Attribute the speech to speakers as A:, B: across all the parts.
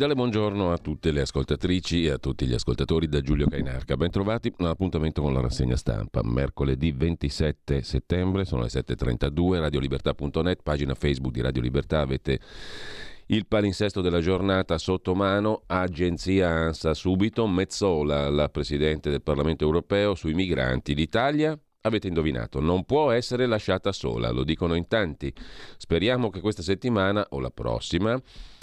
A: Cordiale buongiorno a tutte le ascoltatrici e a tutti gli ascoltatori da Giulio Cainarca. Bentrovati all'appuntamento con la rassegna stampa. Mercoledì 27 settembre, sono le 7.32, radiolibertà.net, pagina Facebook di Radio Libertà. Avete il palinsesto della giornata sotto mano, agenzia ANSA subito, Mezzola, la Presidente del Parlamento europeo, sui migranti. L'Italia Avete indovinato, non può essere lasciata sola, lo dicono in tanti. Speriamo che questa settimana o la prossima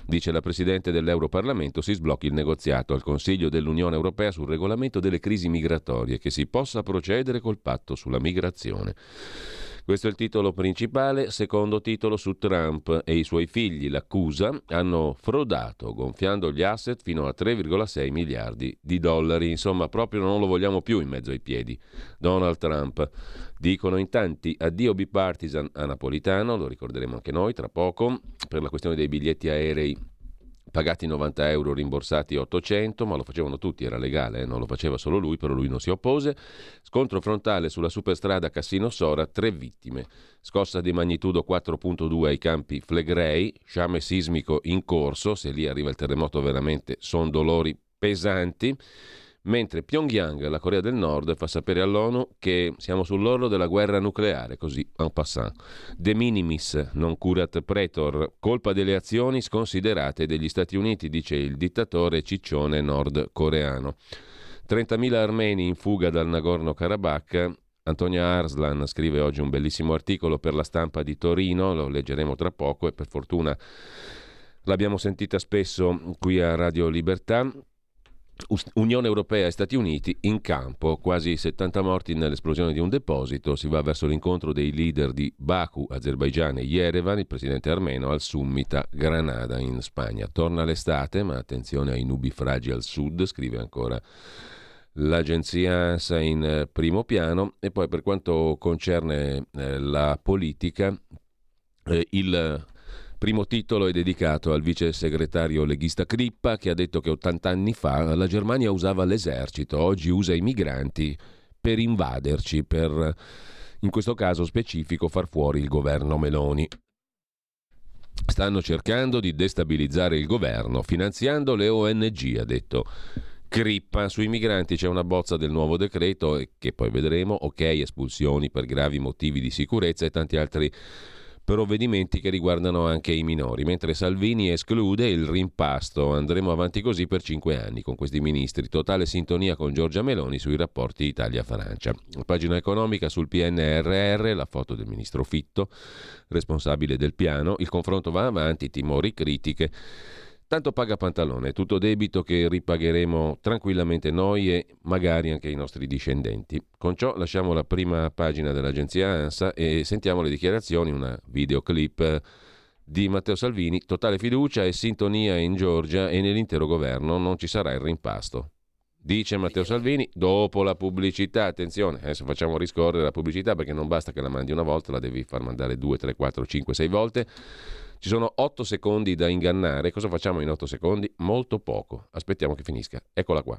A: dice la Presidente dell'Europarlamento, si sblocchi il negoziato al Consiglio dell'Unione Europea sul regolamento delle crisi migratorie che si possa procedere col patto sulla migrazione. Questo è il titolo principale. Secondo titolo su Trump e i suoi figli. L'accusa hanno frodato, gonfiando gli asset fino a 3,6 miliardi di dollari. Insomma, proprio non lo vogliamo più in mezzo ai piedi. Donald Trump. Dicono in tanti addio bipartisan a Napolitano, lo ricorderemo anche noi tra poco, per la questione dei biglietti aerei pagati 90 euro, rimborsati 800, ma lo facevano tutti, era legale, eh? non lo faceva solo lui, però lui non si oppose. Scontro frontale sulla superstrada Cassino-Sora, tre vittime. Scossa di magnitudo 4.2 ai campi Flegrei, sciame sismico in corso, se lì arriva il terremoto veramente sono dolori pesanti mentre Pyongyang, la Corea del Nord, fa sapere all'ONU che siamo sull'orlo della guerra nucleare, così en passant. De minimis, non curat pretor, colpa delle azioni sconsiderate degli Stati Uniti, dice il dittatore ciccione nordcoreano. 30.000 armeni in fuga dal Nagorno-Karabakh. Antonia Arslan scrive oggi un bellissimo articolo per la stampa di Torino, lo leggeremo tra poco e per fortuna l'abbiamo sentita spesso qui a Radio Libertà. Unione Europea e Stati Uniti in campo, quasi 70 morti nell'esplosione di un deposito, si va verso l'incontro dei leader di Baku, Azerbaijan e Yerevan, il presidente armeno, al summit a Granada in Spagna. Torna l'estate, ma attenzione ai nubi fragi al sud, scrive ancora l'agenzia ANSA in eh, primo piano. E poi per quanto concerne eh, la politica, eh, il Primo titolo è dedicato al vice segretario leghista Crippa che ha detto che 80 anni fa la Germania usava l'esercito, oggi usa i migranti per invaderci, per in questo caso specifico far fuori il governo Meloni. Stanno cercando di destabilizzare il governo finanziando le ONG, ha detto Crippa. Sui migranti c'è una bozza del nuovo decreto che poi vedremo, ok, espulsioni per gravi motivi di sicurezza e tanti altri provvedimenti che riguardano anche i minori, mentre Salvini esclude il rimpasto. Andremo avanti così per cinque anni con questi ministri. Totale sintonia con Giorgia Meloni sui rapporti Italia-Francia. Pagina economica sul PNRR, la foto del ministro Fitto, responsabile del piano. Il confronto va avanti, timori, critiche. Tanto paga pantalone, tutto debito che ripagheremo tranquillamente noi e magari anche i nostri discendenti. Con ciò lasciamo la prima pagina dell'agenzia ANSA e sentiamo le dichiarazioni, una videoclip di Matteo Salvini, totale fiducia e sintonia in Georgia e nell'intero governo, non ci sarà il rimpasto. Dice Matteo Salvini, dopo la pubblicità, attenzione, adesso facciamo riscorrere la pubblicità perché non basta che la mandi una volta, la devi far mandare due, tre, quattro, cinque, sei volte. Ci sono 8 secondi da ingannare. Cosa facciamo in 8 secondi? Molto poco. Aspettiamo che finisca. Eccola qua.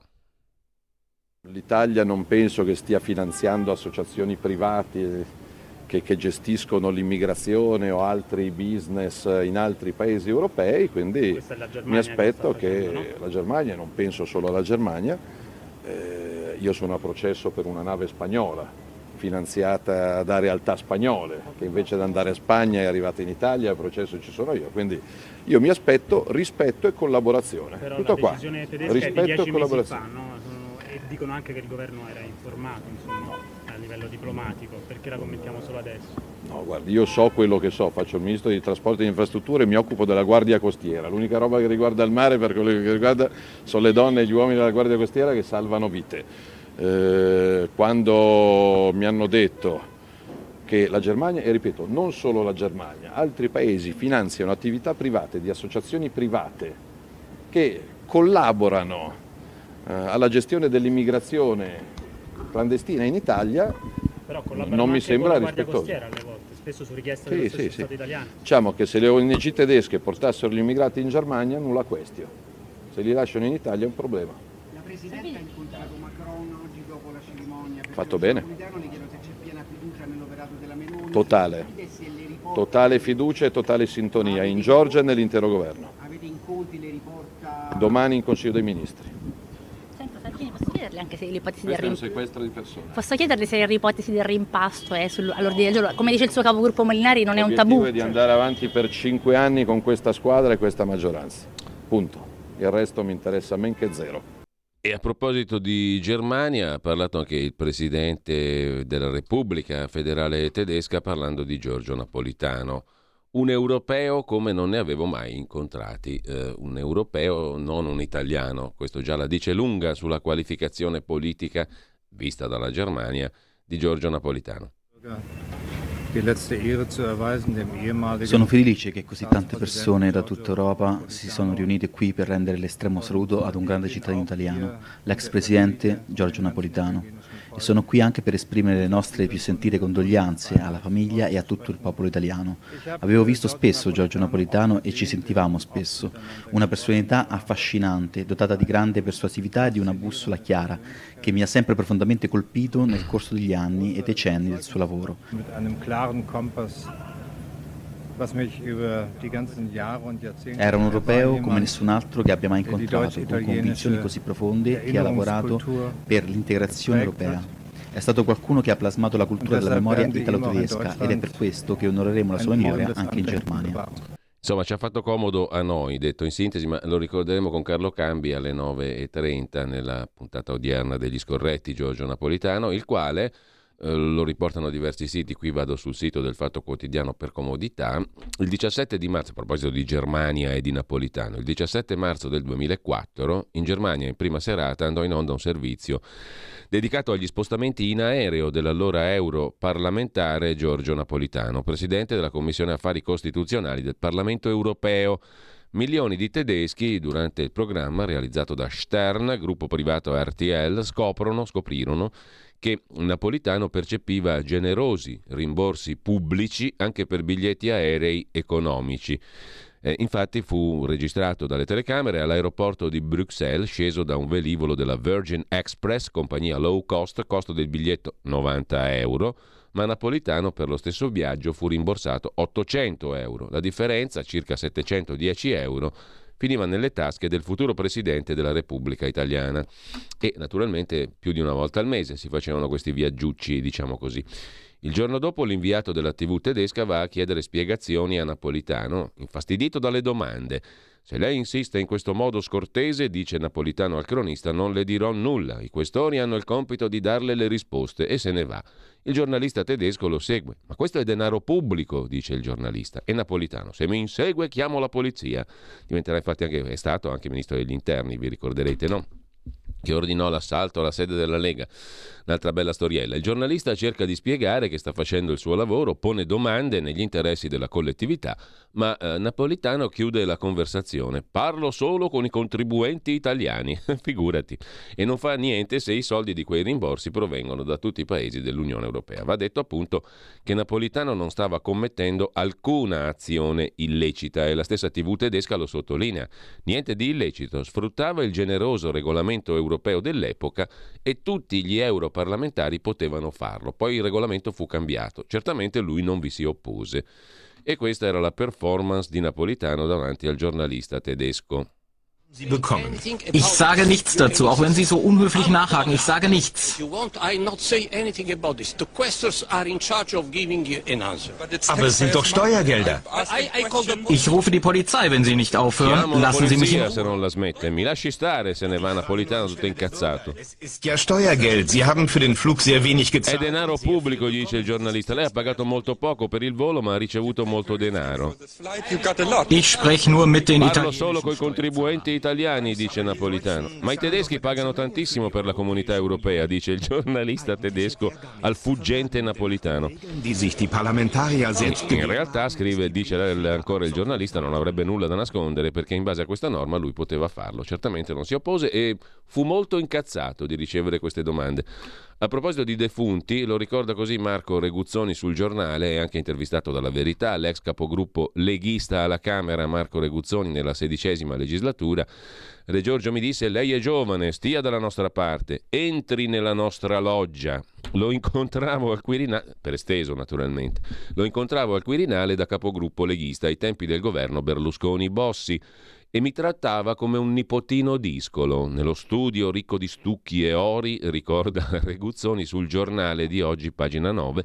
B: L'Italia non penso che stia finanziando associazioni private che, che, gestiscono l'immigrazione o altri business in altri paesi europei, quindi mi aspetto che, facendo, che no? la Germania, non penso solo alla Germania, eh, io sono a processo per una nave spagnola, finanziata da realtà spagnole, che invece di andare a Spagna è arrivata in Italia, al processo ci sono io. Quindi io mi aspetto rispetto e collaborazione.
C: Però
B: Tutto
C: qua. rispetto e collaborazione. Fa, no? E dicono anche che il governo era informato, insomma. livello diplomatico, perché la commentiamo solo adesso?
B: No, guardi, io so quello che so, faccio il ministro di trasporti e infrastrutture e mi occupo della guardia costiera. L'unica roba che riguarda il mare per quello che riguarda sono le donne e gli uomini della guardia costiera che salvano vite. Eh, quando mi hanno detto che la Germania, e ripeto, non solo la Germania, altri paesi finanziano attività private di associazioni private che collaborano eh, alla gestione dell'immigrazione clandestina in Italia, non mi sembra rispettoso.
C: Spesso su richiesta sì, sì, sì. italiano.
B: Diciamo che se le ONG tedesche portassero gli immigrati in Germania, nulla questione. Se li lasciano in Italia è un problema.
D: La Presidente ha incontrato Macron oggi dopo la cerimonia.
B: Fatto bene. Totale. Totale fiducia e totale sintonia in Georgia e nell'intero governo.
D: Avete incontri, le riporta...
B: Domani in Consiglio dei Ministri.
E: Senta Salvini, posso chiederle anche se l'ipotesi
B: del
E: rimpasto...
B: sequestro di persone.
E: Posso chiederle se l'ipotesi del rimpasto è all'ordine del giorno? Come dice il suo capogruppo Molinari non è un tabù.
B: è di andare avanti per cinque anni con questa squadra e questa maggioranza. Punto. Il resto mi interessa men che zero.
A: E a proposito di Germania, ha parlato anche il presidente della Repubblica federale tedesca parlando di Giorgio Napolitano. Un europeo come non ne avevo mai incontrati, eh, un europeo non un italiano, questo già la dice lunga sulla qualificazione politica vista dalla Germania di Giorgio Napolitano.
F: Sono felice che così tante persone da tutta Europa si sono riunite qui per rendere l'estremo saluto ad un grande cittadino italiano, l'ex presidente Giorgio Napolitano e sono qui anche per esprimere le nostre più sentite condoglianze alla famiglia e a tutto il popolo italiano. Avevo visto spesso Giorgio Napolitano e ci sentivamo spesso. Una personalità affascinante, dotata di grande persuasività e di una bussola chiara, che mi ha sempre profondamente colpito nel corso degli anni e decenni del suo lavoro. Era un europeo come nessun altro che abbia mai incontrato, con convinzioni così profonde che ha lavorato per l'integrazione europea. È stato qualcuno che ha plasmato la cultura della memoria italo-tedesca ed è per questo che onoreremo la sua memoria anche in Germania.
A: Insomma, ci ha fatto comodo a noi, detto in sintesi, ma lo ricorderemo con Carlo Cambi alle 9.30 nella puntata odierna degli scorretti Giorgio Napolitano, il quale eh, lo riportano diversi siti, qui vado sul sito del Fatto Quotidiano per comodità, il 17 di marzo, a proposito di Germania e di Napolitano, il 17 marzo del 2004 in Germania in prima serata andò in onda un servizio dedicato agli spostamenti in aereo dell'allora europarlamentare Giorgio Napolitano, presidente della Commissione Affari Costituzionali del Parlamento Europeo. Milioni di tedeschi, durante il programma realizzato da Stern, gruppo privato RTL, scoprono, scoprirono che Napolitano percepiva generosi rimborsi pubblici anche per biglietti aerei economici. Eh, infatti fu registrato dalle telecamere all'aeroporto di Bruxelles, sceso da un velivolo della Virgin Express, compagnia low cost, costo del biglietto 90 euro, ma Napolitano per lo stesso viaggio fu rimborsato 800 euro. La differenza, circa 710 euro, finiva nelle tasche del futuro presidente della Repubblica Italiana. E naturalmente più di una volta al mese si facevano questi viaggiucci, diciamo così. Il giorno dopo l'inviato della TV tedesca va a chiedere spiegazioni a Napolitano, infastidito dalle domande. Se lei insiste in questo modo scortese, dice Napolitano al cronista, non le dirò nulla. I questori hanno il compito di darle le risposte e se ne va. Il giornalista tedesco lo segue. Ma questo è denaro pubblico, dice il giornalista. E Napolitano, se mi insegue chiamo la polizia. Diventerà infatti anche, è stato anche ministro degli interni, vi ricorderete, no? Che ordinò l'assalto alla sede della Lega. Un'altra bella storiella. Il giornalista cerca di spiegare che sta facendo il suo lavoro, pone domande negli interessi della collettività, ma eh, Napolitano chiude la conversazione. Parlo solo con i contribuenti italiani, figurati. E non fa niente se i soldi di quei rimborsi provengono da tutti i paesi dell'Unione Europea. Va detto appunto che Napolitano non stava commettendo alcuna azione illecita e la stessa TV tedesca lo sottolinea. Niente di illecito, sfruttava il generoso regolamento europeo dell'epoca e tutti gli euro parlamentari potevano farlo. Poi il regolamento fu cambiato. Certamente lui non vi si oppose. E questa era la performance di Napolitano davanti al giornalista tedesco.
G: Sie bekommen. Ich sage nichts dazu, auch wenn Sie so unhöflich nachhaken. Ich sage nichts. Aber es sind doch Steuergelder. Ich rufe die Polizei, wenn Sie nicht aufhören. Lassen Sie mich in
A: se non la smette. Mi lasci stare, se ne.
G: Es ist ja Steuergeld. Sie haben für den Flug sehr wenig
A: È
G: gezahlt.
A: denaro pubblico, gli dice il giornalista. Lei ha pagato molto poco per il volo, ma ha ricevuto molto denaro.
G: Ich spreche nur mit den Italienern.
A: Italiani, dice Napolitano. Ma i tedeschi pagano tantissimo per la comunità europea, dice il giornalista tedesco al fuggente napolitano. In realtà, scrive, dice ancora il giornalista, non avrebbe nulla da nascondere perché in base a questa norma lui poteva farlo. Certamente non si oppose e fu molto incazzato di ricevere queste domande. A proposito di defunti, lo ricorda così Marco Reguzzoni sul giornale, anche intervistato dalla Verità, l'ex capogruppo leghista alla Camera Marco Reguzzoni nella sedicesima legislatura. Re Giorgio mi disse: Lei è giovane, stia dalla nostra parte, entri nella nostra loggia. Lo incontravo al Quirinale, per esteso naturalmente, lo incontravo al Quirinale da capogruppo leghista ai tempi del governo Berlusconi-Bossi e mi trattava come un nipotino discolo. Nello studio ricco di stucchi e ori, ricorda Reguzzoni sul giornale di oggi, pagina 9.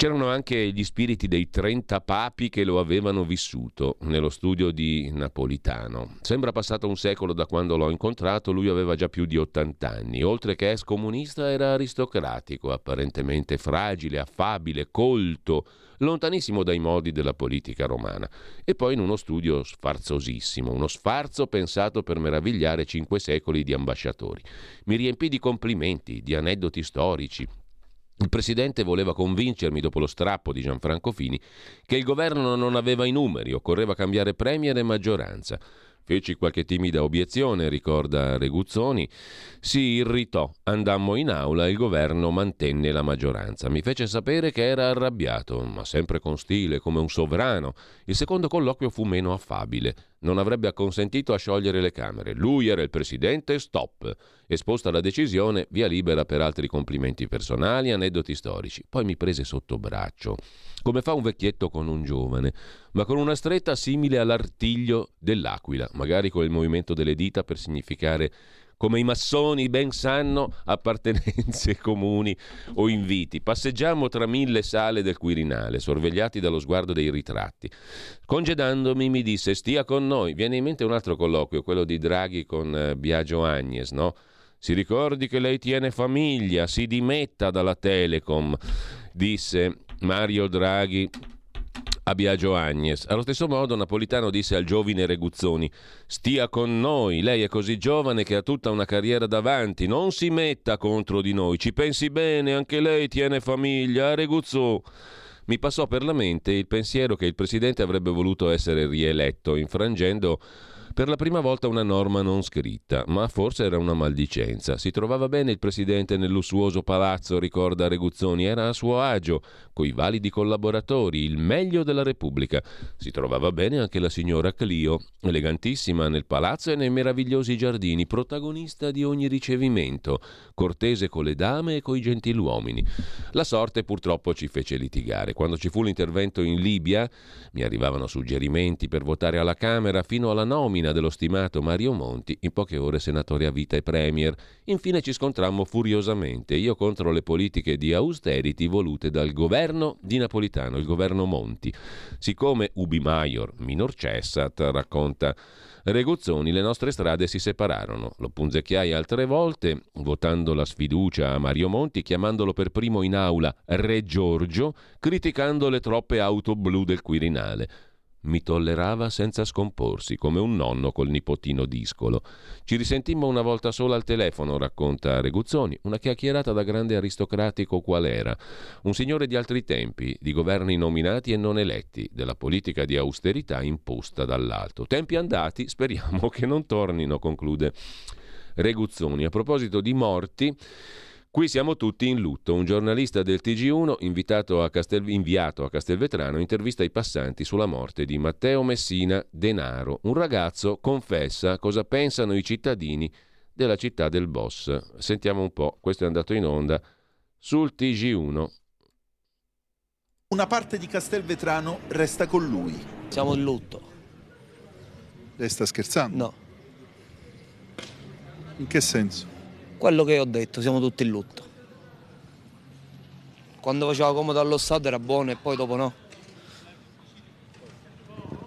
A: C'erano anche gli spiriti dei 30 papi che lo avevano vissuto nello studio di Napolitano. Sembra passato un secolo da quando l'ho incontrato, lui aveva già più di 80 anni. Oltre che ex comunista era aristocratico, apparentemente fragile, affabile, colto, lontanissimo dai modi della politica romana. E poi in uno studio sfarzosissimo, uno sfarzo pensato per meravigliare cinque secoli di ambasciatori. Mi riempì di complimenti, di aneddoti storici, il presidente voleva convincermi, dopo lo strappo di Gianfranco Fini, che il governo non aveva i numeri, occorreva cambiare premier e maggioranza. Feci qualche timida obiezione, ricorda Reguzzoni. Si irritò, andammo in aula e il governo mantenne la maggioranza. Mi fece sapere che era arrabbiato, ma sempre con stile, come un sovrano. Il secondo colloquio fu meno affabile. Non avrebbe acconsentito a sciogliere le Camere. Lui era il presidente, stop. Esposta la decisione, via libera per altri complimenti personali, aneddoti storici. Poi mi prese sotto braccio, come fa un vecchietto con un giovane, ma con una stretta simile all'artiglio dell'aquila, magari con il movimento delle dita per significare come i massoni ben sanno, appartenenze comuni o inviti. Passeggiamo tra mille sale del Quirinale, sorvegliati dallo sguardo dei ritratti. Congedandomi mi disse stia con noi. Viene in mente un altro colloquio, quello di Draghi con eh, Biagio Agnes, no? Si ricordi che lei tiene famiglia, si dimetta dalla Telecom, disse Mario Draghi a Biagio Agnes. Allo stesso modo Napolitano disse al giovine Reguzzoni stia con noi, lei è così giovane che ha tutta una carriera davanti, non si metta contro di noi, ci pensi bene, anche lei tiene famiglia, Reguzzò. Mi passò per la mente il pensiero che il presidente avrebbe voluto essere rieletto, infrangendo per la prima volta una norma non scritta, ma forse era una maldicenza. Si trovava bene il presidente nel lussuoso palazzo, ricorda Reguzzoni, era a suo agio, coi validi collaboratori, il meglio della Repubblica. Si trovava bene anche la signora Clio, elegantissima nel palazzo e nei meravigliosi giardini, protagonista di ogni ricevimento, cortese con le dame e coi gentiluomini. La sorte purtroppo ci fece litigare. Quando ci fu l'intervento in Libia, mi arrivavano suggerimenti per votare alla Camera fino alla nomina dello stimato Mario Monti, in poche ore senatore a vita e premier. Infine ci scontrammo furiosamente, io contro le politiche di austerity volute dal governo di Napolitano, il governo Monti. Siccome ubi maior minor cessat, racconta Reguzzoni, le nostre strade si separarono. Lo punzecchiai altre volte, votando la sfiducia a Mario Monti, chiamandolo per primo in aula Re Giorgio, criticando le troppe auto blu del Quirinale. Mi tollerava senza scomporsi, come un nonno col nipotino discolo. Ci risentimmo una volta sola al telefono, racconta Reguzzoni, una chiacchierata da grande aristocratico qual era. Un signore di altri tempi, di governi nominati e non eletti, della politica di austerità imposta dall'alto. Tempi andati, speriamo che non tornino, conclude Reguzzoni. A proposito di morti. Qui siamo tutti in lutto. Un giornalista del TG1 invitato a Castel... inviato a Castelvetrano intervista i passanti sulla morte di Matteo Messina Denaro. Un ragazzo confessa cosa pensano i cittadini della città del boss. Sentiamo un po', questo è andato in onda sul TG1.
H: Una parte di Castelvetrano resta con lui.
I: Siamo in lutto.
H: Lei sta scherzando?
I: No.
H: In che senso?
I: Quello che ho detto, siamo tutti in lutto. Quando faceva comodo allo Stato era buono e poi dopo no.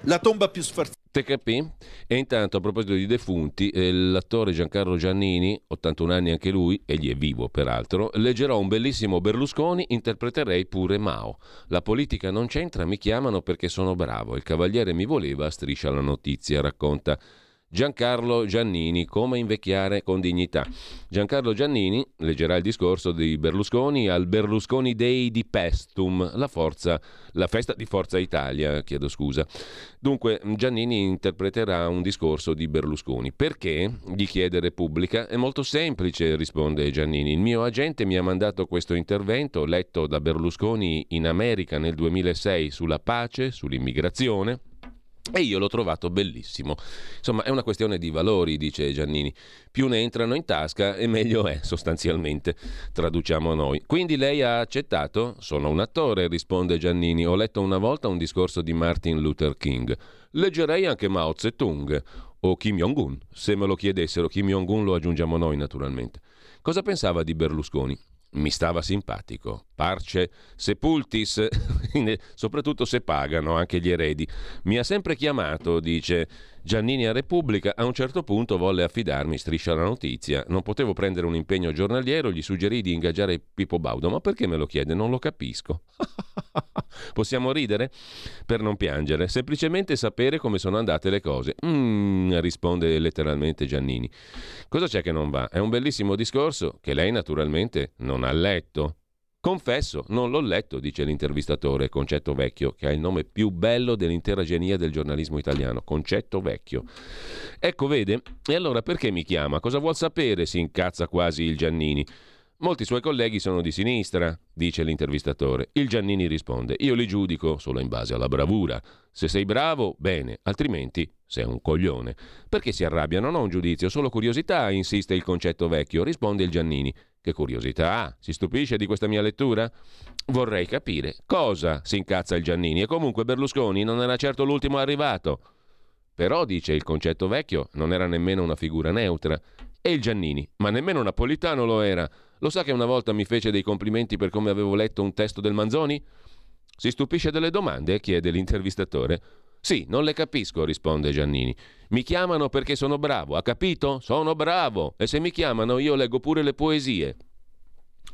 H: La tomba più sfarzata.
A: Te capì? E intanto a proposito di defunti, eh, l'attore Giancarlo Giannini, 81 anni anche lui, egli è vivo peraltro, leggerò un bellissimo Berlusconi, interpreterei pure Mao. La politica non c'entra, mi chiamano perché sono bravo. Il cavaliere mi voleva, striscia la notizia, racconta Giancarlo Giannini, come invecchiare con dignità. Giancarlo Giannini leggerà il discorso di Berlusconi al Berlusconi Day di Pestum, la, forza, la festa di Forza Italia, chiedo scusa. Dunque Giannini interpreterà un discorso di Berlusconi. Perché? gli chiede Repubblica. È molto semplice, risponde Giannini. Il mio agente mi ha mandato questo intervento letto da Berlusconi in America nel 2006 sulla pace, sull'immigrazione e io l'ho trovato bellissimo. Insomma, è una questione di valori, dice Giannini. Più ne entrano in tasca e meglio è, sostanzialmente, traduciamo noi. Quindi lei ha accettato? Sono un attore, risponde Giannini. Ho letto una volta un discorso di Martin Luther King. Leggerei anche Mao Zedong o Kim Jong-un. Se me lo chiedessero, Kim Jong-un lo aggiungiamo noi, naturalmente. Cosa pensava di Berlusconi? Mi stava simpatico. Parce sepultis, soprattutto se pagano anche gli eredi. Mi ha sempre chiamato, dice Giannini a Repubblica. A un certo punto volle affidarmi, striscia la notizia. Non potevo prendere un impegno giornaliero, gli suggerì di ingaggiare Pippo Baudo. Ma perché me lo chiede? Non lo capisco. Possiamo ridere? Per non piangere, semplicemente sapere come sono andate le cose. Mm, risponde letteralmente Giannini. Cosa c'è che non va? È un bellissimo discorso che lei naturalmente non ha letto. Confesso, non l'ho letto, dice l'intervistatore Concetto Vecchio, che ha il nome più bello dell'intera genia del giornalismo italiano, Concetto Vecchio. Ecco, vede? E allora perché mi chiama? Cosa vuol sapere? si incazza quasi il Giannini. Molti suoi colleghi sono di sinistra, dice l'intervistatore. Il Giannini risponde: Io li giudico solo in base alla bravura. Se sei bravo, bene, altrimenti sei un coglione. Perché si arrabbiano? Non ho un giudizio, solo curiosità, insiste il concetto vecchio. Risponde il Giannini. Che curiosità ha? Si stupisce di questa mia lettura? Vorrei capire. Cosa? si incazza il Giannini. E comunque Berlusconi non era certo l'ultimo arrivato. Però, dice il concetto vecchio, non era nemmeno una figura neutra. E il Giannini, ma nemmeno Napolitano lo era. Lo sa che una volta mi fece dei complimenti per come avevo letto un testo del Manzoni? Si stupisce delle domande? chiede l'intervistatore. Sì, non le capisco, risponde Giannini. Mi chiamano perché sono bravo, ha capito? Sono bravo. E se mi chiamano io leggo pure le poesie.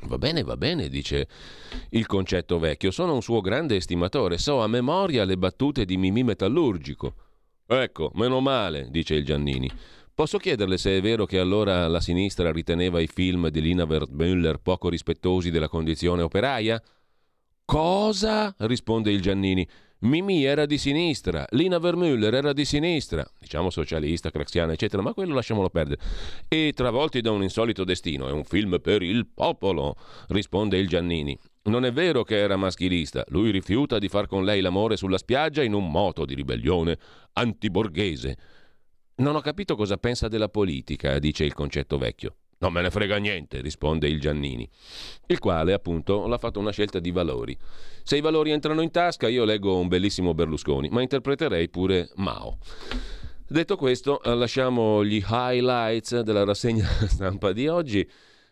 A: Va bene, va bene, dice il concetto vecchio. Sono un suo grande estimatore, so a memoria le battute di Mimì Metallurgico. Ecco, meno male, dice il Giannini. Posso chiederle se è vero che allora la sinistra riteneva i film di Lina Wertmüller poco rispettosi della condizione operaia? Cosa? risponde il Giannini. Mimì era di sinistra, Lina Vermüller era di sinistra, diciamo socialista, craxiana, eccetera, ma quello lasciamolo perdere. E Travolti da un insolito destino, è un film per il popolo, risponde il Giannini. Non è vero che era maschilista, lui rifiuta di far con lei l'amore sulla spiaggia in un moto di ribellione antiborghese. Non ho capito cosa pensa della politica, dice il concetto vecchio. Non me ne frega niente, risponde il Giannini, il quale appunto l'ha fatto una scelta di valori. Se i valori entrano in tasca, io leggo un bellissimo Berlusconi, ma interpreterei pure Mao. Detto questo, lasciamo gli highlights della rassegna stampa di oggi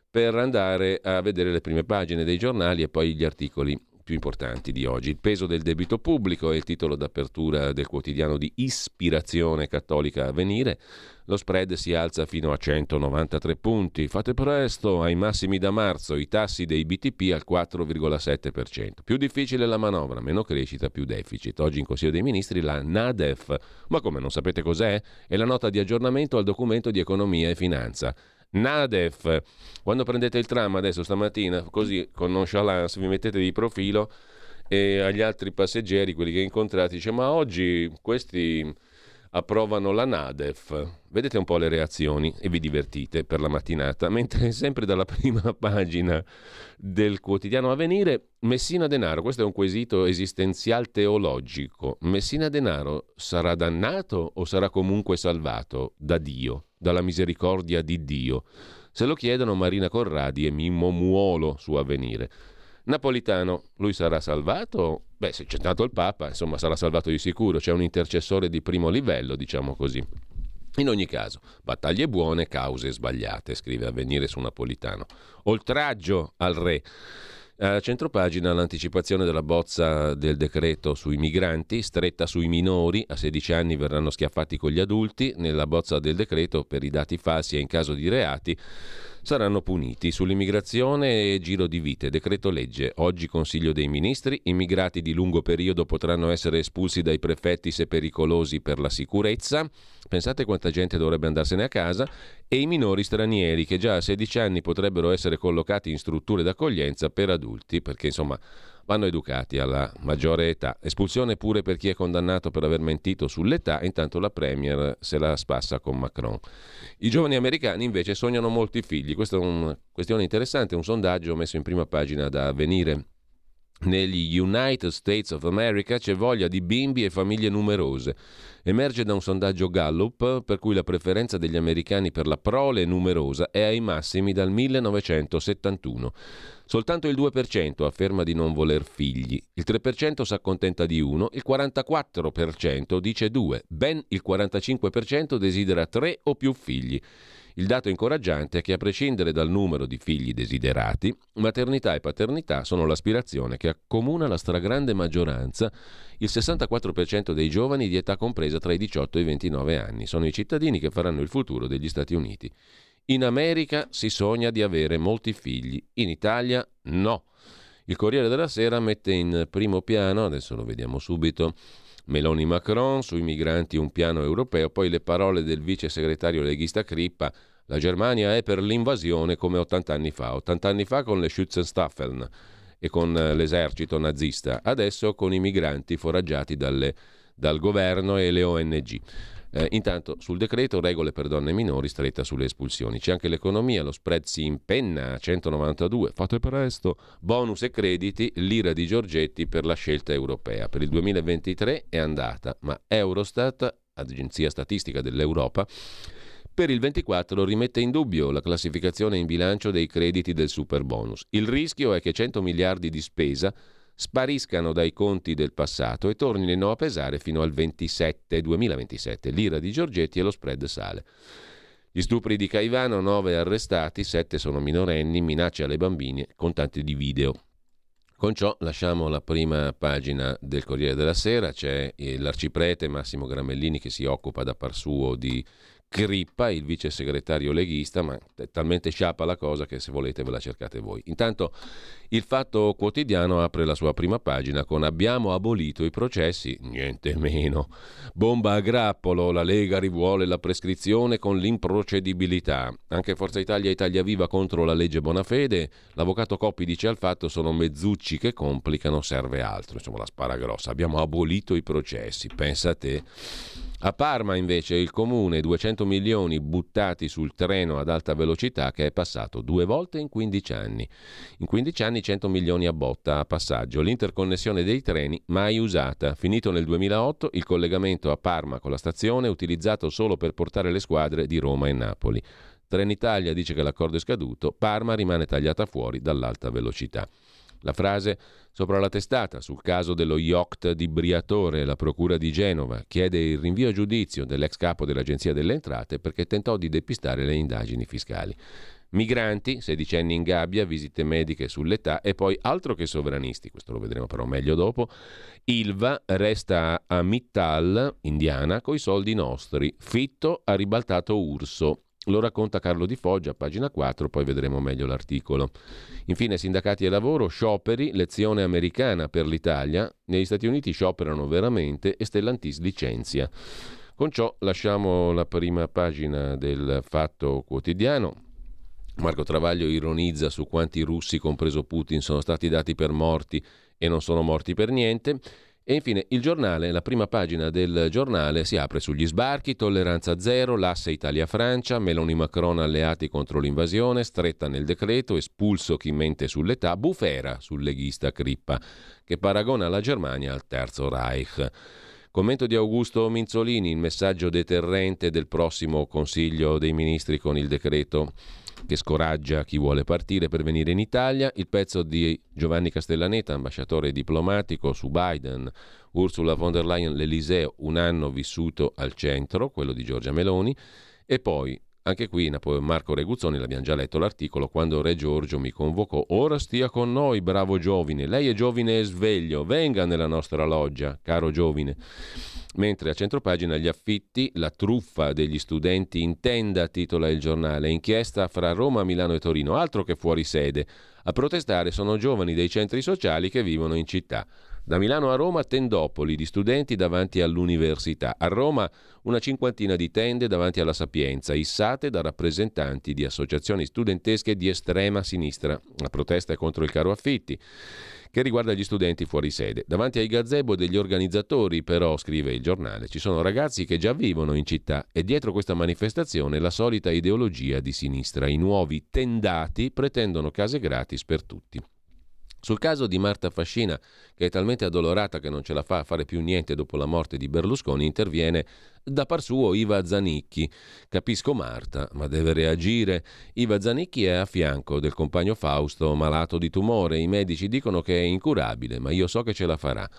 A: per andare a vedere le prime pagine dei giornali e poi gli articoli più importanti di oggi. Il peso del debito pubblico è il titolo d'apertura del quotidiano di ispirazione cattolica a venire. Lo spread si alza fino a 193 punti. Fate presto, ai massimi da marzo, i tassi dei BTP al 4,7%. Più difficile la manovra, meno crescita, più deficit. Oggi in Consiglio dei Ministri la NADEF. Ma come non sapete cos'è? È la nota di aggiornamento al documento di economia e finanza. Nadef. Quando prendete il tram adesso stamattina, così con nonchalance vi mettete di profilo e agli altri passeggeri, quelli che incontrate, dice ma oggi questi approvano la Nadef. Vedete un po' le reazioni e vi divertite per la mattinata, mentre sempre dalla prima pagina del quotidiano Avvenire, Messina Denaro, questo è un quesito esistenzial teologico. Messina Denaro sarà dannato o sarà comunque salvato da Dio? dalla misericordia di Dio. Se lo chiedono Marina Corradi e Mimmo Muolo su Avvenire. Napolitano, lui sarà salvato? Beh, se c'è stato il Papa, insomma, sarà salvato di sicuro. C'è un intercessore di primo livello, diciamo così. In ogni caso, battaglie buone, cause sbagliate, scrive Avvenire su Napolitano. Oltraggio al re. A centropagina l'anticipazione della bozza del decreto sui migranti, stretta sui minori, a 16 anni verranno schiaffati con gli adulti, nella bozza del decreto per i dati falsi e in caso di reati saranno puniti. Sull'immigrazione e giro di vite, decreto legge. Oggi Consiglio dei Ministri. Immigrati di lungo periodo potranno essere espulsi dai prefetti se pericolosi per la sicurezza. Pensate quanta gente dovrebbe andarsene a casa. E i minori stranieri che già a 16 anni potrebbero essere collocati in strutture d'accoglienza per adulti, perché insomma vanno educati alla maggiore età. Espulsione pure per chi è condannato per aver mentito sull'età, intanto la Premier se la spassa con Macron. I giovani americani invece sognano molti figli, questa è una questione interessante, un sondaggio messo in prima pagina da Avvenire. Negli United States of America c'è voglia di bimbi e famiglie numerose. Emerge da un sondaggio Gallup per cui la preferenza degli americani per la prole numerosa è ai massimi dal 1971. Soltanto il 2% afferma di non voler figli, il 3% si accontenta di uno, il 44% dice due, ben il 45% desidera tre o più figli. Il dato incoraggiante è che a prescindere dal numero di figli desiderati, maternità e paternità sono l'aspirazione che accomuna la stragrande maggioranza, il 64% dei giovani di età compresa tra i 18 e i 29 anni. Sono i cittadini che faranno il futuro degli Stati Uniti. In America si sogna di avere molti figli, in Italia no. Il Corriere della Sera mette in primo piano, adesso lo vediamo subito, Meloni Macron, sui migranti un piano europeo, poi le parole del vice segretario leghista Crippa, la Germania è per l'invasione come 80 anni fa, 80 anni fa con le Schützenstaffeln e con l'esercito nazista, adesso con i migranti foraggiati dalle, dal governo e le ONG. Eh, intanto sul decreto regole per donne minori stretta sulle espulsioni. C'è anche l'economia, lo spread si impenna a 192, fate presto, bonus e crediti, l'ira di Giorgetti per la scelta europea. Per il 2023 è andata, ma Eurostat, agenzia statistica dell'Europa, per il 24 rimette in dubbio la classificazione in bilancio dei crediti del super bonus. Il rischio è che 100 miliardi di spesa spariscano dai conti del passato e tornino a pesare fino al 27, 2027. L'ira di Giorgetti e lo spread sale. Gli stupri di Caivano, 9 arrestati, 7 sono minorenni, minacce alle bambine, con tanti di video. Con ciò lasciamo la prima pagina del Corriere della Sera, c'è l'arciprete Massimo Gramellini che si occupa da par suo di Crippa, il vice segretario leghista, ma è talmente sciappa la cosa che se volete ve la cercate voi. Intanto il Fatto Quotidiano apre la sua prima pagina con Abbiamo abolito i processi, niente meno. Bomba a grappolo, la Lega rivuole la prescrizione con l'improcedibilità. Anche Forza Italia e Italia Viva contro la legge Bonafede. L'avvocato Coppi dice al Fatto sono mezzucci che complicano, serve altro. Insomma la spara grossa. Abbiamo abolito i processi, pensa a te. A Parma invece il comune 200 milioni buttati sul treno ad alta velocità che è passato due volte in 15 anni. In 15 anni 100 milioni a botta a passaggio. L'interconnessione dei treni mai usata. Finito nel 2008 il collegamento a Parma con la stazione utilizzato solo per portare le squadre di Roma e Napoli. Trenitalia dice che l'accordo è scaduto, Parma rimane tagliata fuori dall'alta velocità. La frase sopra la testata sul caso dello yacht di Briatore, la Procura di Genova chiede il rinvio a giudizio dell'ex capo dell'Agenzia delle Entrate perché tentò di depistare le indagini fiscali. Migranti, sedicenni in gabbia, visite mediche sull'età e poi altro che sovranisti, questo lo vedremo però meglio dopo. Ilva resta a Mittal, indiana, coi soldi nostri. Fitto ha ribaltato Urso. Lo racconta Carlo Di Foggia, pagina 4, poi vedremo meglio l'articolo. Infine, sindacati e lavoro, scioperi, lezione americana per l'Italia. Negli Stati Uniti scioperano veramente e Stellantis licenzia. Con ciò lasciamo la prima pagina del Fatto Quotidiano. Marco Travaglio ironizza su quanti russi, compreso Putin, sono stati dati per morti e non sono morti per niente. E infine il giornale, la prima pagina del giornale si apre sugli sbarchi, tolleranza zero, l'asse Italia-Francia, Meloni Macron alleati contro l'invasione, stretta nel decreto, espulso chi mente sull'età, bufera sul leghista Crippa, che paragona la Germania al Terzo Reich. Commento di Augusto Minzolini, il messaggio deterrente del prossimo Consiglio dei Ministri con il decreto che scoraggia chi vuole partire per venire in Italia, il pezzo di Giovanni Castellaneta, ambasciatore diplomatico su Biden, Ursula von der Leyen, l'Eliseo, un anno vissuto al centro, quello di Giorgia Meloni, e poi anche qui Marco Reguzzoni, l'abbiamo già letto l'articolo, quando Re Giorgio mi convocò, ora stia con noi, bravo giovine, lei è giovine e sveglio, venga nella nostra loggia, caro giovine. Mentre a centropagina gli affitti, la truffa degli studenti intenda, titola il giornale, inchiesta fra Roma, Milano e Torino, altro che fuori sede. A protestare sono giovani dei centri sociali che vivono in città. Da Milano a Roma tendopoli di studenti davanti all'università. A Roma una cinquantina di tende davanti alla Sapienza, issate da rappresentanti di associazioni studentesche di estrema sinistra. La protesta è contro il caro affitti che riguarda gli studenti fuori sede. Davanti ai gazebo degli organizzatori, però, scrive il giornale, ci sono ragazzi che già vivono in città e dietro questa manifestazione la solita ideologia di sinistra. I nuovi tendati pretendono case gratis per tutti. Sul caso di Marta Fascina, che è talmente addolorata che non ce la fa a fare più niente dopo la morte di Berlusconi, interviene da par suo Iva Zanicchi. Capisco Marta, ma deve reagire. Iva Zanicchi è a fianco del compagno Fausto, malato di tumore. I medici dicono che è incurabile, ma io so che ce la farà.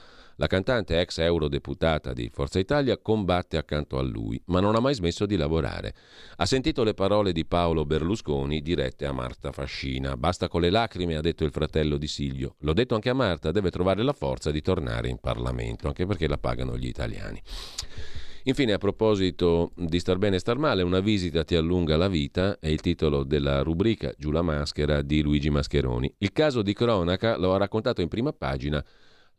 A: La cantante ex eurodeputata di Forza Italia combatte accanto a lui, ma non ha mai smesso di lavorare. Ha sentito le parole di Paolo Berlusconi dirette a Marta Fascina. Basta con le lacrime, ha detto il fratello di Silvio. L'ho detto anche a Marta, deve trovare la forza di tornare in Parlamento, anche perché la pagano gli italiani. Infine, a proposito di star bene e star male, una visita ti allunga la vita è il titolo della rubrica Giù la maschera di Luigi Mascheroni. Il caso di cronaca lo ha raccontato in prima pagina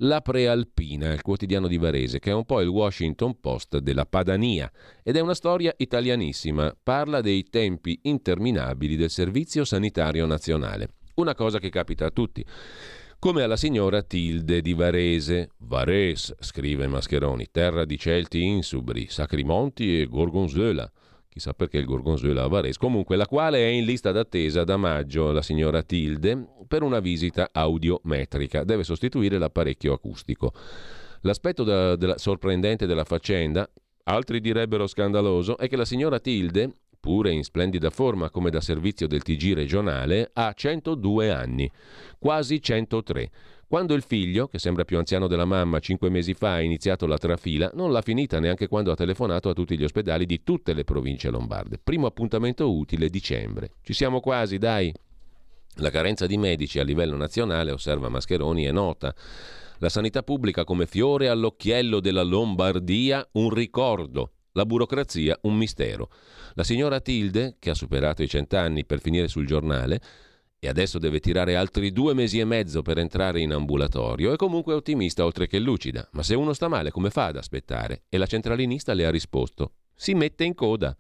A: la Prealpina, il quotidiano di Varese, che è un po' il Washington Post della Padania ed è una storia italianissima. Parla dei tempi interminabili del Servizio Sanitario Nazionale. Una cosa che capita a tutti. Come alla signora Tilde di Varese. Vares, scrive Mascheroni, terra di Celti insubri, Sacrimonti e Gorgonzola chissà perché il Gorgonzola a Varese, comunque la quale è in lista d'attesa da maggio, la signora Tilde, per una visita audiometrica, deve sostituire l'apparecchio acustico. L'aspetto da, della, sorprendente della faccenda, altri direbbero scandaloso, è che la signora Tilde, pure in splendida forma come da servizio del TG regionale, ha 102 anni, quasi 103 quando il figlio, che sembra più anziano della mamma, cinque mesi fa ha iniziato la trafila, non l'ha finita neanche quando ha telefonato a tutti gli ospedali di tutte le province lombarde. Primo appuntamento utile, dicembre. Ci siamo quasi, dai. La carenza di medici a livello nazionale, osserva Mascheroni, è nota. La sanità pubblica come fiore all'occhiello della Lombardia, un ricordo. La burocrazia, un mistero. La signora Tilde, che ha superato i cent'anni per finire sul giornale, e adesso deve tirare altri due mesi e mezzo per entrare in ambulatorio, è comunque ottimista oltre che lucida. Ma se uno sta male, come fa ad aspettare? E la centralinista le ha risposto: si mette in coda.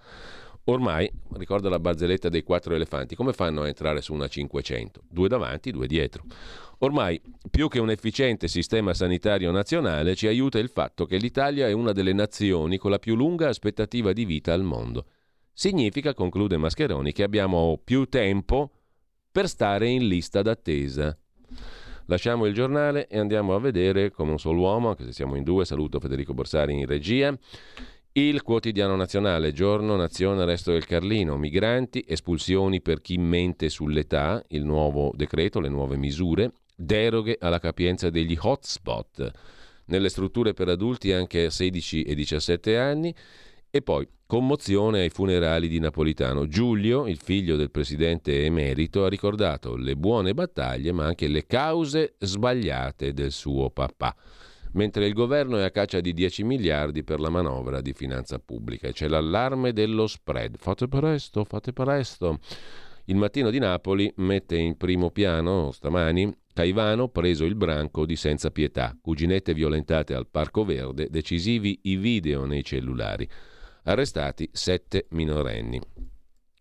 A: Ormai, ricorda la barzelletta dei quattro elefanti, come fanno a entrare su una 500? Due davanti, due dietro. Ormai, più che un efficiente sistema sanitario nazionale, ci aiuta il fatto che l'Italia è una delle nazioni con la più lunga aspettativa di vita al mondo. Significa, conclude Mascheroni, che abbiamo più tempo per stare in lista d'attesa. Lasciamo il giornale e andiamo a vedere come un solo uomo, anche se siamo in due, saluto Federico Borsari in regia. Il quotidiano nazionale, giorno, nazione, resto del Carlino, migranti, espulsioni per chi mente sull'età, il nuovo decreto, le nuove misure, deroghe alla capienza degli hotspot nelle strutture per adulti anche a 16 e 17 anni e poi Commozione ai funerali di Napolitano. Giulio, il figlio del presidente emerito, ha ricordato le buone battaglie ma anche le cause sbagliate del suo papà. Mentre il governo è a caccia di 10 miliardi per la manovra di finanza pubblica e c'è l'allarme dello spread. Fate presto, fate presto. Il mattino di Napoli mette in primo piano stamani Caivano preso il branco di senza pietà, cuginette violentate al Parco Verde, decisivi i video nei cellulari. Arrestati sette minorenni.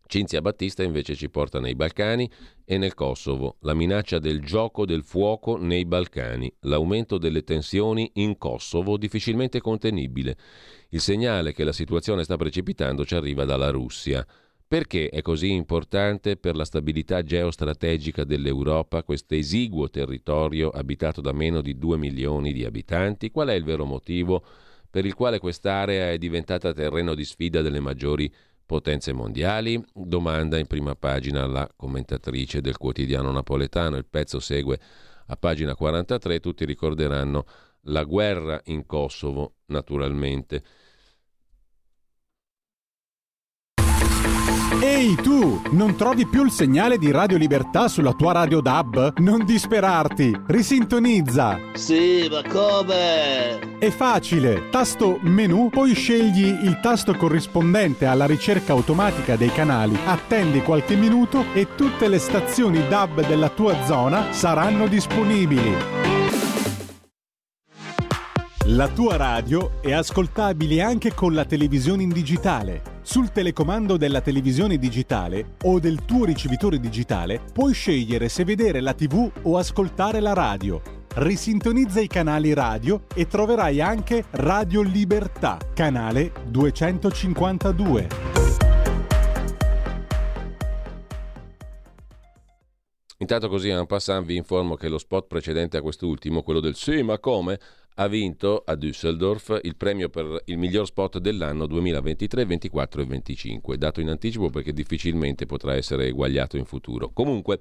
A: Cinzia Battista invece ci porta nei Balcani e nel Kosovo, la minaccia del gioco del fuoco nei Balcani, l'aumento delle tensioni in Kosovo difficilmente contenibile. Il segnale che la situazione sta precipitando ci arriva dalla Russia. Perché è così importante per la stabilità geostrategica dell'Europa questo esiguo territorio abitato da meno di 2 milioni di abitanti? Qual è il vero motivo? Per il quale quest'area è diventata terreno di sfida delle maggiori potenze mondiali? Domanda in prima pagina la commentatrice del quotidiano napoletano. Il pezzo segue a pagina 43, tutti ricorderanno la guerra in Kosovo, naturalmente.
J: Ehi tu, non trovi più il segnale di Radio Libertà sulla tua radio DAB? Non disperarti, risintonizza.
K: Sì, ma come?
J: È facile, tasto menu, poi scegli il tasto corrispondente alla ricerca automatica dei canali, attendi qualche minuto e tutte le stazioni DAB della tua zona saranno disponibili. La tua radio è ascoltabile anche con la televisione in digitale. Sul telecomando della televisione digitale o del tuo ricevitore digitale puoi scegliere se vedere la TV o ascoltare la radio. Risintonizza i canali radio e troverai anche Radio Libertà, canale 252.
A: Intanto così en passant vi informo che lo spot precedente a quest'ultimo, quello del sì ma come, ha vinto a Düsseldorf il premio per il miglior spot dell'anno 2023, 24 e 25, dato in anticipo perché difficilmente potrà essere eguagliato in futuro. Comunque,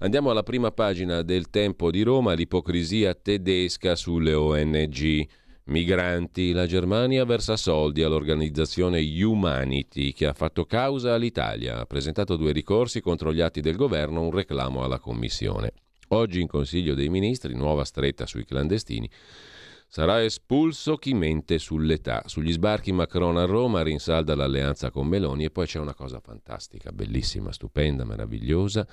A: andiamo alla prima pagina del Tempo di Roma, l'ipocrisia tedesca sulle ONG. Migranti, la Germania versa soldi all'organizzazione Humanity che ha fatto causa all'Italia. Ha presentato due ricorsi contro gli atti del governo, un reclamo alla Commissione. Oggi in Consiglio dei Ministri, nuova stretta sui clandestini, Sarà espulso chi mente sull'età. Sugli sbarchi Macron a Roma rinsalda l'alleanza con Meloni e poi c'è una cosa fantastica, bellissima, stupenda, meravigliosa.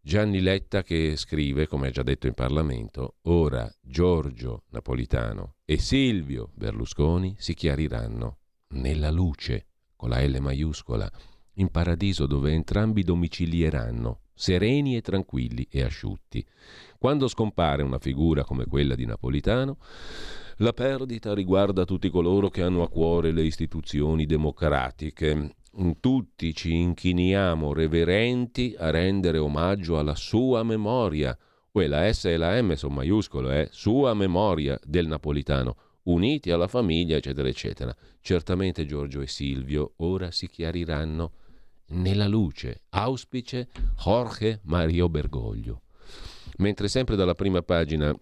A: Gianni Letta che scrive, come ha già detto in Parlamento, ora Giorgio Napolitano e Silvio Berlusconi si chiariranno nella luce, con la L maiuscola, in paradiso dove entrambi domicilieranno, sereni e tranquilli e asciutti. Quando scompare una figura come quella di Napolitano, la perdita riguarda tutti coloro che hanno a cuore le istituzioni democratiche. Tutti ci inchiniamo reverenti a rendere omaggio alla sua memoria. Uè, la S e la M sono maiuscole, eh? Sua memoria del napolitano, uniti alla famiglia, eccetera, eccetera. Certamente Giorgio e Silvio ora si chiariranno nella luce. Auspice Jorge Mario Bergoglio. Mentre sempre dalla prima pagina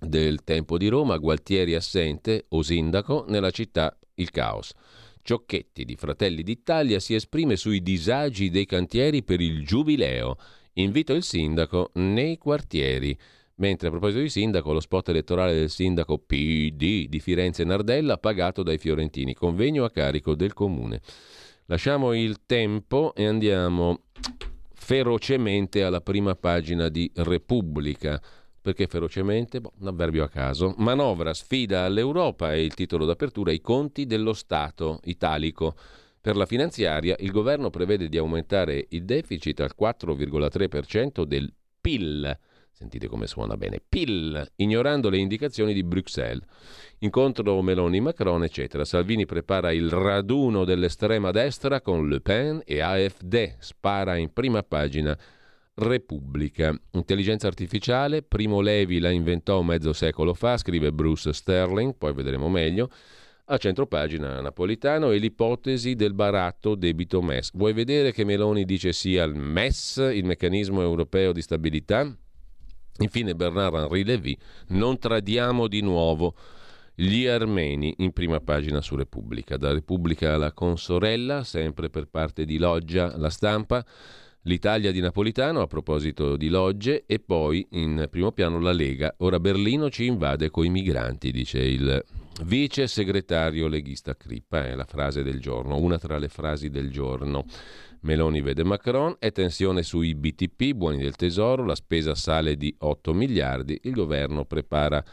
A: del Tempo di Roma, Gualtieri assente o sindaco, nella città il caos. Ciocchetti di Fratelli d'Italia si esprime sui disagi dei cantieri per il giubileo. Invito il sindaco nei quartieri. Mentre a proposito di sindaco, lo spot elettorale del sindaco PD di Firenze Nardella pagato dai fiorentini, convegno a carico del comune. Lasciamo il tempo e andiamo ferocemente alla prima pagina di Repubblica. Perché ferocemente? Boh, un avverbio a caso. Manovra sfida all'Europa è il titolo d'apertura, i conti dello Stato italico. Per la finanziaria il governo prevede di aumentare il deficit al 4,3% del PIL. Sentite come suona bene. PIL, ignorando le indicazioni di Bruxelles. Incontro Meloni-Macron, eccetera. Salvini prepara il raduno dell'estrema destra con Le Pen e AfD. Spara in prima pagina Repubblica. Intelligenza artificiale, Primo Levi la inventò mezzo secolo fa, scrive Bruce Sterling, poi vedremo meglio. A centropagina napolitano e l'ipotesi del baratto debito MES. Vuoi vedere che Meloni dice sì al MES, il meccanismo europeo di stabilità? Infine Bernard-Henri Lévy, non tradiamo di nuovo gli armeni in prima pagina su Repubblica. Da Repubblica alla consorella, sempre per parte di Loggia, la stampa. L'Italia di Napolitano a proposito di logge e poi in primo piano la Lega. Ora Berlino ci invade coi migranti, dice il vice segretario leghista Crippa, è la frase del giorno, una tra le frasi del giorno. Meloni vede Macron, è tensione sui BTP, buoni del tesoro, la spesa sale di 8 miliardi, il governo prepara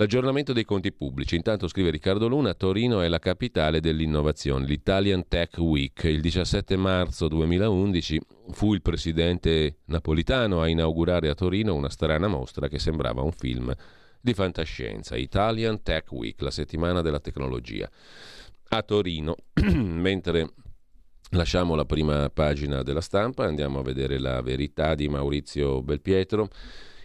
A: L'aggiornamento dei conti pubblici. Intanto scrive Riccardo Luna, Torino è la capitale dell'innovazione. L'Italian Tech Week. Il 17 marzo 2011 fu il presidente napolitano a inaugurare a Torino una strana mostra che sembrava un film di fantascienza. Italian Tech Week, la settimana della tecnologia. A Torino, mentre lasciamo la prima pagina della stampa, andiamo a vedere la verità di Maurizio Belpietro.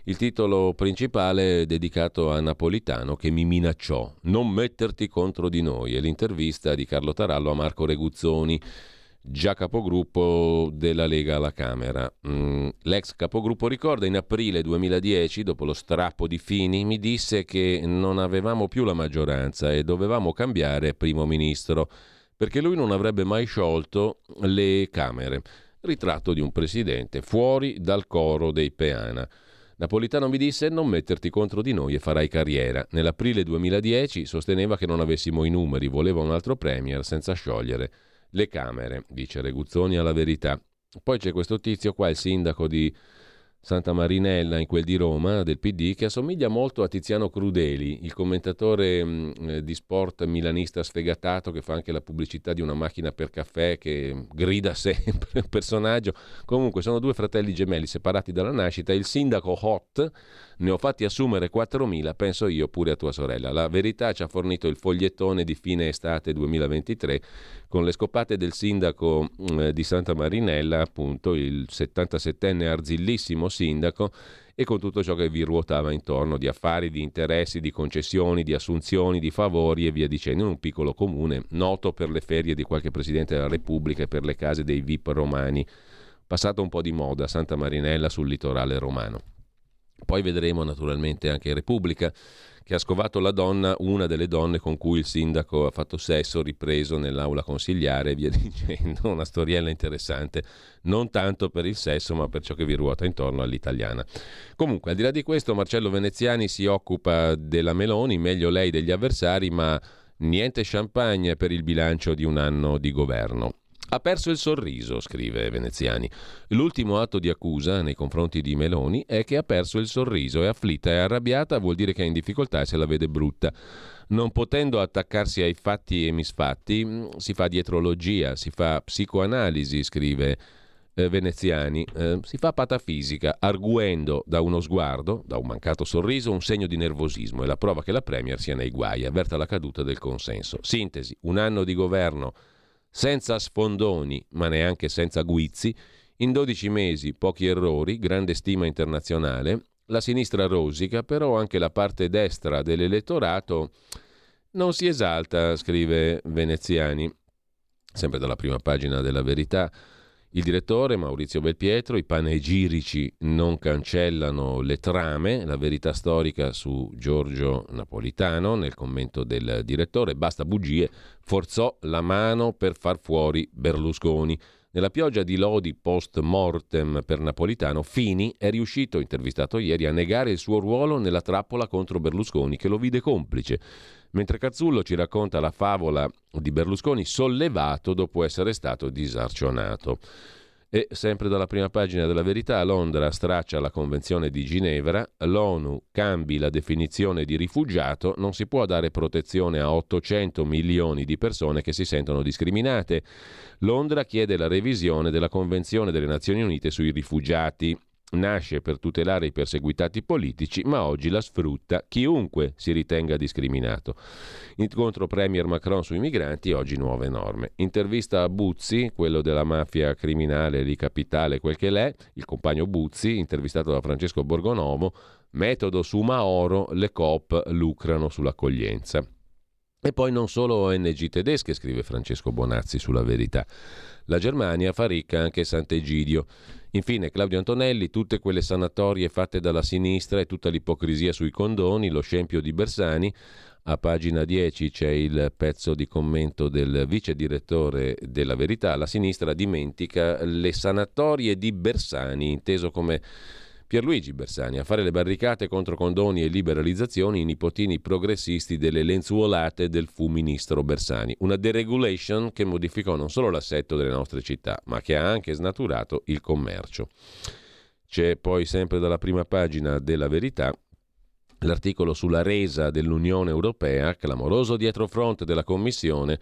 A: Il titolo principale è dedicato a Napolitano che mi minacciò non metterti contro di noi e l'intervista di Carlo Tarallo a Marco Reguzzoni. già capogruppo della Lega alla Camera. Mm, l'ex capogruppo ricorda in aprile 2010, dopo lo strappo di Fini, mi disse che non avevamo più la maggioranza e dovevamo cambiare primo ministro, perché lui non avrebbe mai sciolto le Camere. Ritratto di un presidente fuori dal coro dei Peana. Napolitano mi disse non metterti contro di noi e farai carriera. Nell'aprile 2010 sosteneva che non avessimo i numeri, voleva un altro premier senza sciogliere le Camere, dice Reguzzoni alla verità. Poi c'è questo tizio qua, il sindaco di Santa Marinella, in quel di Roma, del PD, che assomiglia molto a Tiziano Crudeli, il commentatore mh, eh, di sport milanista sfegatato che fa anche la pubblicità di una macchina per caffè, che grida sempre un personaggio. Comunque sono due fratelli gemelli separati dalla nascita. Il sindaco Hot ne ho fatti assumere 4.000, penso io pure a tua sorella. La verità ci ha fornito il fogliettone di fine estate 2023 con le scopate del sindaco eh, di Santa Marinella, appunto il 77enne arzillissimo sindaco, e con tutto ciò che vi ruotava intorno di affari, di interessi, di concessioni, di assunzioni, di favori e via dicendo, in un piccolo comune noto per le ferie di qualche Presidente della Repubblica e per le case dei VIP romani, passato un po' di moda Santa Marinella sul litorale romano. Poi vedremo naturalmente anche Repubblica che ha scovato la donna, una delle donne con cui il sindaco ha fatto sesso ripreso nell'aula consigliare e via dicendo, una storiella interessante, non tanto per il sesso ma per ciò che vi ruota intorno all'italiana. Comunque, al di là di questo, Marcello Veneziani si occupa della Meloni, meglio lei degli avversari, ma niente champagne per il bilancio di un anno di governo. Ha perso il sorriso, scrive Veneziani. L'ultimo atto di accusa nei confronti di Meloni è che ha perso il sorriso. È afflitta e arrabbiata, vuol dire che è in difficoltà e se la vede brutta. Non potendo attaccarsi ai fatti e misfatti, mm, si fa dietrologia, si fa psicoanalisi, scrive eh, Veneziani, eh, si fa patafisica, arguendo da uno sguardo, da un mancato sorriso, un segno di nervosismo e la prova che la Premier sia nei guai, avverta la caduta del consenso. Sintesi, un anno di governo senza sfondoni, ma neanche senza guizzi, in 12 mesi pochi errori, grande stima internazionale, la sinistra rosica, però anche la parte destra dell'elettorato non si esalta, scrive Veneziani, sempre dalla prima pagina della verità. Il direttore Maurizio Belpietro, i panegirici non cancellano le trame, la verità storica su Giorgio Napolitano nel commento del direttore, basta bugie, forzò la mano per far fuori Berlusconi. Nella pioggia di lodi post mortem per Napolitano, Fini è riuscito, intervistato ieri, a negare il suo ruolo nella trappola contro Berlusconi, che lo vide complice. Mentre Cazzullo ci racconta la favola di Berlusconi sollevato dopo essere stato disarcionato. E sempre dalla prima pagina della verità, Londra straccia la Convenzione di Ginevra, l'ONU cambi la definizione di rifugiato, non si può dare protezione a 800 milioni di persone che si sentono discriminate. Londra chiede la revisione della Convenzione delle Nazioni Unite sui rifugiati. Nasce per tutelare i perseguitati politici, ma oggi la sfrutta chiunque si ritenga discriminato. Incontro Premier Macron sui migranti, oggi nuove norme. Intervista a Buzzi, quello della mafia criminale di capitale, quel che l'è, il compagno Buzzi, intervistato da Francesco Borgonovo, metodo su Maoro, le COP lucrano sull'accoglienza. E poi non solo ONG tedesche, scrive Francesco Bonazzi sulla verità. La Germania fa ricca anche Sant'Egidio. Infine Claudio Antonelli, tutte quelle sanatorie fatte dalla sinistra e tutta l'ipocrisia sui condoni, lo scempio di Bersani. A pagina 10 c'è il pezzo di commento del vice direttore della Verità. La sinistra dimentica le sanatorie di Bersani, inteso come Pierluigi Bersani a fare le barricate contro condoni e liberalizzazioni i nipotini progressisti delle lenzuolate del fu ministro Bersani. Una deregulation che modificò non solo l'assetto delle nostre città, ma che ha anche snaturato il commercio. C'è poi sempre dalla prima pagina della verità l'articolo sulla resa dell'Unione Europea, clamoroso dietrofront della Commissione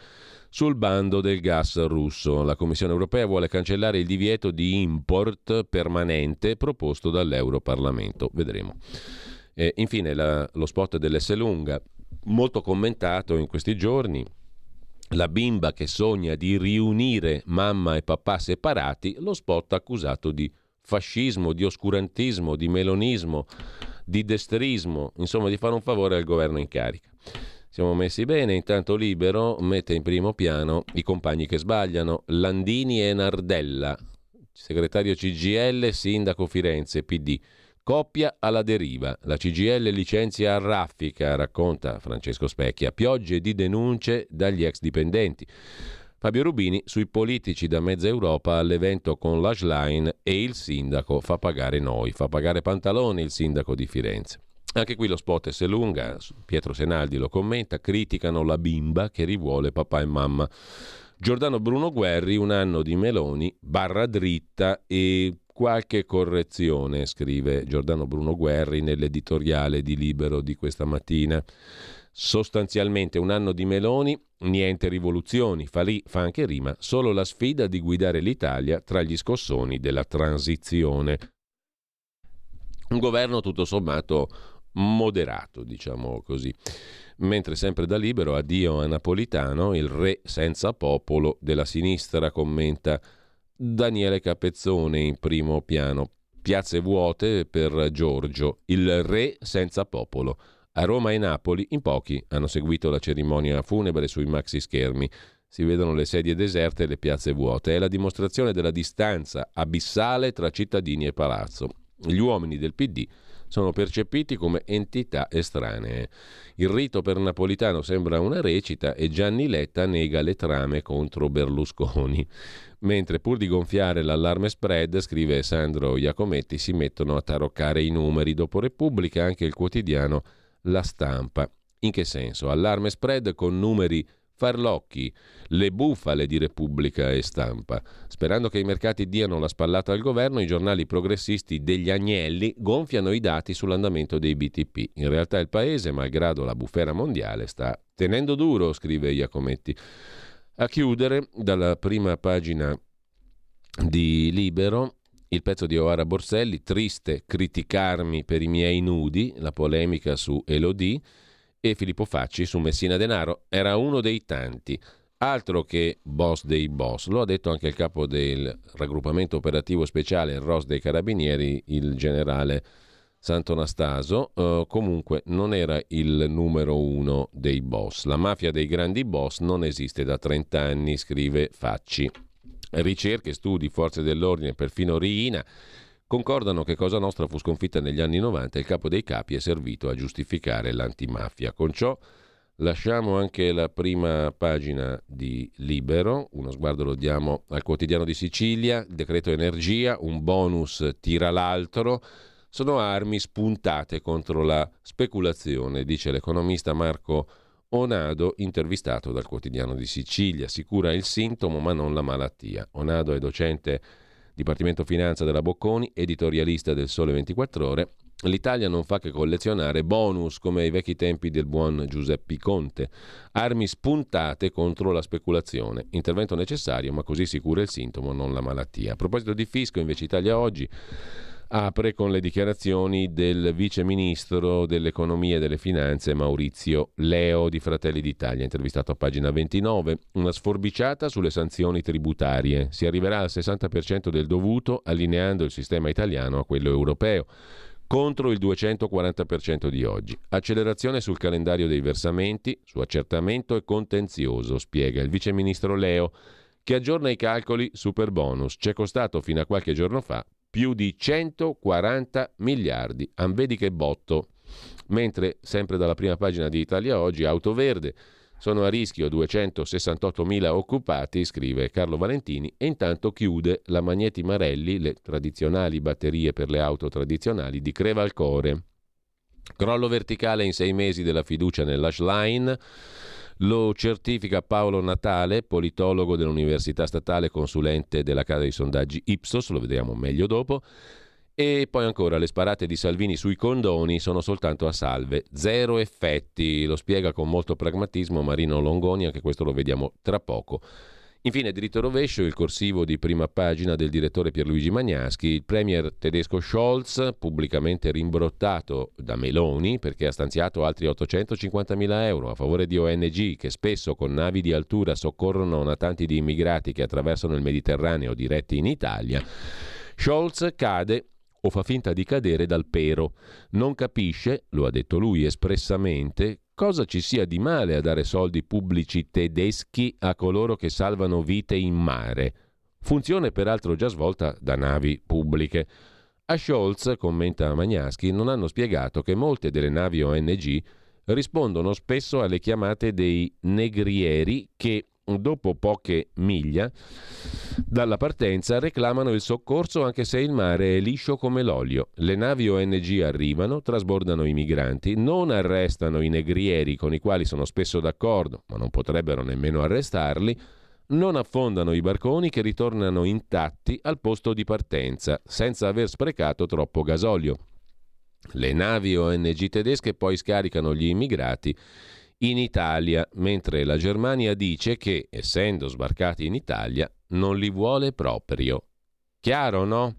A: sul bando del gas russo. La Commissione europea vuole cancellare il divieto di import permanente proposto dall'Europarlamento. Vedremo. E infine la, lo spot dell'Esselunga, molto commentato in questi giorni. La bimba che sogna di riunire mamma e papà separati, lo spot accusato di fascismo, di oscurantismo, di melonismo, di destrismo, insomma di fare un favore al governo in carica. Siamo messi bene, intanto Libero mette in primo piano i compagni che sbagliano, Landini e Nardella, segretario CGL, sindaco Firenze, PD. Coppia alla deriva. La CGL licenzia a raffica, racconta Francesco Specchia. Piogge di denunce dagli ex dipendenti. Fabio Rubini sui politici da mezza Europa all'evento con l'Ashline e il sindaco fa pagare noi, fa pagare Pantaloni il sindaco di Firenze. Anche qui lo spot è lunga, Pietro Senaldi lo commenta, criticano la bimba che rivuole papà e mamma. Giordano Bruno Guerri, un anno di Meloni, barra dritta e qualche correzione, scrive Giordano Bruno Guerri nell'editoriale di Libero di questa mattina. Sostanzialmente un anno di Meloni, niente rivoluzioni, fa lì, fa anche rima, solo la sfida di guidare l'Italia tra gli scossoni della transizione. Un governo tutto sommato moderato, diciamo così. Mentre sempre da libero, addio a Napolitano, il re senza popolo della sinistra, commenta Daniele Capezzone in primo piano. Piazze vuote per Giorgio, il re senza popolo. A Roma e Napoli in pochi hanno seguito la cerimonia funebre sui maxi schermi. Si vedono le sedie deserte e le piazze vuote. È la dimostrazione della distanza abissale tra cittadini e palazzo. Gli uomini del PD sono percepiti come entità estranee. Il rito per Napolitano sembra una recita e Gianni Letta nega le trame contro Berlusconi. Mentre pur di gonfiare l'allarme spread, scrive Sandro Iacometti, si mettono a taroccare i numeri. Dopo Repubblica anche il quotidiano La Stampa. In che senso? Allarme spread con numeri farlocchi, le bufale di Repubblica e Stampa. Sperando che i mercati diano la spallata al governo, i giornali progressisti degli agnelli gonfiano i dati sull'andamento dei BTP. In realtà il paese, malgrado la bufera mondiale, sta tenendo duro, scrive Iacometti. A chiudere, dalla prima pagina di Libero, il pezzo di Oara Borselli, triste criticarmi per i miei nudi, la polemica su Elodie, e Filippo Facci su Messina Denaro. Era uno dei tanti. Altro che boss dei boss, lo ha detto anche il capo del raggruppamento operativo speciale, ROS dei Carabinieri, il generale Sant'Anastaso. Uh, comunque non era il numero uno dei boss. La mafia dei grandi boss non esiste da 30 anni, scrive Facci. Ricerche, studi, forze dell'ordine, perfino Riina concordano che Cosa Nostra fu sconfitta negli anni 90 e il capo dei capi è servito a giustificare l'antimafia. Con ciò lasciamo anche la prima pagina di Libero, uno sguardo lo diamo al quotidiano di Sicilia, il decreto energia, un bonus tira l'altro, sono armi spuntate contro la speculazione, dice l'economista Marco Onado, intervistato dal quotidiano di Sicilia. Si cura il sintomo ma non la malattia. Onado è docente Dipartimento Finanza della Bocconi, editorialista del Sole 24 Ore, l'Italia non fa che collezionare bonus come ai vecchi tempi del buon Giuseppe Conte, armi spuntate contro la speculazione, intervento necessario ma così si cura il sintomo, non la malattia. A proposito di fisco, invece Italia oggi apre con le dichiarazioni del vice ministro dell'economia e delle finanze Maurizio Leo di Fratelli d'Italia, intervistato a pagina 29. Una sforbiciata sulle sanzioni tributarie. Si arriverà al 60% del dovuto allineando il sistema italiano a quello europeo contro il 240% di oggi. Accelerazione sul calendario dei versamenti, su accertamento e contenzioso, spiega il vice ministro Leo, che aggiorna i calcoli super bonus. C'è costato fino a qualche giorno fa più di 140 miliardi. Vedi che botto. Mentre, sempre dalla prima pagina di Italia Oggi, Auto Verde, sono a rischio 268.000 occupati, scrive Carlo Valentini, e intanto chiude la Magneti Marelli, le tradizionali batterie per le auto tradizionali di Crevalcore. Crollo verticale in sei mesi della fiducia nell'Ash Line. Lo certifica Paolo Natale, politologo dell'Università Statale, consulente della casa dei sondaggi Ipsos, lo vedremo meglio dopo. E poi ancora le sparate di Salvini sui condoni sono soltanto a salve, zero effetti, lo spiega con molto pragmatismo Marino Longoni, anche questo lo vediamo tra poco. Infine, diritto rovescio, il corsivo di prima pagina del direttore Pierluigi Magnaschi, il premier tedesco Scholz, pubblicamente rimbrottato da Meloni perché ha stanziato altri 850 mila euro a favore di ONG che spesso con navi di altura soccorrono natanti di immigrati che attraversano il Mediterraneo diretti in Italia. Scholz cade o fa finta di cadere dal pero. Non capisce, lo ha detto lui espressamente, cosa ci sia di male a dare soldi pubblici tedeschi a coloro che salvano vite in mare. Funzione peraltro già svolta da navi pubbliche. A Scholz, commenta Magnaschi, non hanno spiegato che molte delle navi ONG rispondono spesso alle chiamate dei negrieri che dopo poche miglia dalla partenza reclamano il soccorso anche se il mare è liscio come l'olio. Le navi ONG arrivano, trasbordano i migranti, non arrestano i negrieri con i quali sono spesso d'accordo, ma non potrebbero nemmeno arrestarli, non affondano i barconi che ritornano intatti al posto di partenza, senza aver sprecato troppo gasolio. Le navi ONG tedesche poi scaricano gli immigrati in Italia, mentre la Germania dice che, essendo sbarcati in Italia, non li vuole proprio. Chiaro, no?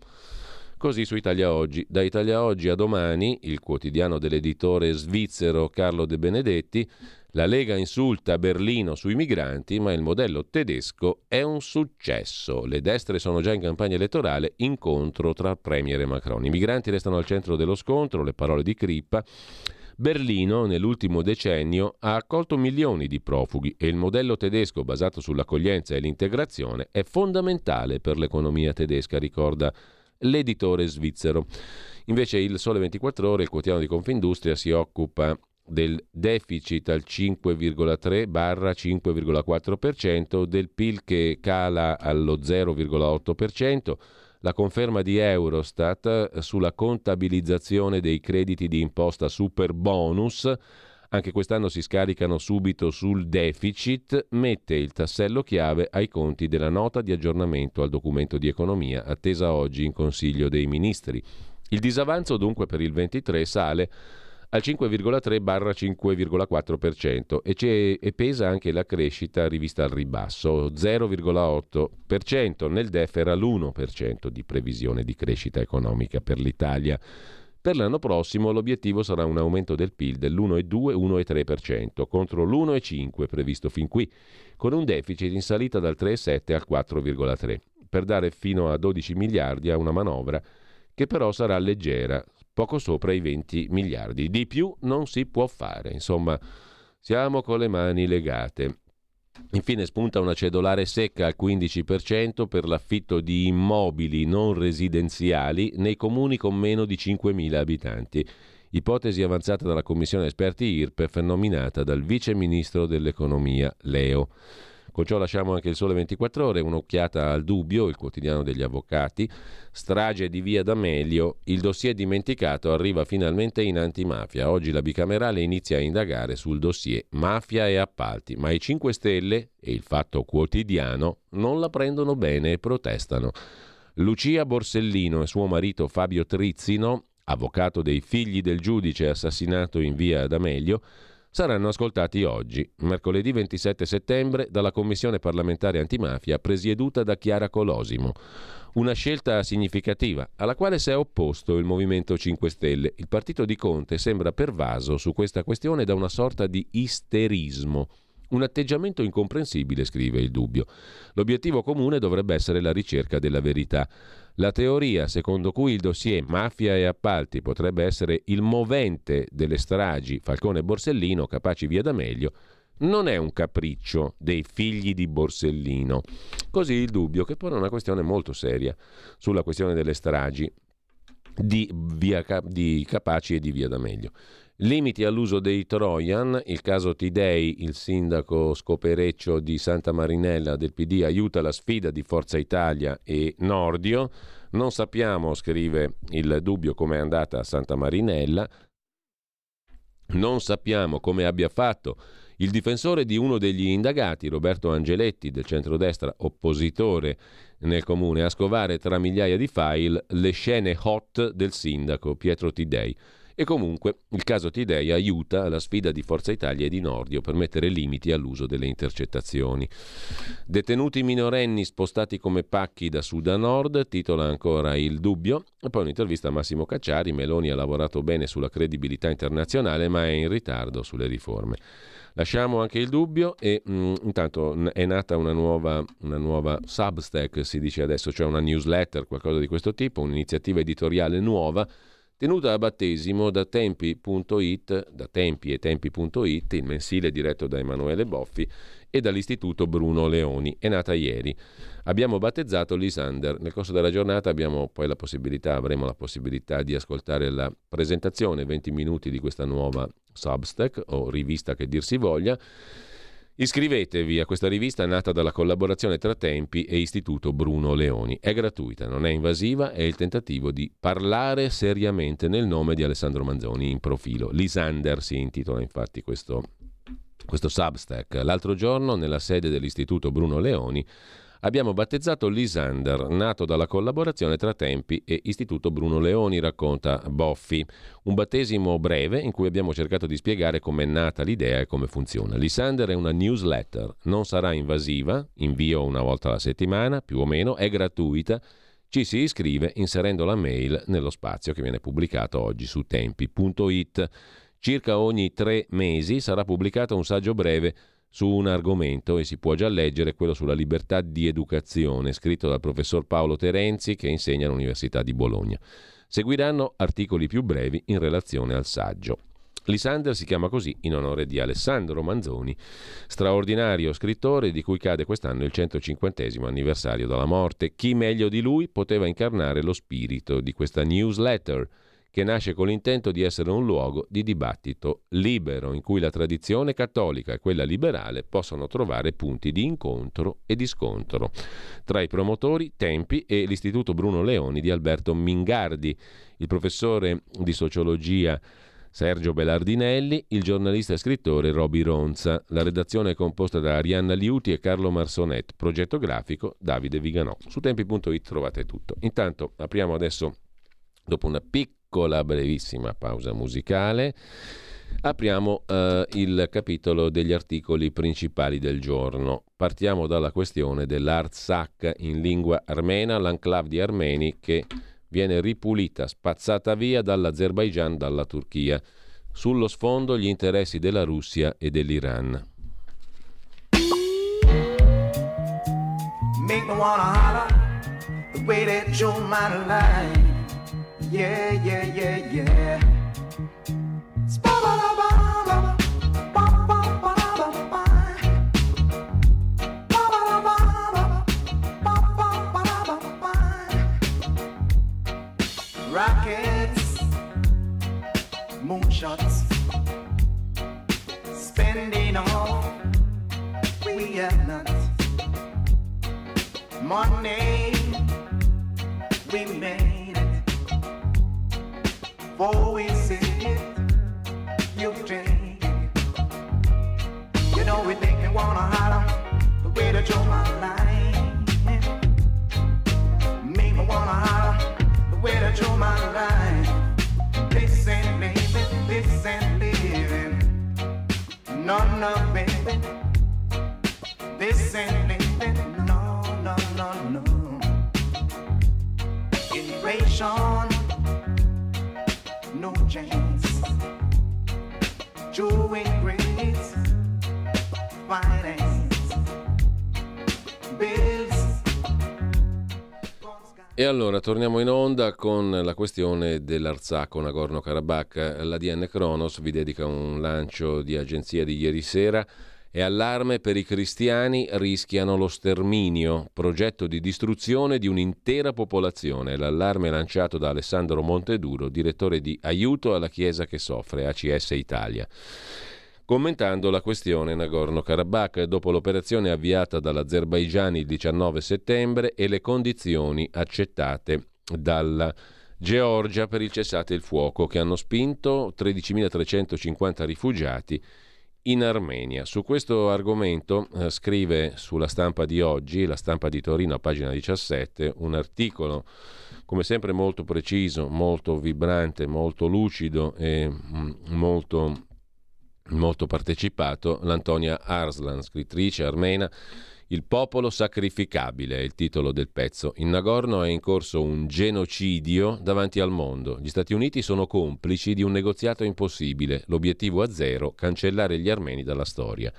A: Così su Italia Oggi. Da Italia Oggi a domani, il quotidiano dell'editore svizzero Carlo De Benedetti, la Lega insulta Berlino sui migranti, ma il modello tedesco è un successo. Le destre sono già in campagna elettorale, incontro tra Premier e Macron. I migranti restano al centro dello scontro, le parole di Crippa. Berlino nell'ultimo decennio ha accolto milioni di profughi e il modello tedesco basato sull'accoglienza e l'integrazione è fondamentale per l'economia tedesca, ricorda l'editore svizzero. Invece il Sole 24 ore, il quotidiano di Confindustria, si occupa del deficit al 5,3-5,4%, del PIL che cala allo 0,8%, la conferma di Eurostat sulla contabilizzazione dei crediti di imposta super bonus, anche quest'anno si scaricano subito sul deficit, mette il tassello chiave ai conti della nota di aggiornamento al documento di economia attesa oggi in Consiglio dei Ministri. Il disavanzo dunque per il 23 sale al 5,3-5,4% e, e pesa anche la crescita rivista al ribasso, 0,8%, nel DEF era l'1% di previsione di crescita economica per l'Italia. Per l'anno prossimo l'obiettivo sarà un aumento del PIL dell'1,2-1,3% contro l'1,5% previsto fin qui, con un deficit in salita dal 3,7 al 4,3%, per dare fino a 12 miliardi a una manovra che però sarà leggera, poco sopra i 20 miliardi. Di più non si può fare. Insomma, siamo con le mani legate. Infine spunta una cedolare secca al 15% per l'affitto di immobili non residenziali nei comuni con meno di 5.000 abitanti. Ipotesi avanzata dalla commissione esperti IRPEF nominata dal vice ministro dell'economia Leo. Con ciò lasciamo anche il Sole 24 Ore, un'occhiata al dubbio, il quotidiano degli avvocati. Strage di Via D'Amelio, il dossier dimenticato arriva finalmente in antimafia. Oggi la bicamerale inizia a indagare sul dossier mafia e appalti, ma i 5 Stelle e il Fatto Quotidiano non la prendono bene e protestano. Lucia Borsellino e suo marito Fabio Trizzino, avvocato dei figli del giudice assassinato in via D'Amelio, saranno ascoltati oggi, mercoledì 27 settembre, dalla Commissione parlamentare antimafia presieduta da Chiara Colosimo. Una scelta significativa, alla quale si è opposto il Movimento 5 Stelle. Il partito di Conte sembra pervaso su questa questione da una sorta di isterismo. Un atteggiamento incomprensibile, scrive il dubbio. L'obiettivo comune dovrebbe essere la ricerca della verità. La teoria secondo cui il dossier mafia e appalti potrebbe essere il movente delle stragi Falcone e Borsellino, capaci via D'Amelio, non è un capriccio dei figli di Borsellino. Così il dubbio, che pone una questione molto seria sulla questione delle stragi di, via, di Capaci e di Via D'Amelio. Limiti all'uso dei Trojan, il caso Tidei, il sindaco scopereccio di Santa Marinella del PD aiuta la sfida di Forza Italia e Nordio. Non sappiamo, scrive il dubbio, come è andata a Santa Marinella. Non sappiamo come abbia fatto il difensore di uno degli indagati, Roberto Angeletti, del centrodestra, oppositore nel comune, a scovare tra migliaia di file le scene hot del sindaco Pietro Tidei. E comunque il caso Tidei aiuta la sfida di Forza Italia e di Nordio per mettere limiti all'uso delle intercettazioni. Detenuti minorenni spostati come pacchi da sud a nord, titola ancora il dubbio, e poi un'intervista a Massimo Cacciari, Meloni ha lavorato bene sulla credibilità internazionale ma è in ritardo sulle riforme. Lasciamo anche il dubbio e mh, mm, intanto è nata una nuova, una nuova Substack, si dice adesso, cioè una newsletter, qualcosa di questo tipo, un'iniziativa editoriale nuova tenuta a battesimo da tempi.it, da tempi e tempi.it, il mensile diretto da Emanuele Boffi e dall'Istituto Bruno Leoni. È nata ieri. Abbiamo battezzato Lisander. Nel corso della giornata abbiamo poi la possibilità, avremo la possibilità di ascoltare la presentazione, 20 minuti di questa nuova Substack o rivista che dir si voglia. Iscrivetevi a questa rivista nata dalla collaborazione tra Tempi e Istituto Bruno Leoni. È gratuita, non è invasiva, è il tentativo di parlare seriamente nel nome di Alessandro Manzoni in profilo. Lisander si intitola infatti questo questo Substack. L'altro giorno, nella sede dell'Istituto Bruno Leoni, abbiamo battezzato Lisander, nato dalla collaborazione tra Tempi e Istituto Bruno Leoni, racconta Boffi. Un battesimo breve in cui abbiamo cercato di spiegare com'è nata l'idea e come funziona. Lisander è una newsletter, non sarà invasiva, invio una volta alla settimana, più o meno, è gratuita. Ci si iscrive inserendo la mail nello spazio che viene pubblicato oggi su tempi.it. Circa ogni tre mesi sarà pubblicato un saggio breve su un argomento e si può già leggere quello sulla libertà di educazione, scritto dal professor Paolo Terenzi che insegna all'Università di Bologna. Seguiranno articoli più brevi in relazione al saggio. Lisander si chiama così in onore di Alessandro Manzoni, straordinario scrittore di cui cade quest'anno il 150 anniversario dalla morte. Chi meglio di lui poteva incarnare lo spirito di questa newsletter che nasce con l'intento di essere un luogo di dibattito libero, in cui la tradizione cattolica e quella liberale possono trovare punti di incontro e di scontro. Tra i promotori Tempi e l'Istituto Bruno Leoni di Alberto Mingardi, il professore di sociologia Sergio Belardinelli, il giornalista e scrittore Roby Ronza. La redazione è composta da Arianna Liuti e Carlo Marsonet, progetto grafico Davide Viganò. Su tempi.it trovate tutto. Intanto apriamo adesso, dopo una piccola piccola, brevissima pausa musicale. Apriamo eh, il capitolo degli articoli principali del giorno. Partiamo dalla questione dell'Artsakh in lingua armena, l'enclave di armeni che viene ripulita, spazzata via dall'Azerbaigian, dalla Turchia. Sullo sfondo gli interessi della Russia e dell'Iran. Make me wanna holler the way that you're my life. Yeah, yeah, yeah, yeah. Rockets, moonshots, spending all we have not. Money we made. Before we Allora torniamo in onda con la questione dell'Artsakh Nagorno-Karabakh. L'ADN Kronos vi dedica un lancio di agenzia di ieri sera e allarme per i cristiani rischiano lo sterminio, progetto di distruzione di un'intera popolazione. L'allarme lanciato da Alessandro Monteduro, direttore di Aiuto alla Chiesa che soffre, ACS Italia. Commentando la questione Nagorno-Karabakh dopo l'operazione avviata dall'Azerbaigian il 19 settembre e le condizioni accettate dalla Georgia per il cessate il fuoco che hanno spinto 13.350 rifugiati in Armenia. Su questo argomento eh, scrive sulla stampa di oggi, la stampa di Torino a pagina 17, un articolo come sempre molto preciso, molto vibrante, molto lucido e mm, molto, molto partecipato, l'Antonia Arslan, scrittrice armena il popolo sacrificabile è il titolo del pezzo. In Nagorno è in corso un genocidio davanti al mondo. Gli Stati Uniti sono complici di un negoziato impossibile. L'obiettivo a zero, cancellare gli armeni dalla storia.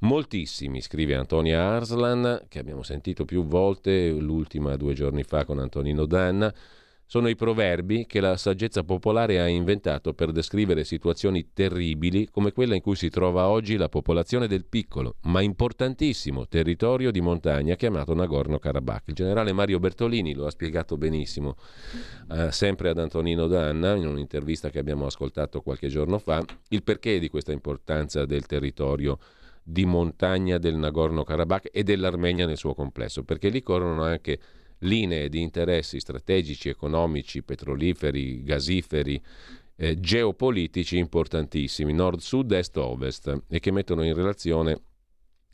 A: Moltissimi, scrive Antonia Arslan, che abbiamo sentito più volte, l'ultima due giorni fa con Antonino Danna, sono i proverbi che la saggezza popolare ha inventato per descrivere situazioni terribili come quella in cui si trova oggi la popolazione del piccolo, ma importantissimo territorio di montagna chiamato Nagorno-Karabakh. Il generale Mario Bertolini lo ha spiegato benissimo, eh, sempre ad Antonino Danna, in un'intervista che abbiamo ascoltato qualche giorno fa, il perché di questa importanza del territorio di montagna del Nagorno-Karabakh e dell'Armenia nel suo complesso, perché lì corrono anche linee di interessi strategici, economici, petroliferi, gasiferi, eh, geopolitici importantissimi, nord, sud, est, ovest, e che mettono in relazione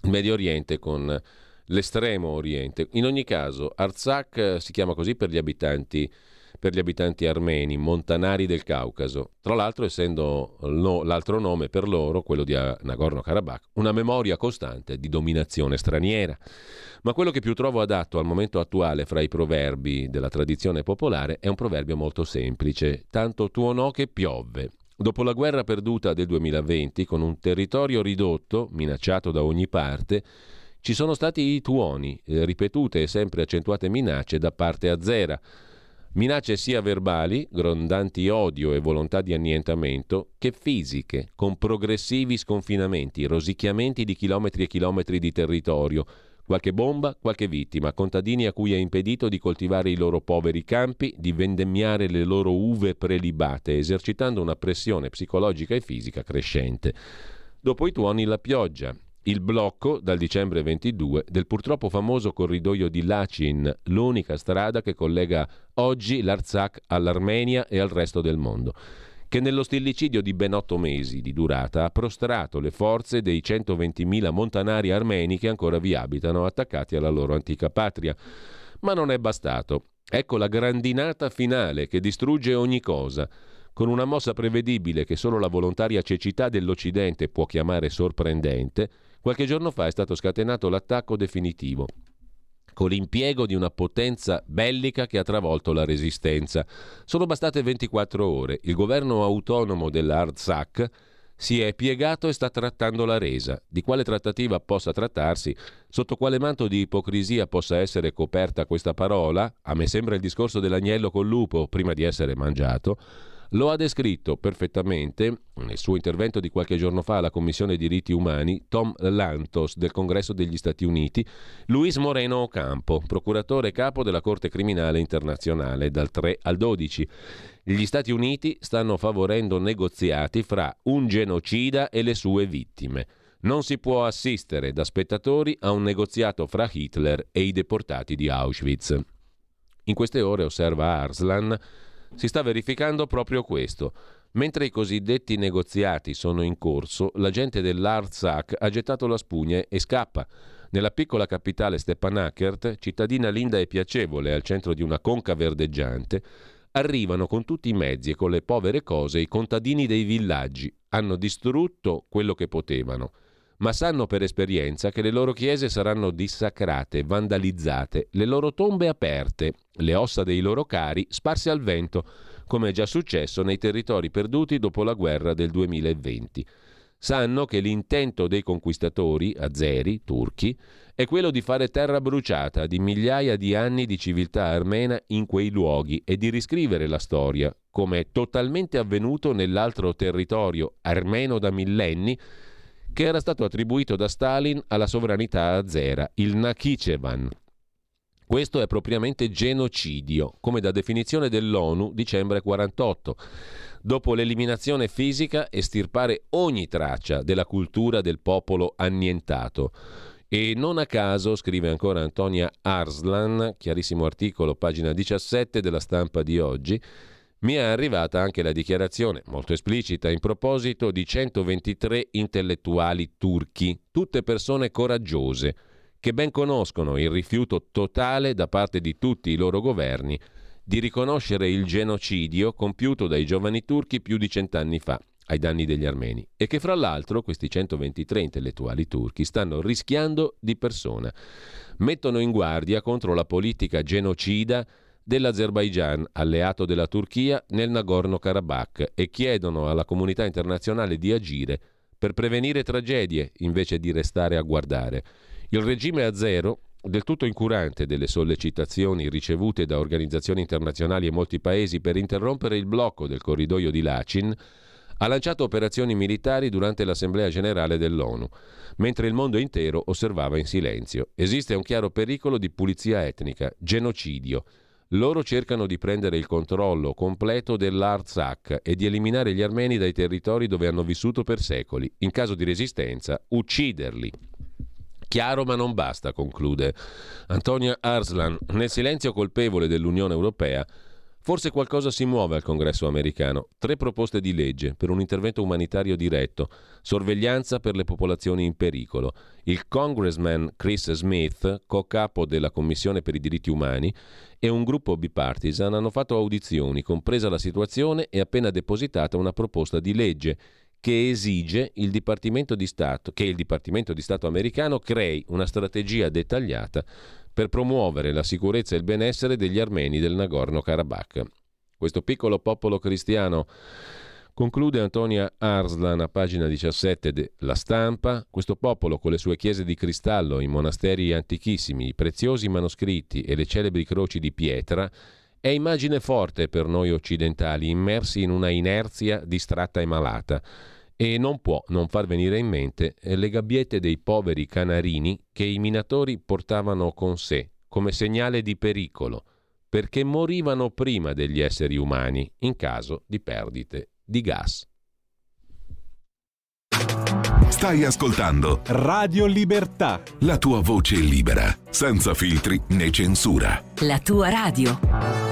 A: il Medio Oriente con l'estremo Oriente. In ogni caso, Artsakh eh, si chiama così per gli abitanti per gli abitanti armeni, montanari del Caucaso, tra l'altro essendo l'altro nome per loro, quello di Nagorno-Karabakh, una memoria costante di dominazione straniera. Ma quello che più trovo adatto al momento attuale fra i proverbi della tradizione popolare è un proverbio molto semplice, tanto tuonò che piovve. Dopo la guerra perduta del 2020, con un territorio ridotto, minacciato da ogni parte, ci sono stati i tuoni, eh, ripetute e sempre accentuate minacce da parte azera Minacce sia verbali, grondanti odio e volontà di annientamento, che fisiche, con progressivi sconfinamenti, rosicchiamenti di chilometri e chilometri di territorio, qualche bomba, qualche vittima, contadini a cui è impedito di coltivare i loro poveri campi, di vendemmiare le loro uve prelibate, esercitando una pressione psicologica e fisica crescente. Dopo i tuoni la pioggia, il blocco dal dicembre 22 del purtroppo famoso corridoio di Lachin, l'unica strada che collega oggi l'Arzakh all'Armenia e al resto del mondo, che nello stillicidio di ben otto mesi di durata ha prostrato le forze dei 120.000 montanari armeni che ancora vi abitano, attaccati alla loro antica patria. Ma non è bastato. Ecco la grandinata finale che distrugge ogni cosa con una mossa prevedibile che solo la volontaria cecità dell'Occidente può chiamare sorprendente, Qualche giorno fa è stato scatenato l'attacco definitivo con l'impiego di una potenza bellica che ha travolto la resistenza. Sono bastate 24 ore. Il governo autonomo dell'Artsakh si è piegato e sta trattando la resa. Di quale trattativa possa trattarsi, sotto quale manto di ipocrisia possa essere coperta questa parola, a me sembra il discorso dell'agnello col lupo prima di essere mangiato, lo ha descritto perfettamente nel suo intervento di qualche giorno fa alla Commissione diritti umani Tom Lantos del Congresso degli Stati Uniti, Luis Moreno Ocampo, procuratore capo della Corte Criminale Internazionale dal 3 al 12. Gli Stati Uniti stanno favorendo negoziati fra un genocida e le sue vittime. Non si può assistere da spettatori a un negoziato fra Hitler e i deportati di Auschwitz. In queste ore, osserva Arslan, si sta verificando proprio questo. Mentre i cosiddetti negoziati sono in corso, la gente dell'Artsakh ha gettato la spugna e scappa. Nella piccola capitale Stepanakert, cittadina linda e piacevole al centro di una conca verdeggiante, arrivano con tutti i mezzi e con le povere cose i contadini dei villaggi. Hanno distrutto quello che potevano ma sanno per esperienza che le loro chiese saranno dissacrate, vandalizzate, le loro tombe aperte, le ossa dei loro cari sparse al vento, come è già successo nei territori perduti dopo la guerra del 2020. Sanno che l'intento dei conquistatori, azeri, turchi, è quello di fare terra bruciata di migliaia di anni di civiltà armena in quei luoghi e di riscrivere la storia, come è totalmente avvenuto nell'altro territorio armeno da millenni, che era stato attribuito da Stalin alla sovranità azera, il Nakhichevan. Questo è propriamente genocidio, come da definizione dell'ONU dicembre 48. Dopo l'eliminazione fisica, estirpare ogni traccia della cultura del popolo annientato. E non a caso, scrive ancora Antonia Arslan, chiarissimo articolo, pagina 17 della stampa di oggi, mi è arrivata anche la dichiarazione, molto esplicita, in proposito di 123 intellettuali turchi, tutte persone coraggiose, che ben conoscono il rifiuto totale da parte di tutti i loro governi di riconoscere il genocidio compiuto dai giovani turchi più di cent'anni fa ai danni degli armeni e che fra l'altro questi 123 intellettuali turchi stanno rischiando di persona. Mettono in guardia contro la politica genocida dell'Azerbaigian, alleato della Turchia nel Nagorno-Karabakh, e chiedono alla comunità internazionale di agire per prevenire tragedie invece di restare a guardare. Il regime azero del tutto incurante delle sollecitazioni ricevute da organizzazioni internazionali e molti paesi per interrompere il blocco del corridoio di Lachin, ha lanciato operazioni militari durante l'Assemblea generale dell'ONU, mentre il mondo intero osservava in silenzio. Esiste un chiaro pericolo di pulizia etnica, genocidio. Loro cercano di prendere il controllo completo dell'Artsakh e di eliminare gli armeni dai territori dove hanno vissuto per secoli. In caso di resistenza, ucciderli. Chiaro ma non basta, conclude Antonia Arslan. Nel silenzio colpevole dell'Unione Europea, Forse qualcosa si muove al congresso americano. Tre proposte di legge per un intervento umanitario diretto, sorveglianza per le popolazioni in pericolo. Il congressman Chris Smith, co-capo della Commissione per i diritti umani, e un gruppo bipartisan hanno fatto audizioni, compresa la situazione e appena depositata una proposta di legge che esige il Dipartimento di Stato, che il Dipartimento di Stato americano crei una strategia dettagliata per promuovere la sicurezza e il benessere degli armeni del Nagorno-Karabakh. Questo piccolo popolo cristiano Conclude Antonia Arslan a pagina 17 della stampa, questo popolo con le sue chiese di cristallo, i monasteri antichissimi, i preziosi manoscritti e le celebri croci di pietra, è immagine forte per noi occidentali, immersi in una inerzia distratta e malata e non può non far venire in mente eh, le gabbiette dei poveri canarini che i minatori portavano con sé come segnale di pericolo, perché morivano prima degli esseri umani in caso di perdite di gas.
L: Stai ascoltando
J: Radio Libertà,
L: la tua voce libera, senza filtri né censura.
M: La tua radio.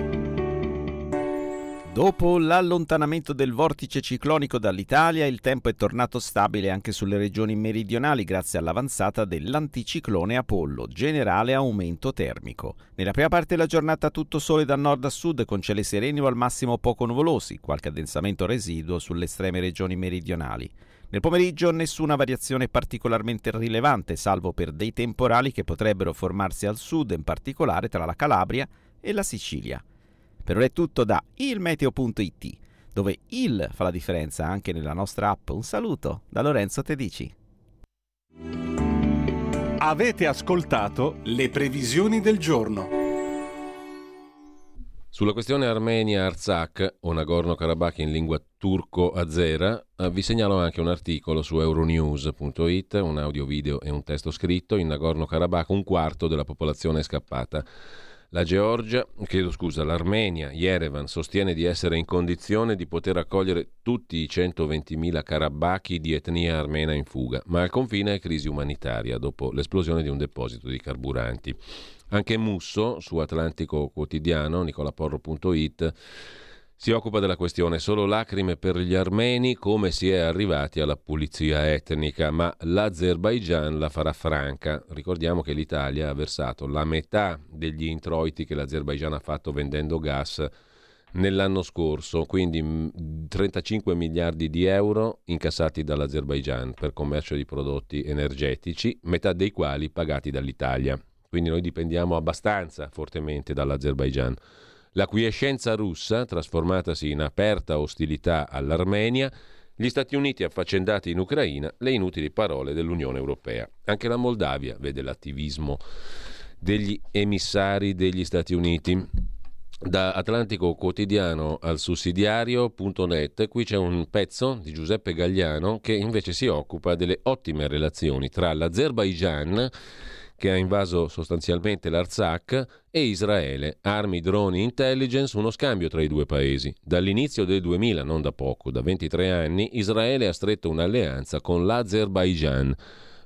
N: Dopo l'allontanamento del vortice ciclonico dall'Italia, il tempo è tornato stabile anche sulle regioni meridionali grazie all'avanzata dell'anticiclone Apollo, generale aumento termico. Nella prima parte della giornata tutto sole da nord a sud con cieli sereni o al massimo poco nuvolosi, qualche addensamento residuo sulle estreme regioni meridionali. Nel pomeriggio nessuna variazione particolarmente rilevante, salvo per dei temporali che potrebbero formarsi al sud, in particolare tra la Calabria e la Sicilia. Per ora è tutto da ilmeteo.it, dove il fa la differenza anche nella nostra app. Un saluto da Lorenzo Tedici.
J: Avete ascoltato le previsioni del giorno.
A: Sulla questione Armenia-Artsakh o Nagorno-Karabakh in lingua turco-azera, eh, vi segnalo anche un articolo su euronews.it, un audio video e un testo scritto. In Nagorno-Karabakh un quarto della popolazione è scappata. La Georgia, chiedo scusa, l'Armenia, Yerevan, sostiene di essere in condizione di poter accogliere tutti i 120.000 carabacchi di etnia armena in fuga, ma al confine è crisi umanitaria dopo l'esplosione di un deposito di carburanti. Anche Musso, su Atlantico Quotidiano, nicolaporro.it, si occupa della questione solo lacrime per gli armeni come si è arrivati alla pulizia etnica, ma l'Azerbaigian la farà franca. Ricordiamo che l'Italia ha versato la metà degli introiti che l'Azerbaigian ha fatto vendendo gas nell'anno scorso, quindi 35 miliardi di euro incassati dall'Azerbaigian per commercio di prodotti energetici, metà dei quali pagati dall'Italia. Quindi noi dipendiamo abbastanza fortemente dall'Azerbaigian. La quiescenza russa, trasformatasi in aperta ostilità all'Armenia, gli Stati Uniti affaccendati in Ucraina, le inutili parole dell'Unione Europea. Anche la Moldavia vede l'attivismo degli emissari degli Stati Uniti. Da Atlantico Quotidiano al sussidiario.net, qui c'è un pezzo di Giuseppe Gagliano che invece si occupa delle ottime relazioni tra l'Azerbaigian che ha invaso sostanzialmente l'Arzak, e Israele, armi, droni, intelligence, uno scambio tra i due paesi. Dall'inizio del 2000, non da poco, da 23 anni, Israele ha stretto un'alleanza con l'Azerbaijan,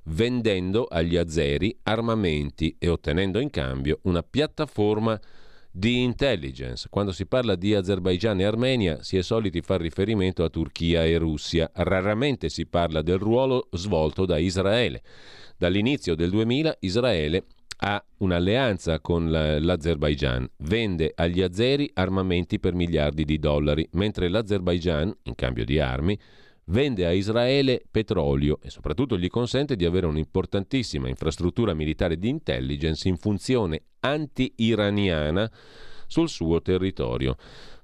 A: vendendo agli azeri armamenti e ottenendo in cambio una piattaforma di intelligence. Quando si parla di Azerbaigian e Armenia si è soliti far riferimento a Turchia e Russia, raramente si parla del ruolo svolto da Israele. Dall'inizio del 2000 Israele ha un'alleanza con l'Azerbaigian, vende agli azeri armamenti per miliardi di dollari, mentre l'Azerbaigian, in cambio di armi, vende a Israele petrolio e soprattutto gli consente di avere un'importantissima infrastruttura militare di intelligence in funzione anti-iraniana sul suo territorio.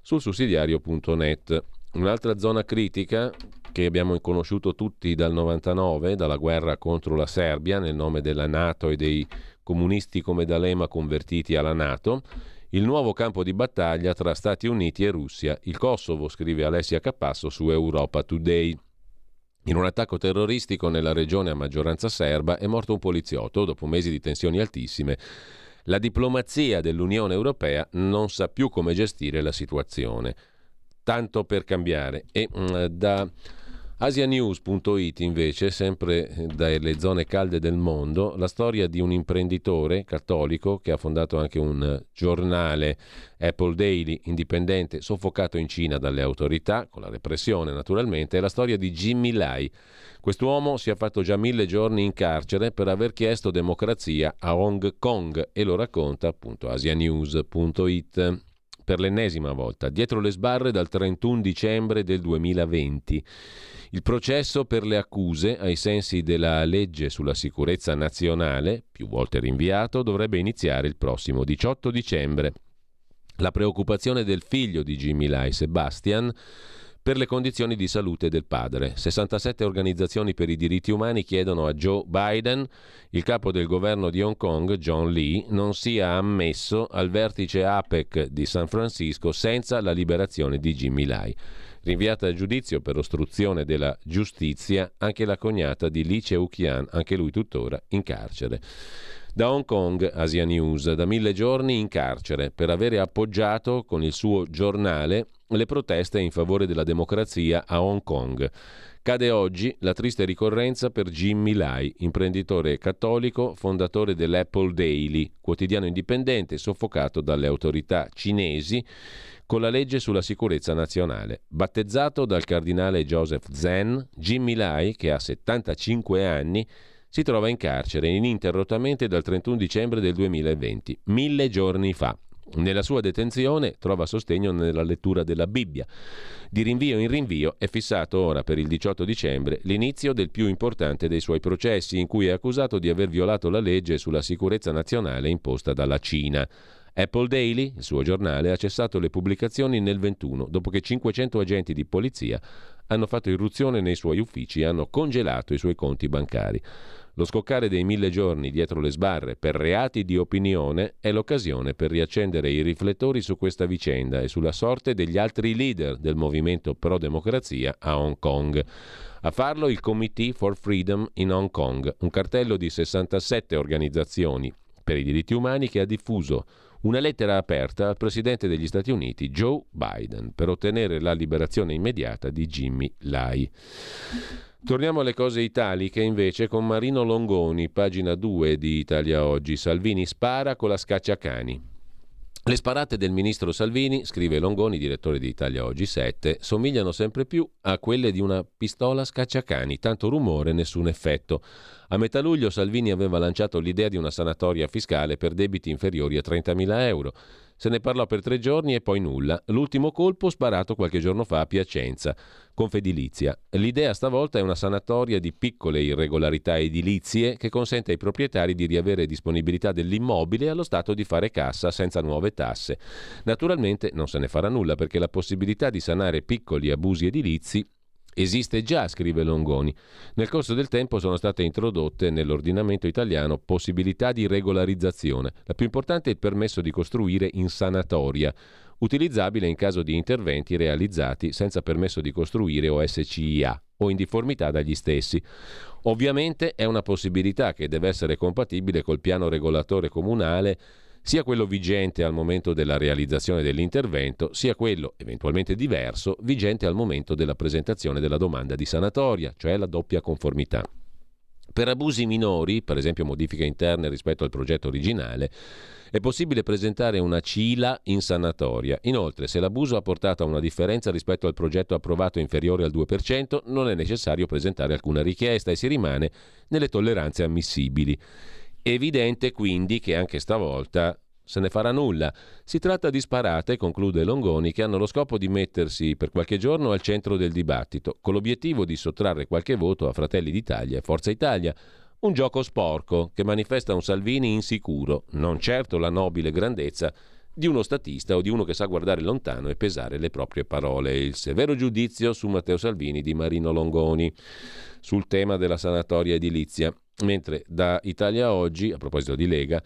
A: Sul sussidiario.net. Un'altra zona critica che abbiamo conosciuto tutti dal 99, dalla guerra contro la Serbia nel nome della Nato e dei comunisti come D'Alema convertiti alla Nato, il nuovo campo di battaglia tra Stati Uniti e Russia, il Kosovo, scrive Alessia Capasso su Europa Today. In un attacco terroristico nella regione a maggioranza serba è morto un poliziotto dopo mesi di tensioni altissime. La diplomazia dell'Unione Europea non sa più come gestire la situazione. Tanto per cambiare. E mm, da Asianews.it invece, sempre dalle zone calde del mondo, la storia di un imprenditore cattolico che ha fondato anche un giornale Apple Daily indipendente soffocato in Cina dalle autorità, con la repressione naturalmente, è la storia di Jimmy Lai. Quest'uomo si è fatto già mille giorni in carcere per aver chiesto democrazia a Hong Kong e lo racconta appunto asianews.it per l'ennesima volta, dietro le sbarre dal 31 dicembre del 2020. Il processo per le accuse, ai sensi della legge sulla sicurezza nazionale, più volte rinviato, dovrebbe iniziare il prossimo 18 dicembre. La preoccupazione del figlio di Jimmy Lai, Sebastian, per le condizioni di salute del padre. 67 organizzazioni per i diritti umani chiedono a Joe Biden, il capo del governo di Hong Kong, John Lee, non sia ammesso al vertice APEC di San Francisco senza la liberazione di Jimmy Lai. Rinviata a giudizio per ostruzione della giustizia anche la cognata di Lee Cheu-kian, anche lui tuttora in carcere. Da Hong Kong, Asia News, da mille giorni in carcere per avere appoggiato con il suo giornale le proteste in favore della democrazia a Hong Kong. Cade oggi la triste ricorrenza per Jimmy Lai, imprenditore cattolico, fondatore dell'Apple Daily, quotidiano indipendente soffocato dalle autorità cinesi con la legge sulla sicurezza nazionale. Battezzato dal cardinale Joseph Zen, Jimmy Lai, che ha 75 anni, si trova in carcere ininterrottamente dal 31 dicembre del 2020, mille giorni fa. Nella sua detenzione trova sostegno nella lettura della Bibbia. Di rinvio in rinvio è fissato ora per il 18 dicembre l'inizio del più importante dei suoi processi, in cui è accusato di aver violato la legge sulla sicurezza nazionale imposta dalla Cina. Apple Daily, il suo giornale, ha cessato le pubblicazioni nel 21 dopo che 500 agenti di polizia hanno fatto irruzione nei suoi uffici e hanno congelato i suoi conti bancari. Lo scoccare dei mille giorni dietro le sbarre per reati di opinione è l'occasione per riaccendere i riflettori su questa vicenda e sulla sorte degli altri leader del movimento pro-democrazia a Hong Kong. A farlo il Committee for Freedom in Hong Kong, un cartello di 67 organizzazioni per i diritti umani che ha diffuso una lettera aperta al presidente degli Stati Uniti Joe Biden per ottenere la liberazione immediata di Jimmy Lai. Torniamo alle cose italiche invece con Marino Longoni, pagina 2 di Italia Oggi. Salvini spara con la scacciacani. Le sparate del ministro Salvini, scrive Longoni, direttore di Italia Oggi 7, somigliano sempre più a quelle di una pistola scacciacani, tanto rumore, nessun effetto. A metà luglio Salvini aveva lanciato l'idea di una sanatoria fiscale per debiti inferiori a 30.000 euro. Se ne parlò per tre giorni e poi nulla. L'ultimo colpo sparato qualche giorno fa a Piacenza, Confedilizia. L'idea stavolta è una sanatoria di piccole irregolarità edilizie che consente ai proprietari di riavere disponibilità dell'immobile e allo Stato di fare cassa senza nuove tasse. Naturalmente non se ne farà nulla perché la possibilità di sanare piccoli abusi edilizi Esiste già, scrive Longoni. Nel corso del tempo sono state introdotte nell'ordinamento italiano possibilità di regolarizzazione. La più importante è il permesso di costruire in sanatoria, utilizzabile in caso di interventi realizzati senza permesso di costruire o SCIA o in difformità dagli stessi. Ovviamente è una possibilità che deve essere compatibile col piano regolatore comunale sia quello vigente al momento della realizzazione dell'intervento, sia quello, eventualmente diverso, vigente al momento della presentazione della domanda di sanatoria, cioè la doppia conformità. Per abusi minori, per esempio modifiche interne rispetto al progetto originale, è possibile presentare una CILA in sanatoria. Inoltre, se l'abuso ha portato a una differenza rispetto al progetto approvato inferiore al 2%, non è necessario presentare alcuna richiesta e si rimane nelle tolleranze ammissibili. Evidente quindi che anche stavolta se ne farà nulla. Si tratta di sparate, conclude Longoni, che hanno lo scopo di mettersi per qualche giorno al centro del dibattito, con l'obiettivo di sottrarre qualche voto a Fratelli d'Italia e Forza Italia. Un gioco sporco che manifesta un Salvini insicuro, non certo la nobile grandezza di uno statista o di uno che sa guardare lontano e pesare le proprie parole. Il severo giudizio su Matteo Salvini di Marino Longoni sul tema della sanatoria edilizia. Mentre da Italia Oggi, a proposito di Lega,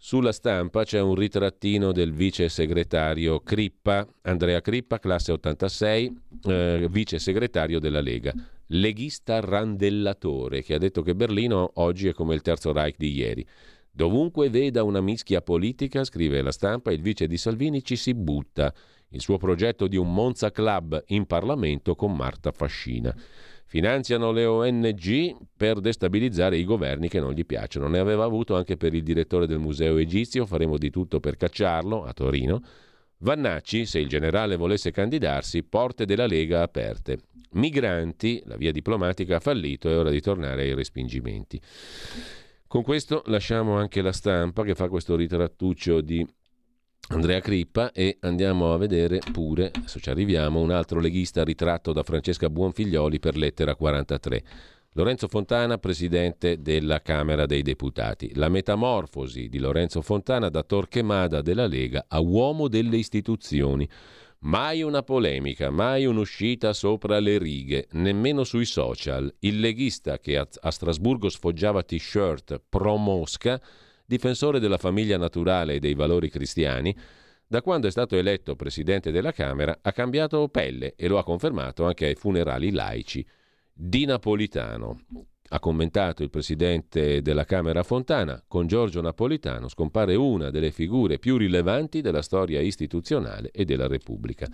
A: sulla stampa c'è un ritrattino del vice segretario Crippa, Andrea Crippa, classe 86, eh, vice segretario della Lega, leghista randellatore, che ha detto che Berlino oggi è come il terzo Reich di ieri. Dovunque veda una mischia politica, scrive la stampa, il vice di Salvini ci si butta. Il suo progetto di un Monza Club in Parlamento con Marta Fascina. Finanziano le ONG per destabilizzare i governi che non gli piacciono. Ne aveva avuto anche per il direttore del museo egizio, faremo di tutto per cacciarlo a Torino. Vannacci, se il generale volesse candidarsi, porte della Lega aperte. Migranti, la via diplomatica ha fallito, è ora di tornare ai respingimenti. Con questo lasciamo anche la stampa che fa questo ritrattuccio di Andrea Crippa e andiamo a vedere pure, adesso ci arriviamo, un altro leghista ritratto da Francesca Buonfiglioli per lettera 43. Lorenzo Fontana, presidente della Camera dei Deputati. La metamorfosi di Lorenzo Fontana da Torquemada della Lega a uomo delle istituzioni. Mai una polemica, mai un'uscita sopra le righe, nemmeno sui social. Il leghista che a Strasburgo sfoggiava t-shirt pro Mosca difensore della famiglia naturale e dei valori cristiani, da quando è stato eletto presidente della Camera ha cambiato pelle e lo ha confermato anche ai funerali laici. Di Napolitano. Ha commentato il presidente della Camera Fontana, con Giorgio Napolitano scompare una delle figure più rilevanti della storia istituzionale e della Repubblica.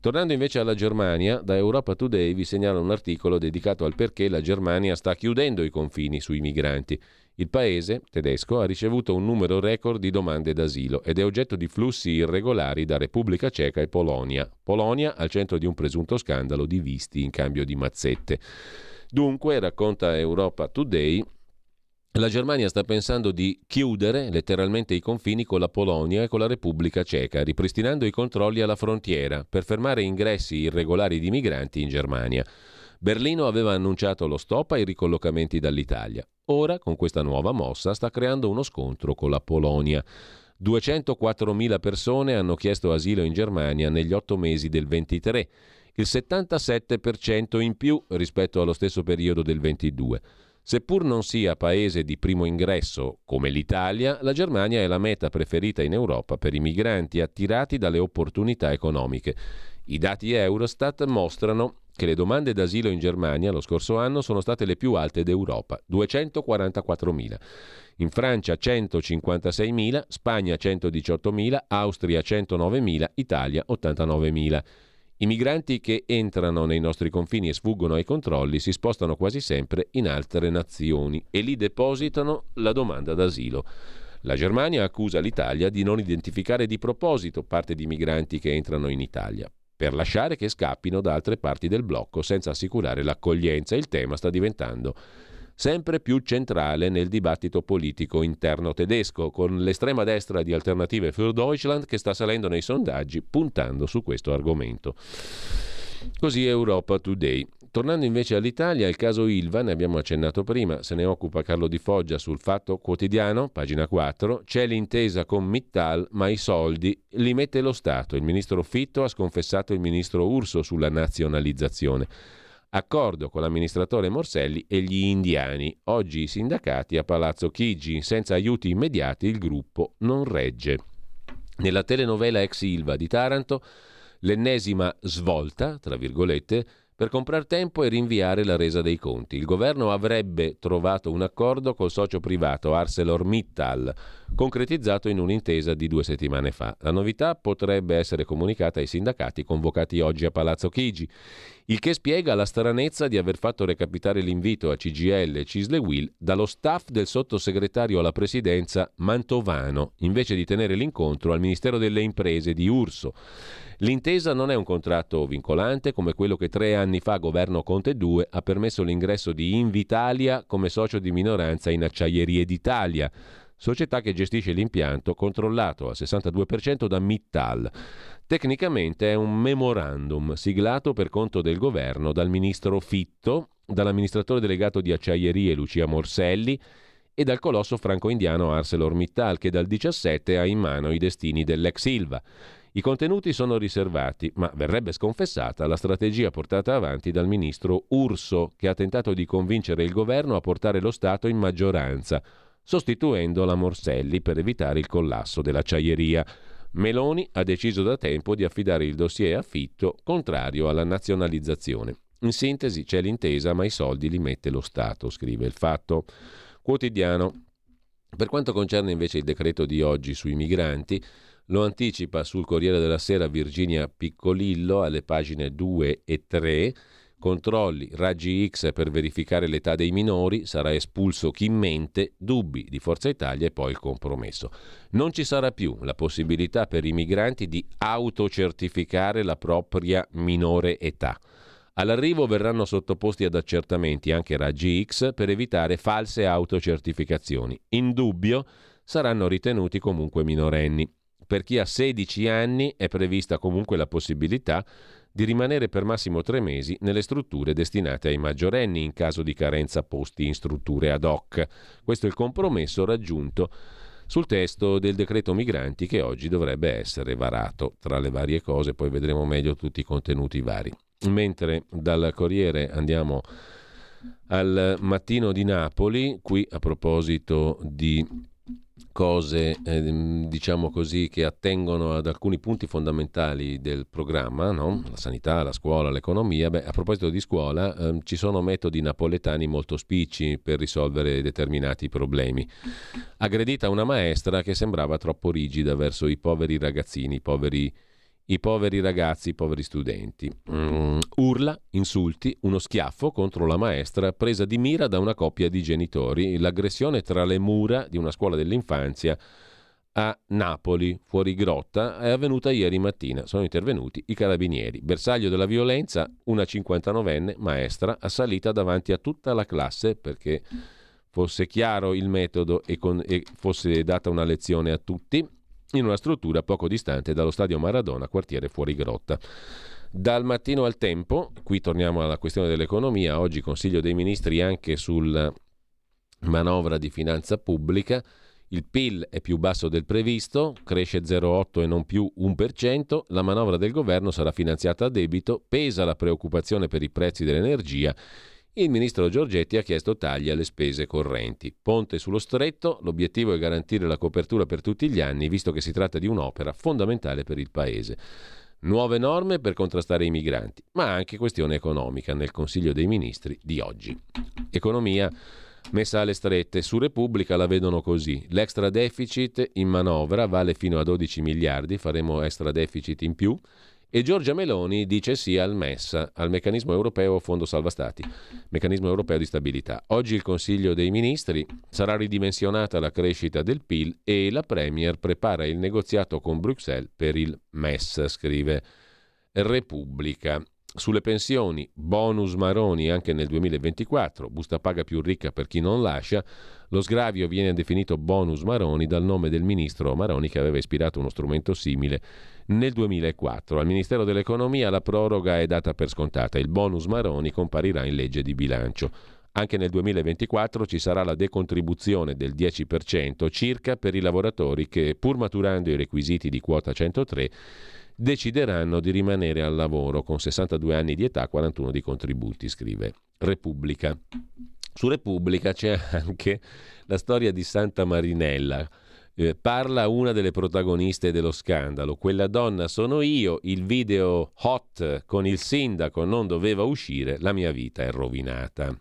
A: Tornando invece alla Germania, da Europa Today vi segnala un articolo dedicato al perché la Germania sta chiudendo i confini sui migranti. Il paese tedesco ha ricevuto un numero record di domande d'asilo ed è oggetto di flussi irregolari da Repubblica Ceca e Polonia. Polonia al centro di un presunto scandalo di visti in cambio di mazzette. Dunque, racconta Europa Today, la Germania sta pensando di chiudere letteralmente i confini con la Polonia e con la Repubblica Ceca, ripristinando i controlli alla frontiera per fermare ingressi irregolari di migranti in Germania. Berlino aveva annunciato lo stop ai ricollocamenti dall'Italia. Ora, con questa nuova mossa, sta creando uno scontro con la Polonia. 204.000 persone hanno chiesto asilo in Germania negli otto mesi del 23, il 77% in più rispetto allo stesso periodo del 22. Seppur non sia paese di primo ingresso come l'Italia, la Germania è la meta preferita in Europa per i migranti attirati dalle opportunità economiche. I dati Eurostat mostrano che le domande d'asilo in Germania lo scorso anno sono state le più alte d'Europa, 244.000. In Francia 156.000, Spagna 118.000, Austria 109.000, Italia 89.000. I migranti che entrano nei nostri confini e sfuggono ai controlli si spostano quasi sempre in altre nazioni e lì depositano la domanda d'asilo. La Germania accusa l'Italia di non identificare di proposito parte di migranti che entrano in Italia per lasciare che scappino da altre parti del blocco senza assicurare l'accoglienza. Il tema sta diventando sempre più centrale nel dibattito politico interno tedesco, con l'estrema destra di Alternative für Deutschland che sta salendo nei sondaggi puntando su questo argomento. Così Europa Today. Tornando invece all'Italia, il caso Ilva, ne abbiamo accennato prima, se ne occupa Carlo Di Foggia sul Fatto Quotidiano, pagina 4, c'è l'intesa con Mittal, ma i soldi li mette lo Stato. Il ministro Fitto ha sconfessato il ministro Urso sulla nazionalizzazione. Accordo con l'amministratore Morselli e gli indiani. Oggi i sindacati a Palazzo Chigi, senza aiuti immediati il gruppo non regge. Nella telenovela ex Ilva di Taranto, l'ennesima svolta, tra virgolette, per comprare tempo e rinviare la resa dei conti. Il governo avrebbe trovato un accordo col socio privato ArcelorMittal, concretizzato in un'intesa di due settimane fa. La novità potrebbe essere comunicata ai sindacati convocati oggi a Palazzo Chigi, il che spiega la stranezza di aver fatto recapitare l'invito a CGL e Cisle Will dallo staff del sottosegretario alla presidenza Mantovano, invece di tenere l'incontro al Ministero delle Imprese di Urso. L'intesa non è un contratto vincolante come quello che tre anni fa governo Conte 2 ha permesso l'ingresso di Invitalia come socio di minoranza in Acciaierie d'Italia, società che gestisce l'impianto controllato al 62% da Mittal. Tecnicamente è un memorandum siglato per conto del governo dal ministro Fitto, dall'amministratore delegato di Acciaierie Lucia Morselli e dal colosso franco-indiano ArcelorMittal che dal 17 ha in mano i destini dell'ex Silva. I contenuti sono riservati, ma verrebbe sconfessata la strategia portata avanti dal ministro Urso, che ha tentato di convincere il governo a portare lo Stato in maggioranza, sostituendo la Morselli per evitare il collasso dell'acciaieria. Meloni ha deciso da tempo di affidare il dossier a Fitto, contrario alla nazionalizzazione. In sintesi c'è l'intesa, ma i soldi li mette lo Stato, scrive il fatto quotidiano. Per quanto concerne invece il decreto di oggi sui migranti, lo anticipa sul Corriere della Sera Virginia Piccolillo alle pagine 2 e 3. Controlli, raggi X per verificare l'età dei minori, sarà espulso chi mente, dubbi di Forza Italia e poi il compromesso. Non ci sarà più la possibilità per i migranti di autocertificare la propria minore età. All'arrivo verranno sottoposti ad accertamenti anche raggi X per evitare false autocertificazioni. In dubbio saranno ritenuti comunque minorenni. Per chi ha 16 anni è prevista comunque la possibilità di rimanere per massimo tre mesi nelle strutture destinate ai maggiorenni in caso di carenza posti in strutture ad hoc. Questo è il compromesso raggiunto sul testo del decreto migranti che oggi dovrebbe essere varato. Tra le varie cose poi vedremo meglio tutti i contenuti vari. Mentre dal Corriere andiamo al mattino di Napoli, qui a proposito di cose, eh, diciamo così, che attengono ad alcuni punti fondamentali del programma, no? la sanità, la scuola, l'economia. Beh, a proposito di scuola, eh, ci sono metodi napoletani molto spicci per risolvere determinati problemi. Aggredita una maestra che sembrava troppo rigida verso i poveri ragazzini, i poveri i poveri ragazzi, i poveri studenti. Mm, urla, insulti, uno schiaffo contro la maestra presa di mira da una coppia di genitori, l'aggressione tra le mura di una scuola dell'infanzia a Napoli, fuori grotta, è avvenuta ieri mattina. Sono intervenuti i carabinieri. Bersaglio della violenza, una 59enne maestra assalita davanti a tutta la classe perché fosse chiaro il metodo e, con, e fosse data una lezione a tutti in una struttura poco distante dallo stadio Maradona, quartiere fuori grotta. Dal mattino al tempo, qui torniamo alla questione dell'economia, oggi Consiglio dei Ministri anche sulla manovra di finanza pubblica, il PIL è più basso del previsto, cresce 0,8 e non più 1%, la manovra del governo sarà finanziata a debito, pesa la preoccupazione per i prezzi dell'energia il ministro Giorgetti ha chiesto tagli alle spese correnti. Ponte sullo stretto, l'obiettivo è garantire la copertura per tutti gli anni, visto che si tratta di un'opera fondamentale per il Paese. Nuove norme per contrastare i migranti, ma anche questione economica nel Consiglio dei Ministri di oggi. Economia messa alle strette. Su Repubblica la vedono così. L'extra deficit in manovra vale fino a 12 miliardi, faremo extra deficit in più. E Giorgia Meloni dice sì al MES, al meccanismo europeo Fondo Salva Stati, meccanismo europeo di stabilità. Oggi il Consiglio dei Ministri sarà ridimensionata la crescita del PIL e la Premier prepara il negoziato con Bruxelles per il MES, scrive Repubblica. Sulle pensioni, bonus Maroni anche nel 2024, busta paga più ricca per chi non lascia. Lo sgravio viene definito bonus Maroni dal nome del ministro Maroni che aveva ispirato uno strumento simile nel 2004. Al Ministero dell'Economia la proroga è data per scontata. Il bonus Maroni comparirà in legge di bilancio. Anche nel 2024 ci sarà la decontribuzione del 10% circa per i lavoratori che, pur maturando i requisiti di quota 103, decideranno di rimanere al lavoro con 62 anni di età, 41 di contributi, scrive Repubblica. Su Repubblica c'è anche la storia di Santa Marinella. eh, parla una delle protagoniste dello scandalo. Quella donna sono io, il video hot con il sindaco non doveva uscire, la mia vita è rovinata.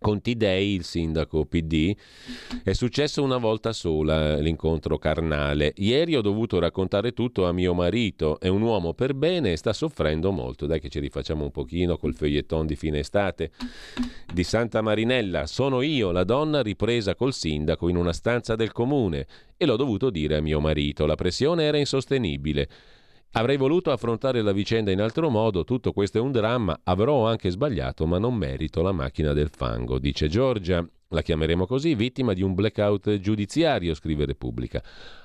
A: Con Tidei, il sindaco PD, è successo una volta sola l'incontro carnale. Ieri ho dovuto raccontare tutto a mio marito, è un uomo per bene e sta soffrendo molto. Dai che ci rifacciamo un pochino col feuilleton di fine estate di Santa Marinella. Sono io, la donna ripresa col sindaco in una stanza del comune e l'ho dovuto dire a mio marito. La pressione era insostenibile. Avrei voluto affrontare la vicenda in altro modo, tutto questo è un dramma, avrò anche sbagliato, ma non merito la macchina del fango, dice Giorgia. La chiameremo così, vittima di un blackout giudiziario, scrive Repubblica.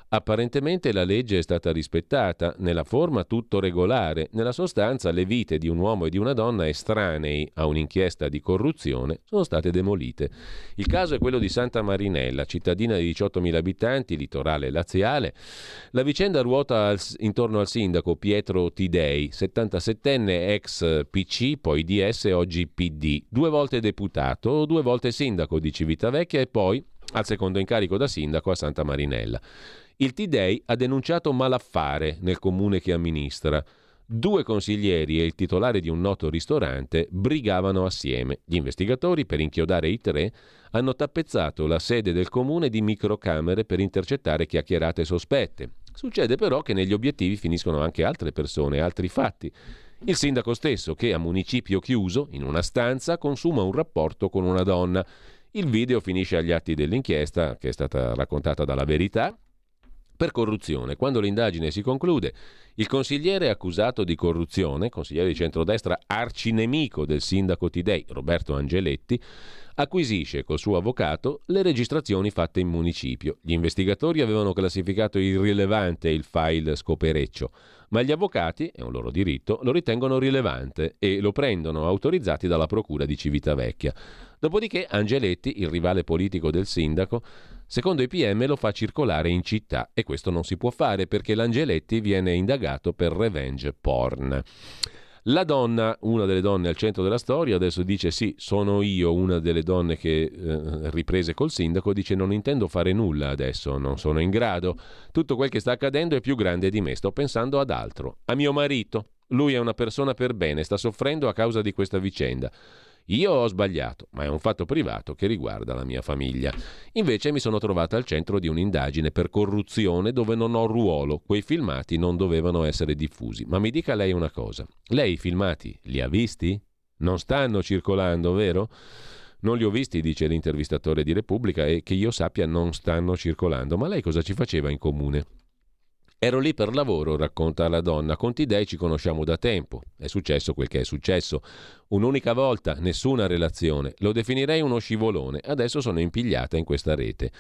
A: Apparentemente la legge è stata rispettata, nella forma tutto regolare, nella sostanza le vite di un uomo e di una donna estranei a un'inchiesta di corruzione sono state demolite. Il caso è quello di Santa Marinella, cittadina di 18.000 abitanti, litorale laziale. La vicenda ruota al, intorno al sindaco Pietro Tidei, 77enne ex PC, poi DS, oggi PD, due volte deputato, due volte sindaco di Civitavecchia e poi al secondo incarico da sindaco a Santa Marinella. Il T-Day ha denunciato malaffare nel comune che amministra. Due consiglieri e il titolare di un noto ristorante brigavano assieme. Gli investigatori, per inchiodare i tre, hanno tappezzato la sede del comune di microcamere per intercettare chiacchierate sospette. Succede però che negli obiettivi finiscono anche altre persone, altri fatti. Il sindaco stesso, che a municipio chiuso, in una stanza, consuma un rapporto con una donna. Il video finisce agli atti dell'inchiesta, che è stata raccontata dalla verità, per corruzione. Quando l'indagine si conclude, il consigliere accusato di corruzione, consigliere di centrodestra arcinemico del sindaco Tidei, Roberto Angeletti, acquisisce col suo avvocato le registrazioni fatte in municipio. Gli investigatori avevano classificato irrilevante il file scopereccio, ma gli avvocati, è un loro diritto, lo ritengono rilevante e lo prendono autorizzati dalla procura di Civitavecchia. Dopodiché Angeletti, il rivale politico del sindaco, Secondo i PM lo fa circolare in città e questo non si può fare perché l'Angeletti viene indagato per revenge porn. La donna, una delle donne al centro della storia, adesso dice sì, sono io una delle donne che eh, riprese col sindaco, dice non intendo fare nulla adesso, non sono in grado, tutto quel che sta accadendo è più grande di me, sto pensando ad altro, a mio marito. Lui è una persona per bene, sta soffrendo a causa di questa vicenda. Io ho sbagliato, ma è un fatto privato che riguarda la mia famiglia. Invece mi sono trovata al centro di un'indagine per corruzione dove non ho ruolo. Quei filmati non dovevano essere diffusi. Ma mi dica lei una cosa. Lei i filmati li ha visti? Non stanno circolando, vero? Non li ho visti, dice l'intervistatore di Repubblica, e che io sappia non stanno circolando. Ma lei cosa ci faceva in comune? Ero lì per lavoro, racconta la donna. Con Tidei ci conosciamo da tempo. È successo quel che è successo. Un'unica volta, nessuna relazione. Lo definirei uno scivolone. Adesso sono impigliata in questa rete.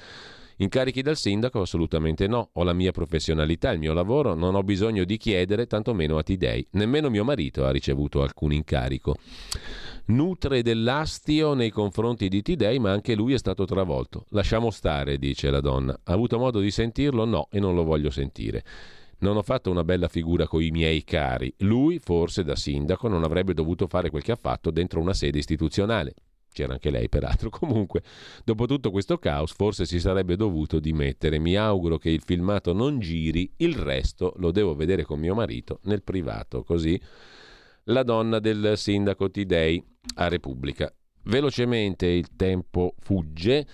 A: Incarichi dal sindaco? Assolutamente no. Ho la mia professionalità, il mio lavoro, non ho bisogno di chiedere, tantomeno a Tidei. Nemmeno mio marito ha ricevuto alcun incarico nutre dell'astio nei confronti di Tidei, ma anche lui è stato travolto. Lasciamo stare, dice la donna. Ha avuto modo di sentirlo? No, e non lo voglio sentire. Non ho fatto una bella figura con i miei cari. Lui, forse da sindaco, non avrebbe dovuto fare quel che ha fatto dentro una sede istituzionale. C'era anche lei, peraltro. Comunque, dopo tutto questo caos, forse si sarebbe dovuto dimettere. Mi auguro che il filmato non giri, il resto lo devo vedere con mio marito nel privato, così la donna del sindaco Tidei a Repubblica. Velocemente il tempo fugge.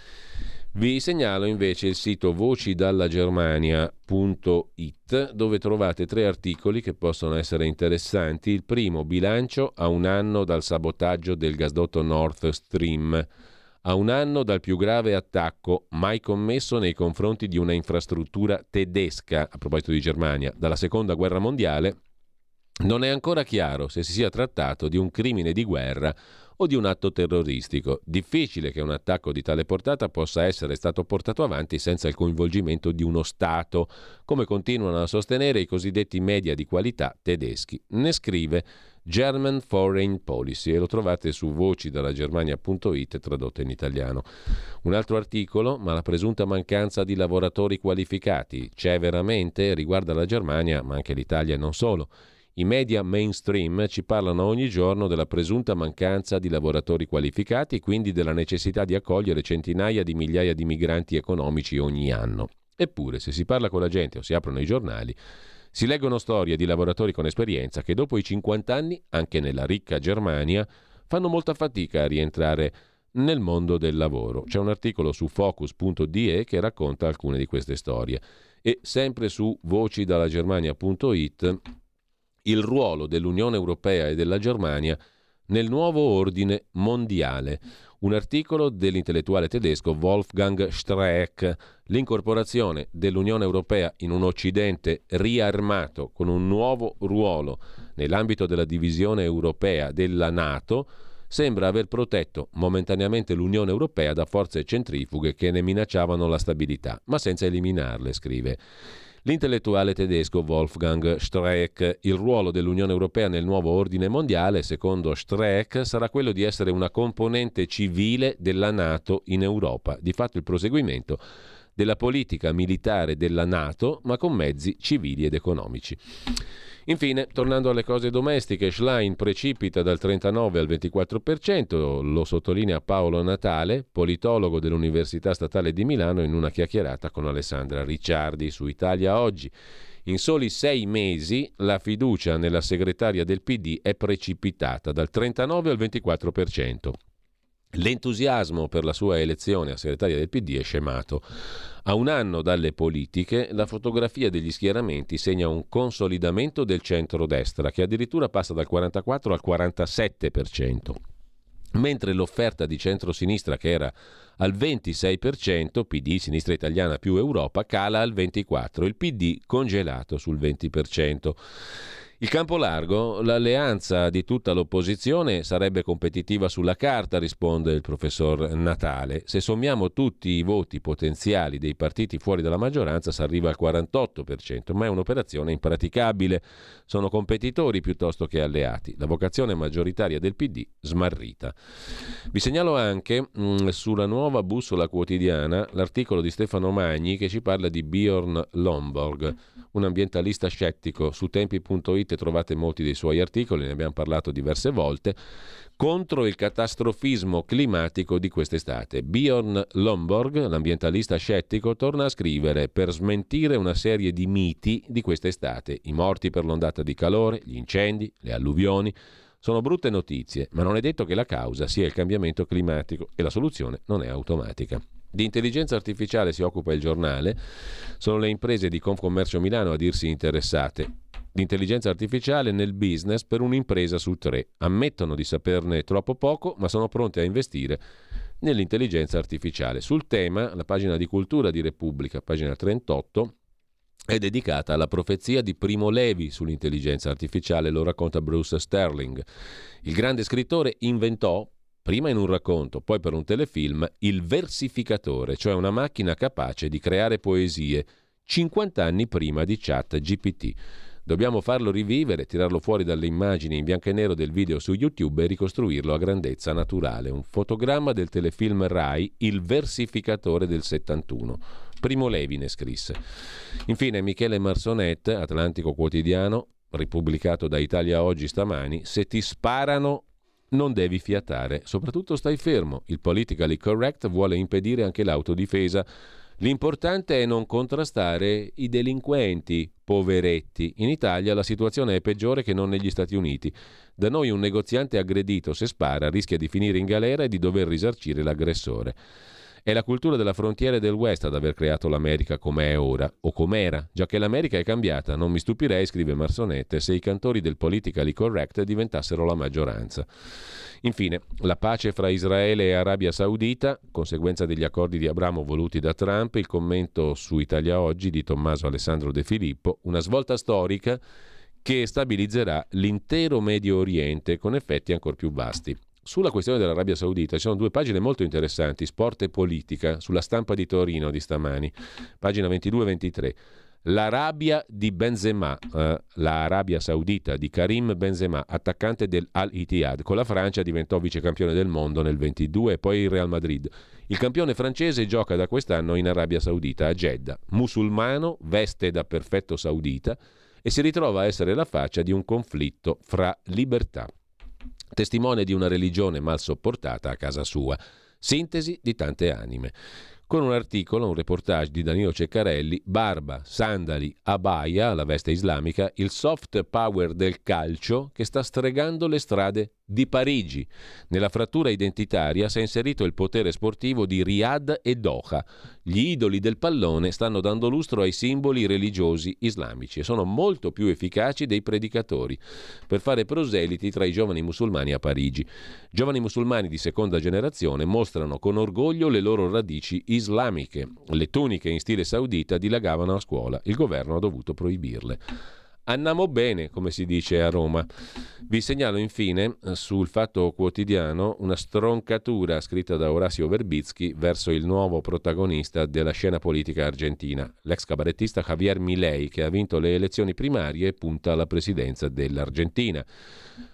A: Vi segnalo invece il sito vocidallagermania.it dove trovate tre articoli che possono essere interessanti. Il primo, bilancio a un anno dal sabotaggio del gasdotto Nord Stream, a un anno dal più grave attacco mai commesso nei confronti di una infrastruttura tedesca, a proposito di Germania, dalla seconda guerra mondiale non è ancora chiaro se si sia trattato di un crimine di guerra o di un atto terroristico. Difficile che un attacco di tale portata possa essere stato portato avanti senza il coinvolgimento di uno Stato, come continuano a sostenere i cosiddetti media di qualità tedeschi. Ne scrive German Foreign Policy e lo trovate su voci dalla Germania.it tradotto in italiano. Un altro articolo, ma la presunta mancanza di lavoratori qualificati c'è veramente? Riguarda la Germania, ma anche l'Italia e non solo. I media mainstream ci parlano ogni giorno della presunta mancanza di lavoratori qualificati e quindi della necessità di accogliere centinaia di migliaia di migranti economici ogni anno. Eppure, se si parla con la gente o si aprono i giornali, si leggono storie di lavoratori con esperienza che dopo i 50 anni, anche nella ricca Germania, fanno molta fatica a rientrare nel mondo del lavoro. C'è un articolo su focus.de che racconta alcune di queste storie. E sempre su vocidalagermania.it il ruolo dell'Unione Europea e della Germania nel nuovo ordine mondiale. Un articolo dell'intellettuale tedesco Wolfgang Streeck, l'incorporazione dell'Unione Europea in un Occidente riarmato con un nuovo ruolo nell'ambito della divisione europea della Nato sembra aver protetto momentaneamente l'Unione Europea da forze centrifughe che ne minacciavano la stabilità, ma senza eliminarle, scrive. L'intellettuale tedesco Wolfgang Streeck, il ruolo dell'Unione Europea nel nuovo ordine mondiale, secondo Streeck, sarà quello di essere una componente civile della Nato in Europa, di fatto il proseguimento della politica militare della Nato, ma con mezzi civili ed economici. Infine, tornando alle cose domestiche, Schlein precipita dal 39 al 24%, lo sottolinea Paolo Natale, politologo dell'Università Statale di Milano, in una chiacchierata con Alessandra Ricciardi su Italia Oggi. In soli sei mesi la fiducia nella segretaria del PD è precipitata dal 39 al 24%. L'entusiasmo per la sua elezione a segretaria del PD è scemato. A un anno dalle politiche, la fotografia degli schieramenti segna un consolidamento del centro-destra che addirittura passa dal 44 al 47%, mentre l'offerta di centro-sinistra che era al 26%, PD, sinistra italiana più Europa, cala al 24%, il PD congelato sul 20%. Il campo largo, l'alleanza di tutta l'opposizione sarebbe competitiva sulla carta, risponde il professor Natale. Se sommiamo tutti i voti potenziali dei partiti fuori dalla maggioranza si arriva al 48%, ma è un'operazione impraticabile. Sono competitori piuttosto che alleati. La vocazione maggioritaria del PD smarrita. Vi segnalo anche mh, mm, sulla nuova bussola quotidiana l'articolo di Stefano Magni che ci parla di Bjorn Lomborg, un ambientalista scettico su tempi.it trovate molti dei suoi articoli, ne abbiamo parlato diverse volte, contro il catastrofismo climatico di quest'estate. Bjorn Lomborg, l'ambientalista scettico, torna a scrivere per smentire una serie di miti di quest'estate, i morti per l'ondata di calore, gli incendi, le alluvioni. Sono brutte notizie, ma non è detto che la causa sia il cambiamento climatico e la soluzione non è automatica. Di intelligenza artificiale si occupa il giornale, sono le imprese di Confcommercio Milano a dirsi interessate l'intelligenza artificiale nel business per un'impresa su tre. Ammettono di saperne troppo poco, ma sono pronte a investire nell'intelligenza artificiale. Sul tema, la pagina di cultura di Repubblica, pagina 38, è dedicata alla profezia di Primo Levi sull'intelligenza artificiale, lo racconta Bruce Sterling. Il grande scrittore inventò, prima in un racconto, poi per un telefilm, il versificatore, cioè una macchina capace di creare poesie 50 anni prima di Chat GPT. Dobbiamo farlo rivivere, tirarlo fuori dalle immagini in bianco e nero del video su YouTube e ricostruirlo a grandezza naturale. Un fotogramma del telefilm Rai, Il versificatore del 71. Primo Levi ne scrisse. Infine Michele Marsonet, Atlantico Quotidiano, ripubblicato da Italia Oggi stamani, se ti sparano non devi fiatare, soprattutto stai fermo. Il politically correct vuole impedire anche l'autodifesa. L'importante è non contrastare i delinquenti, poveretti. In Italia la situazione è peggiore che non negli Stati Uniti. Da noi un negoziante aggredito se spara rischia di finire in galera e di dover risarcire l'aggressore. È la cultura della frontiera e del West ad aver creato l'America come è ora, o com'era, già che l'America è cambiata. Non mi stupirei, scrive Marsonette, se i cantori del politically correct diventassero la maggioranza. Infine, la pace fra Israele e Arabia Saudita, conseguenza degli accordi di Abramo voluti da Trump, il commento su Italia Oggi di Tommaso Alessandro De Filippo, una svolta storica che stabilizzerà l'intero Medio Oriente con effetti ancora più vasti. Sulla questione dell'Arabia Saudita ci sono due pagine molto interessanti, Sport e Politica, sulla stampa di Torino di stamani, pagina 22 23. L'Arabia di Benzema, eh, l'Arabia Saudita di Karim Benzema, attaccante del Al-Ittihad, con la Francia diventò vicecampione del mondo nel 22 e poi il Real Madrid. Il campione francese gioca da quest'anno in Arabia Saudita, a Jeddah. Musulmano, veste da perfetto saudita e si ritrova a essere la faccia di un conflitto fra libertà testimone di una religione mal sopportata a casa sua, sintesi di tante anime. con un articolo, un reportage di Danilo Ceccarelli, Barba, Sandali, Abaya, la veste islamica, il soft power del calcio che sta stregando le strade di Parigi. Nella frattura identitaria si è inserito il potere sportivo di Riyadh e Doha. Gli idoli del pallone stanno dando lustro ai simboli religiosi islamici e sono molto più efficaci dei predicatori per fare proseliti tra i giovani musulmani a Parigi. Giovani musulmani di seconda generazione mostrano con orgoglio le loro radici islamiche. Le tuniche in stile saudita dilagavano a scuola. Il governo ha dovuto proibirle. Andiamo bene, come si dice a Roma. Vi segnalo infine sul Fatto Quotidiano una stroncatura scritta da Orazio Verbitsky verso il nuovo protagonista della scena politica argentina, l'ex cabarettista Javier Milei, che ha vinto le elezioni primarie e punta alla presidenza dell'Argentina.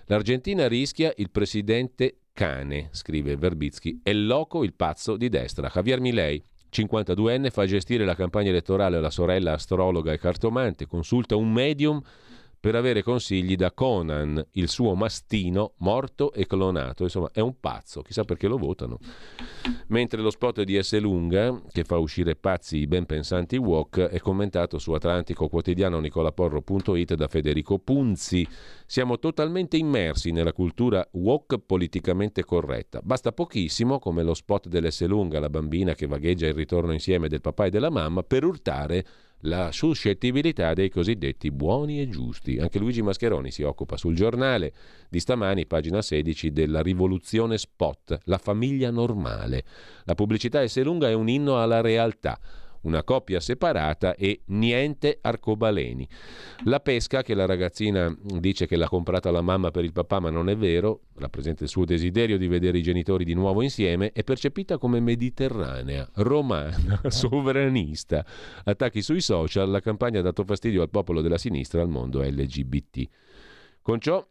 A: L'Argentina rischia il presidente cane, scrive Verbitsky, è loco il pazzo di destra. Javier Milei 52enne fa gestire la campagna elettorale alla sorella astrologa e cartomante, consulta un medium per avere consigli da Conan, il suo mastino morto e clonato. Insomma, è un pazzo, chissà perché lo votano. Mentre lo spot di S. Lunga, che fa uscire pazzi i ben pensanti walk, è commentato su Atlantico Quotidiano Nicolaporro.it da Federico Punzi. Siamo totalmente immersi nella cultura walk politicamente corretta. Basta pochissimo, come lo spot dell'S. Lunga, la bambina che vagheggia il ritorno insieme del papà e della mamma, per urtare la suscettibilità dei cosiddetti buoni e giusti. Anche Luigi Mascheroni si occupa sul giornale di stamani, pagina 16, della rivoluzione spot, la famiglia normale. La pubblicità S lunga è un inno alla realtà una coppia separata e niente arcobaleni. La pesca, che la ragazzina dice che l'ha comprata la mamma per il papà, ma non è vero, rappresenta il suo desiderio di vedere i genitori di nuovo insieme, è percepita come mediterranea, romana, sovranista. Attacchi sui social, la campagna ha dato fastidio al popolo della sinistra al mondo LGBT. Con ciò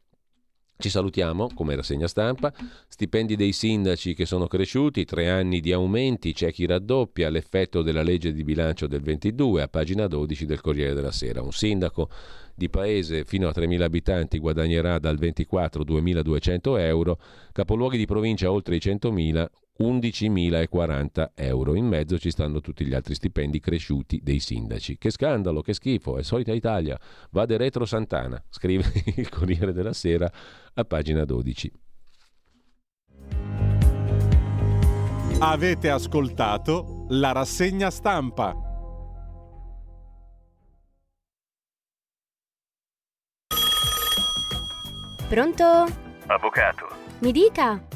A: ci salutiamo come rassegna stampa, stipendi dei sindaci che sono cresciuti, tre anni di aumenti, c'è chi raddoppia l'effetto della legge di bilancio del 22 a pagina 12 del Corriere della Sera. Un sindaco di paese fino a 3.000 abitanti guadagnerà dal 24 2.200 euro, capoluoghi di provincia oltre i 100.000 11.040 euro. In mezzo ci stanno tutti gli altri stipendi cresciuti dei sindaci. Che scandalo, che schifo, è solita Italia. Vade retro Santana, scrive il Corriere della Sera a pagina 12.
J: Avete ascoltato la rassegna stampa.
O: Pronto?
P: Avvocato.
O: Mi dica.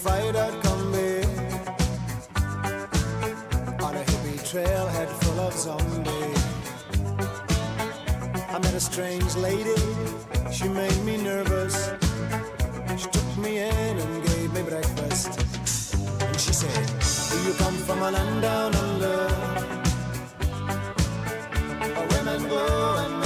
M: fire that come be on a hippie trailhead full of zombies. I met a strange lady, she made me nervous. She took me in and gave me breakfast. And she said, Do you come from a land down under? Where women go and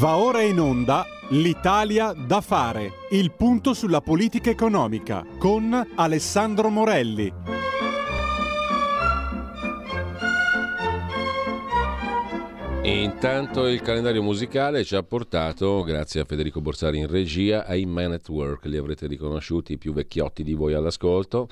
J: Va ora in onda L'Italia da fare, il punto sulla politica economica con Alessandro Morelli.
A: E intanto il calendario musicale ci ha portato, grazie a Federico Borsari in regia, ai Man at Work. Li avrete riconosciuti i più vecchiotti di voi all'ascolto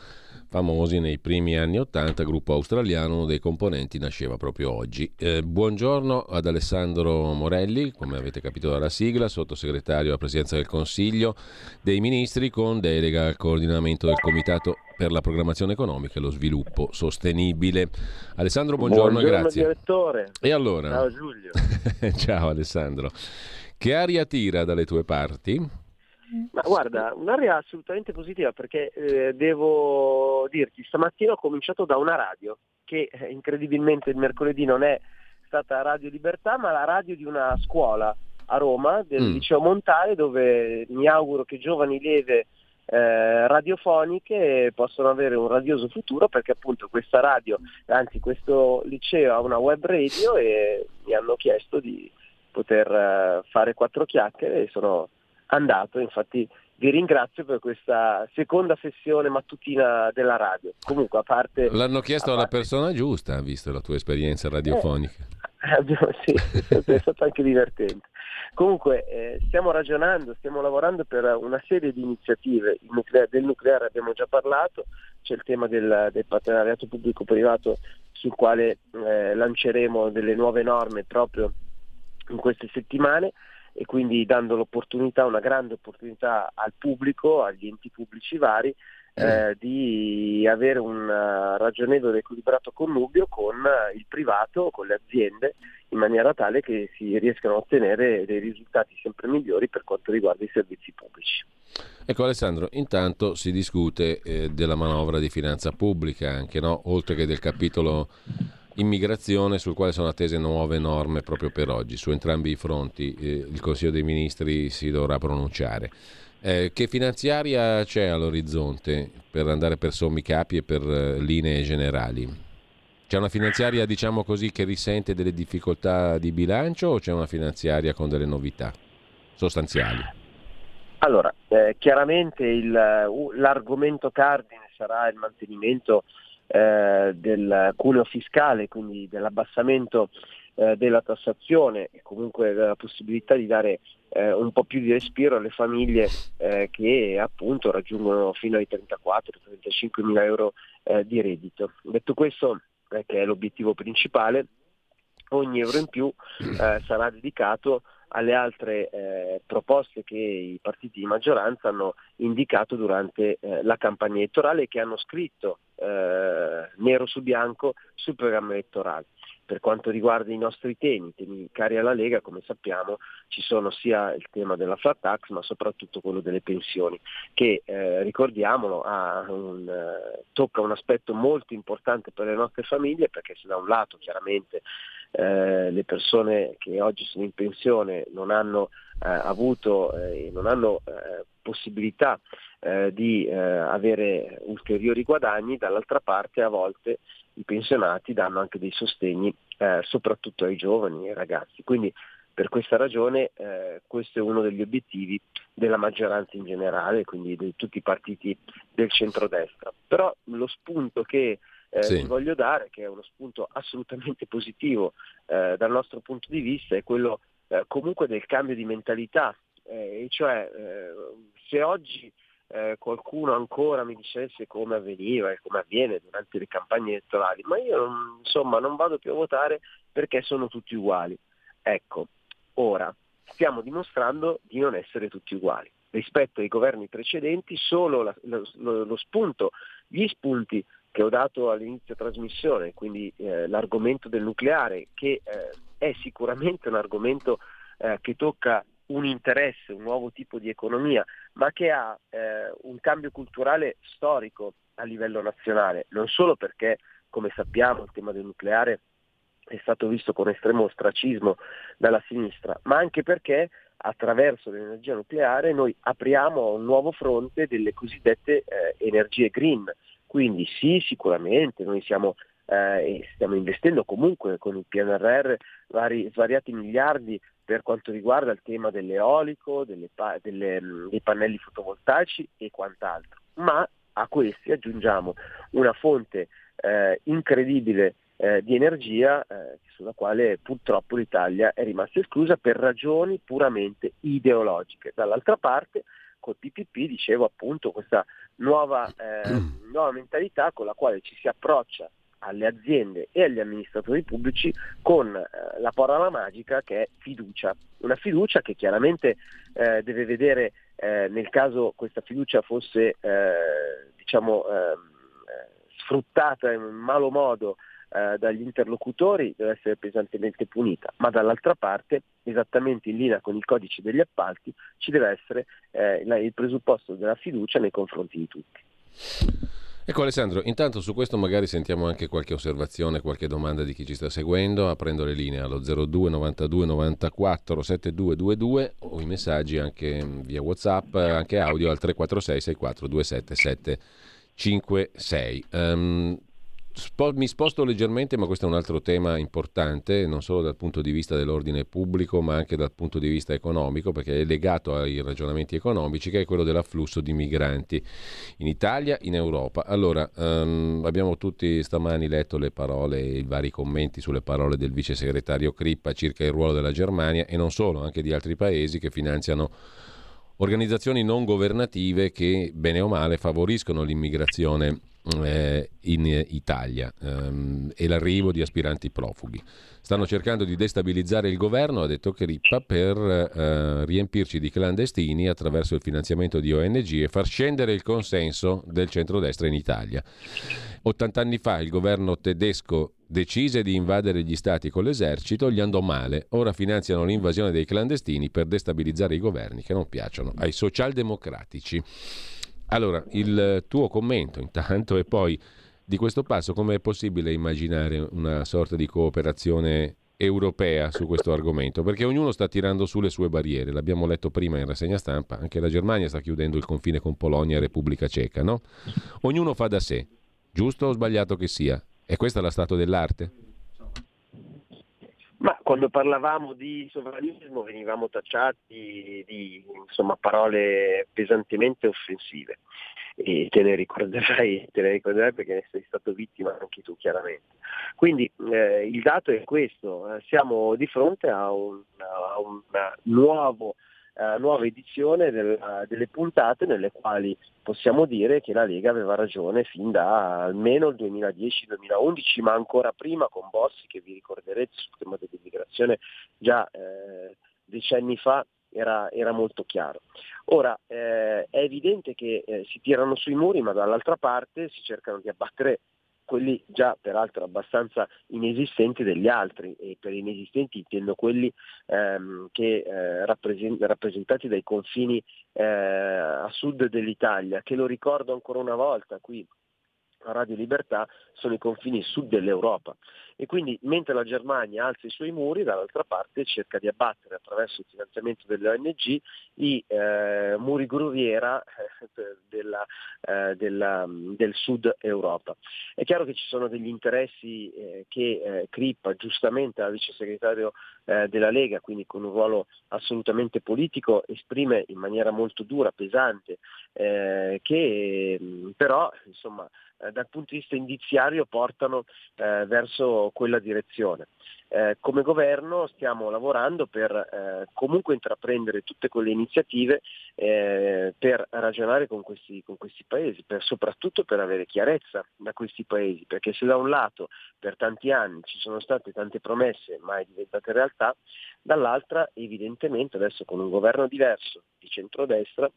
A: famosi nei primi anni Ottanta, gruppo australiano, uno dei componenti nasceva proprio oggi. Eh, buongiorno ad Alessandro Morelli, come avete capito dalla sigla, sottosegretario alla Presidenza del Consiglio dei Ministri con delega al coordinamento del Comitato per la programmazione economica e lo sviluppo sostenibile. Alessandro, buongiorno,
Q: buongiorno
A: e grazie.
Q: direttore.
A: E allora?
Q: Ciao Giulio.
A: Ciao Alessandro. Che aria tira dalle tue parti?
Q: Ma guarda, un'area assolutamente positiva perché eh, devo dirti, stamattina ho cominciato da una radio che eh, incredibilmente il mercoledì non è stata Radio Libertà ma la radio di una scuola a Roma, del mm. liceo Montale, dove mi auguro che giovani leve eh, radiofoniche possano avere un radioso futuro perché appunto questa radio, anzi questo liceo ha una web radio e mi hanno chiesto di poter eh, fare quattro chiacchiere e sono andato, infatti vi ringrazio per questa seconda sessione mattutina della radio. Comunque a parte...
A: L'hanno chiesto alla persona giusta, visto la tua esperienza radiofonica.
Q: Eh, sì, è stato anche divertente. Comunque eh, stiamo ragionando, stiamo lavorando per una serie di iniziative, nucleare, del nucleare abbiamo già parlato, c'è il tema del, del partenariato pubblico-privato sul quale eh, lanceremo delle nuove norme proprio in queste settimane e quindi dando l'opportunità, una grande opportunità al pubblico, agli enti pubblici vari, eh, di avere un uh, ragionevole equilibrato connubio con il privato, con le aziende, in maniera tale che si riescano a ottenere dei risultati sempre migliori per quanto riguarda i servizi pubblici.
A: Ecco Alessandro, intanto si discute eh, della manovra di finanza pubblica anche, no? oltre che del capitolo immigrazione sul quale sono attese nuove norme proprio per oggi. Su entrambi i fronti eh, il Consiglio dei Ministri si dovrà pronunciare. Eh, che finanziaria c'è all'orizzonte per andare per sommi capi e per eh, linee generali? C'è una finanziaria, diciamo così, che risente delle difficoltà di bilancio o c'è una finanziaria con delle novità sostanziali?
Q: Allora, eh, chiaramente il, l'argomento cardine sarà il mantenimento eh, del cuneo fiscale, quindi dell'abbassamento eh, della tassazione e comunque della possibilità di dare eh, un po' più di respiro alle famiglie eh, che appunto raggiungono fino ai 34-35 mila euro eh, di reddito. Detto questo, che è l'obiettivo principale, ogni euro in più sarà dedicato alle altre eh, proposte che i partiti di maggioranza hanno indicato durante eh, la campagna elettorale e che hanno scritto eh, nero su bianco sul programma elettorale. Per quanto riguarda i nostri temi, temi cari alla Lega, come sappiamo ci sono sia il tema della flat tax ma soprattutto quello delle pensioni, che eh, ricordiamolo un, eh, tocca un aspetto molto importante per le nostre famiglie perché se da un lato chiaramente eh, le persone che oggi sono in pensione non hanno eh, avuto e non hanno eh, possibilità eh, di avere ulteriori guadagni, dall'altra parte a volte i pensionati danno anche dei sostegni soprattutto ai giovani e ai ragazzi. Quindi per questa ragione eh, questo è uno degli obiettivi della maggioranza in generale, quindi di tutti i partiti del centrodestra. Però lo spunto che eh, sì. voglio dare, che è uno spunto assolutamente positivo eh, dal nostro punto di vista, è quello eh, comunque del cambio di mentalità, eh, e cioè eh, se oggi eh, qualcuno ancora mi dicesse come avveniva e come avviene durante le campagne elettorali, ma io insomma non vado più a votare perché sono tutti uguali. Ecco, ora stiamo dimostrando di non essere tutti uguali. Rispetto ai governi precedenti, solo la, lo, lo spunto, gli spunti che ho dato all'inizio trasmissione, quindi eh, l'argomento del nucleare, che eh, è sicuramente un argomento eh, che tocca un interesse, un nuovo tipo di economia, ma che ha eh, un cambio culturale storico a livello nazionale, non solo perché, come sappiamo, il tema del nucleare è stato visto con estremo ostracismo dalla sinistra, ma anche perché attraverso l'energia nucleare noi apriamo un nuovo fronte delle cosiddette eh, energie green, quindi sì, sicuramente, noi siamo, eh, stiamo investendo comunque con il PNRR vari, svariati miliardi per quanto riguarda il tema dell'eolico, delle, delle, dei pannelli fotovoltaici e quant'altro. Ma a questi aggiungiamo una fonte eh, incredibile eh, di energia eh, sulla quale purtroppo l'Italia è rimasta esclusa per ragioni puramente ideologiche. Dall'altra parte col PPP dicevo appunto questa nuova, eh, nuova mentalità con la quale ci si approccia alle aziende e agli amministratori pubblici con eh, la parola magica che è fiducia. Una fiducia che chiaramente eh, deve vedere eh, nel caso questa fiducia fosse eh, diciamo, ehm, eh, sfruttata in malo modo dagli interlocutori deve essere pesantemente punita, ma dall'altra parte, esattamente in linea con il codice degli appalti, ci deve essere il presupposto della fiducia nei confronti di tutti.
A: Ecco Alessandro, intanto su questo magari sentiamo anche qualche osservazione, qualche domanda di chi ci sta seguendo, aprendo le linee allo 02 92 94 7222 o i messaggi anche via Whatsapp, anche audio al 346 64 27 756. Um, mi sposto leggermente, ma questo è un altro tema importante, non solo dal punto di vista dell'ordine pubblico, ma anche dal punto di vista economico, perché è legato ai ragionamenti economici, che è quello dell'afflusso di migranti in Italia, in Europa. Allora, um, abbiamo tutti stamani letto le parole, i vari commenti sulle parole del vice segretario Crippa circa il ruolo della Germania e non solo, anche di altri paesi che finanziano organizzazioni non governative che, bene o male, favoriscono l'immigrazione eh, in Italia ehm, e l'arrivo di aspiranti profughi. Stanno cercando di destabilizzare il governo, ha detto Crippa, per eh, riempirci di clandestini attraverso il finanziamento di ONG e far scendere il consenso del centrodestra in Italia. 80 anni fa il governo tedesco decise di invadere gli stati con l'esercito, gli andò male. Ora finanziano l'invasione dei clandestini per destabilizzare i governi che non piacciono ai socialdemocratici. Allora, il tuo commento intanto e poi di questo passo come è possibile immaginare una sorta di cooperazione europea su questo argomento? Perché ognuno sta tirando su le sue barriere, l'abbiamo letto prima in rassegna stampa, anche la Germania sta chiudendo il confine con Polonia e Repubblica Ceca, no? Ognuno fa da sé, giusto o sbagliato che sia. E questo è lo stato dell'arte?
Q: Ma quando parlavamo di sovranismo venivamo tacciati di insomma, parole pesantemente offensive e te ne, ricorderai, te ne ricorderai perché ne sei stato vittima anche tu chiaramente. Quindi eh, il dato è questo, eh, siamo di fronte a un, a un nuovo eh, nuova edizione della, delle puntate nelle quali possiamo dire che la Lega aveva ragione fin da almeno il 2010-2011, ma ancora prima con Bossi, che vi ricorderete sul tema dell'immigrazione già eh, decenni fa era, era, molto chiaro. Ora eh, è evidente che eh, si tirano sui muri, ma dall'altra parte si cercano di abbattere quelli già peraltro abbastanza inesistenti degli altri. E per inesistenti intendo quelli ehm, che eh, rappresent- rappresentati dai confini eh, a sud dell'Italia, che lo ricordo ancora una volta qui Radio Libertà sono i confini sud dell'Europa e quindi mentre la Germania alza i suoi muri dall'altra parte cerca di abbattere attraverso il finanziamento delle ONG i eh, muri gruviera eh, della, eh, della, del sud Europa. È chiaro che ci sono degli interessi eh, che eh, Crippa giustamente la vice segretario della Lega, quindi con un ruolo assolutamente politico, esprime in maniera molto dura, pesante, che però insomma eh, dal punto di vista indiziario portano eh, verso quella direzione. Eh, come governo stiamo lavorando per eh, comunque intraprendere tutte quelle iniziative eh, per ragionare con questi, con questi paesi, per, soprattutto per avere chiarezza da questi paesi, perché se da un lato per tanti anni ci sono state tante promesse mai diventate realtà, dall'altra evidentemente adesso con un governo diverso di centrodestra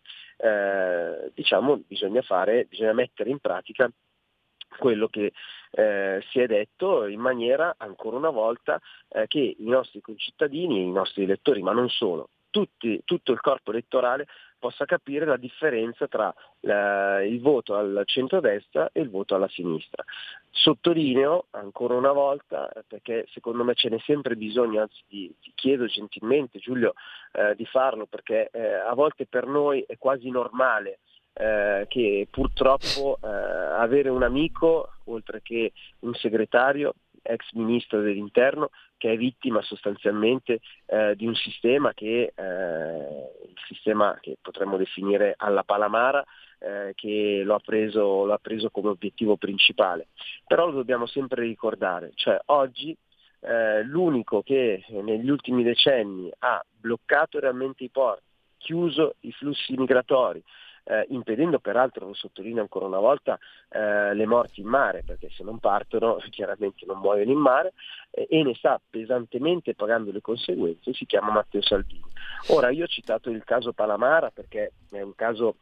Q: diciamo, bisogna, fare, bisogna mettere in pratica quello che eh, si è detto in maniera ancora una volta eh, che i nostri concittadini, i nostri elettori, ma non solo, tutti, tutto il corpo elettorale possa capire la differenza tra la, il voto al centro-destra e il voto alla sinistra. Sottolineo ancora una volta, perché secondo me ce n'è sempre bisogno, anzi ti, ti chiedo gentilmente Giulio eh, di farlo, perché eh, a volte per noi è quasi normale eh, che purtroppo eh, avere un amico, oltre che un segretario, ex ministro dell'interno, che è vittima sostanzialmente eh, di un sistema che, eh, il sistema che potremmo definire alla Palamara, eh, che lo ha, preso, lo ha, preso, come obiettivo principale. Però lo dobbiamo sempre ricordare, cioè oggi eh, l'unico che negli ultimi decenni ha bloccato realmente i porti, chiuso i flussi migratori, eh, impedendo peraltro, lo sottolineo ancora una volta, eh, le morti in mare, perché se non partono chiaramente non muoiono in mare eh, e ne sta pesantemente pagando le conseguenze, si chiama Matteo Salvini. Ora io ho citato il caso Palamara perché è un caso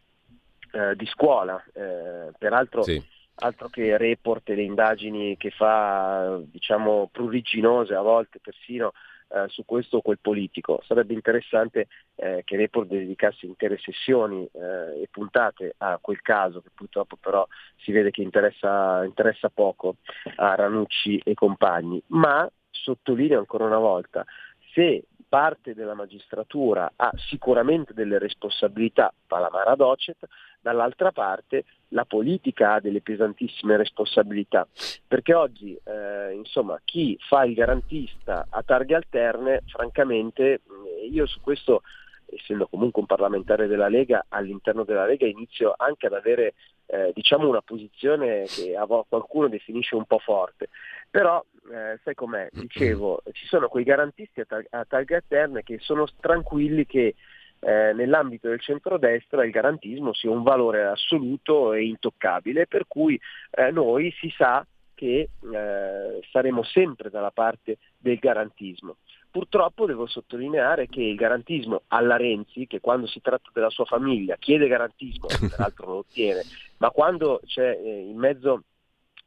Q: eh, di scuola, eh, peraltro sì. altro che report e le indagini che fa, diciamo, pruriginose a volte persino eh, su questo o quel politico. Sarebbe interessante eh, che Report dedicasse intere sessioni eh, e puntate a quel caso, che purtroppo però si vede che interessa, interessa poco a Ranucci e compagni. Ma sottolineo ancora una volta, se parte della magistratura ha sicuramente delle responsabilità, Palamara docet, dall'altra parte la politica ha delle pesantissime responsabilità, perché oggi eh, insomma, chi fa il garantista a targhe alterne, francamente io su questo essendo comunque un parlamentare della Lega, all'interno della Lega inizio anche ad avere eh, diciamo una posizione che qualcuno definisce un po' forte. Però eh, sai com'è, dicevo, ci sono quei garantisti a, tar- a targhe alterne che sono tranquilli che eh, nell'ambito del centrodestra il garantismo sia un valore assoluto e intoccabile, per cui eh, noi si sa che eh, saremo sempre dalla parte del garantismo. Purtroppo devo sottolineare che il garantismo alla Renzi, che quando si tratta della sua famiglia chiede garantismo, peraltro lo ottiene, ma quando c'è eh, in mezzo,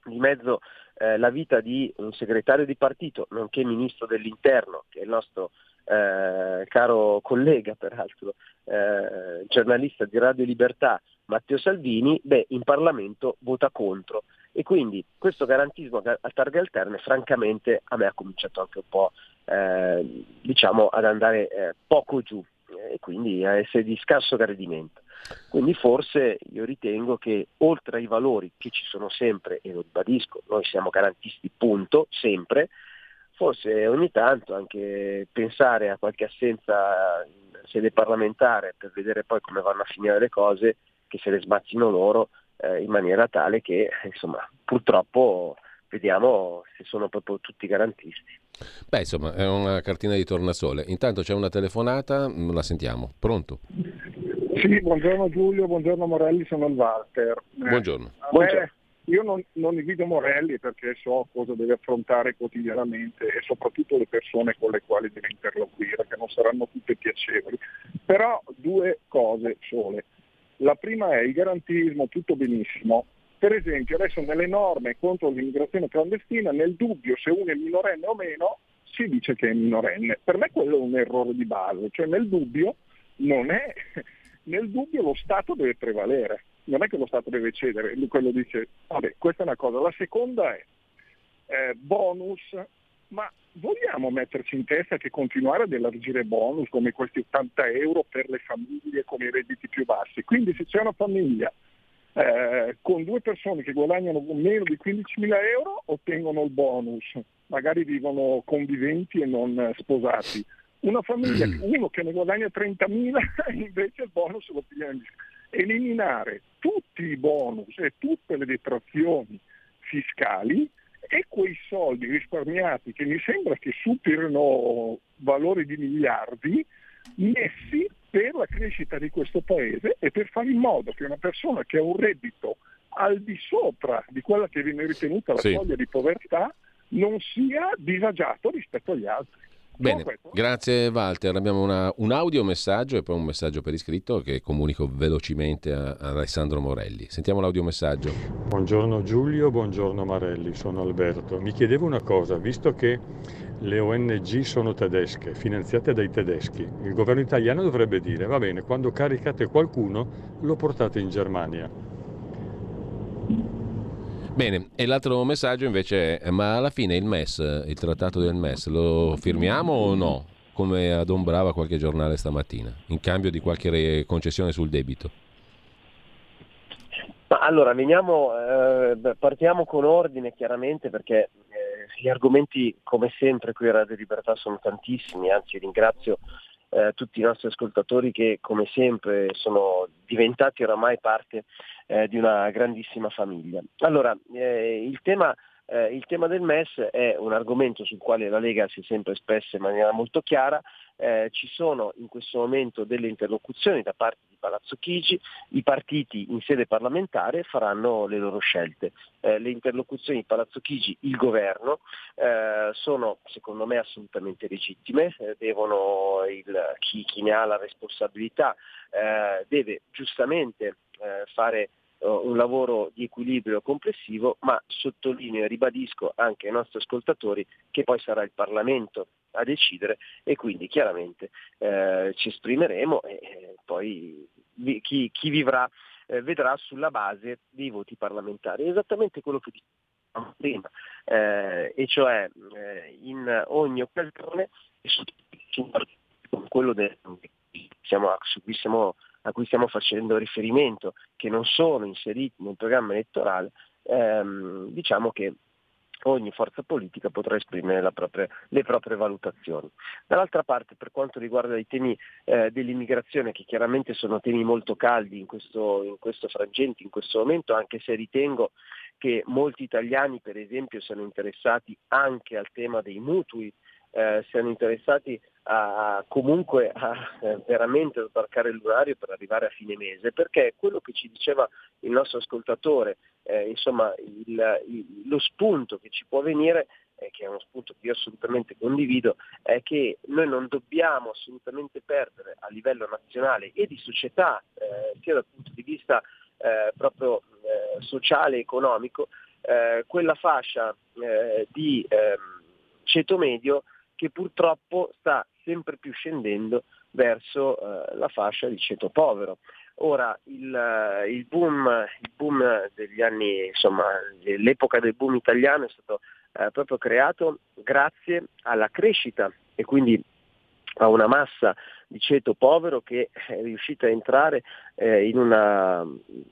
Q: di mezzo eh, la vita di un segretario di partito, nonché ministro dell'interno, che è il nostro eh, caro collega peraltro, eh, giornalista di Radio Libertà, Matteo Salvini, beh, in Parlamento vota contro. E quindi questo garantismo a targhe alterne francamente a me ha cominciato anche un po' eh, diciamo ad andare eh, poco giù e quindi a essere di scarso gradimento. Quindi forse io ritengo che oltre ai valori che ci sono sempre, e lo ribadisco, noi siamo garantisti punto, sempre, forse ogni tanto anche pensare a qualche assenza in sede parlamentare per vedere poi come vanno a finire le cose, che se le smazzino loro eh, in maniera tale che insomma purtroppo vediamo se sono proprio tutti garantisti.
A: Beh, insomma, è una cartina di tornasole. Intanto c'è una telefonata, mm, la sentiamo. Pronto?
R: Sì, buongiorno Giulio, buongiorno Morelli, sono il Walter.
A: Buongiorno.
R: Eh, buongiorno. Io non, non invito Morelli perché so cosa deve affrontare quotidianamente e soprattutto le persone con le quali deve interloquire, che non saranno tutte piacevoli. Però due cose sole. La prima è il garantismo, tutto benissimo, per esempio adesso nelle norme contro l'immigrazione clandestina, nel dubbio se uno è minorenne o meno, si dice che è minorenne. Per me quello è un errore di base, cioè nel dubbio non è, nel dubbio lo Stato deve prevalere, non è che lo Stato deve cedere, quello dice, vabbè, questa è una cosa. La seconda è eh, bonus, ma vogliamo metterci in testa che continuare ad elargire bonus come questi 80 euro per le famiglie con i redditi più bassi? Quindi se c'è una famiglia eh, con due persone che guadagnano meno di 15.000 euro ottengono il bonus, magari vivono conviventi e non sposati. Una famiglia, mm. uno che ne guadagna 30.000 invece il bonus lo piglia Eliminare tutti i bonus e tutte le detrazioni fiscali e quei soldi risparmiati che mi sembra che superino valori di miliardi messi per la crescita di questo paese e per fare in modo che una persona che ha un reddito al di sopra di quella che viene ritenuta la sì. soglia di povertà non sia disagiato rispetto agli altri.
A: Bene, grazie Walter. Abbiamo una, un audio messaggio e poi un messaggio per iscritto che comunico velocemente a, a Alessandro Morelli. Sentiamo l'audio messaggio.
S: Buongiorno Giulio, buongiorno Marelli, sono Alberto. Mi chiedevo una cosa, visto che le ONG sono tedesche, finanziate dai tedeschi. Il governo italiano dovrebbe dire, va bene, quando caricate qualcuno lo portate in Germania.
A: Bene, e l'altro messaggio invece è, ma alla fine il MES, il trattato del MES, lo firmiamo o no? Come adombrava qualche giornale stamattina, in cambio di qualche concessione sul debito.
Q: Ma allora, veniamo, eh, partiamo con ordine chiaramente perché eh, gli argomenti come sempre qui a Radio Libertà sono tantissimi, anzi ringrazio eh, tutti i nostri ascoltatori che come sempre sono diventati oramai parte eh, di una grandissima famiglia. Allora, eh, il tema eh, il tema del MES è un argomento sul quale la Lega si è sempre espressa in maniera molto chiara, eh, ci sono in questo momento delle interlocuzioni da parte Palazzo Chigi, i partiti in sede parlamentare faranno le loro scelte. Eh, le interlocuzioni di Palazzo Chigi, il governo, eh, sono secondo me assolutamente legittime, eh, devono il, chi, chi, ne ha la responsabilità eh, deve giustamente fare eh, un lavoro di equilibrio complessivo, ma sottolineo e ribadisco anche ai nostri ascoltatori che poi sarà il Parlamento a decidere e quindi chiaramente eh, ci esprimeremo e eh, poi vi, chi, chi, vivrà eh, vedrà sulla base dei voti parlamentari. Esattamente quello che dicevamo prima, eh, e cioè eh, in ogni occasione, quello del, siamo, su cui siamo a cui stiamo facendo riferimento, che non sono inseriti nel programma elettorale, ehm, diciamo che ogni forza politica potrà esprimere propria, le proprie valutazioni. Dall'altra parte, per quanto riguarda i temi eh, dell'immigrazione, che chiaramente sono temi molto caldi in questo, in questo frangente, in questo momento, anche se ritengo che molti italiani, per esempio, siano interessati anche al tema dei mutui, eh, siano interessati a, comunque a eh, veramente sbarcare l'urario per arrivare a fine mese, perché quello che ci diceva il nostro ascoltatore, eh, insomma il, il, lo spunto che ci può venire, che è uno spunto che io assolutamente condivido, è che noi non dobbiamo assolutamente perdere a livello nazionale e di società, eh, sia dal punto di vista eh, proprio eh, sociale e economico, quella fascia di ehm, ceto medio che purtroppo sta sempre più scendendo verso eh, la fascia di ceto povero. Ora il, eh, il, boom, il, boom, degli anni, insomma l'epoca del boom italiano è stato eh, proprio creato grazie alla crescita e quindi a una massa di ceto povero che è riuscita a entrare eh, in una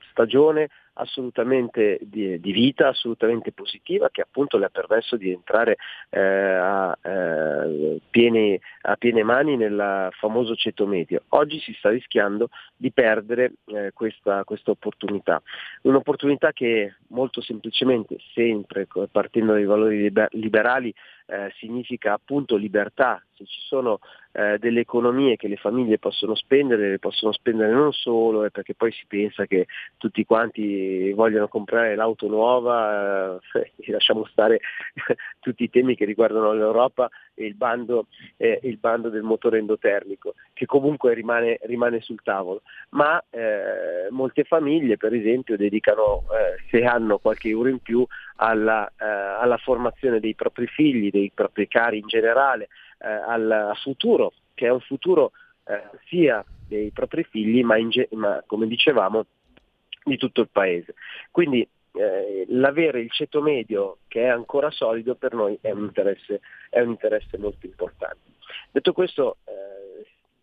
Q: stagione assolutamente di, di, vita, assolutamente positiva, che appunto le ha permesso di entrare eh, a, eh, piene, a, piene, mani nel famoso ceto medio. Oggi si sta rischiando di perdere eh, questa, questa, opportunità. Un'opportunità che molto semplicemente, sempre partendo dai valori liberali, eh, significa appunto libertà. Se ci sono eh, delle economie che le famiglie possono spendere, le possono spendere non solo eh, perché poi si pensa che tutti quanti vogliono comprare l'auto nuova, eh, lasciamo stare tutti i temi che riguardano l'Europa e il bando, eh, il bando del motore endotermico, che comunque rimane, rimane sul tavolo. Ma eh, molte famiglie per esempio dedicano, eh, se hanno qualche euro in più, alla, alla formazione dei propri figli, dei propri cari in generale, eh, al futuro, che è un futuro eh, sia dei propri figli, ma, ge- ma, come dicevamo di tutto il paese. Quindi eh, l'avere il ceto medio che è ancora solido per noi è un interesse, è un interesse molto importante. Detto questo, eh,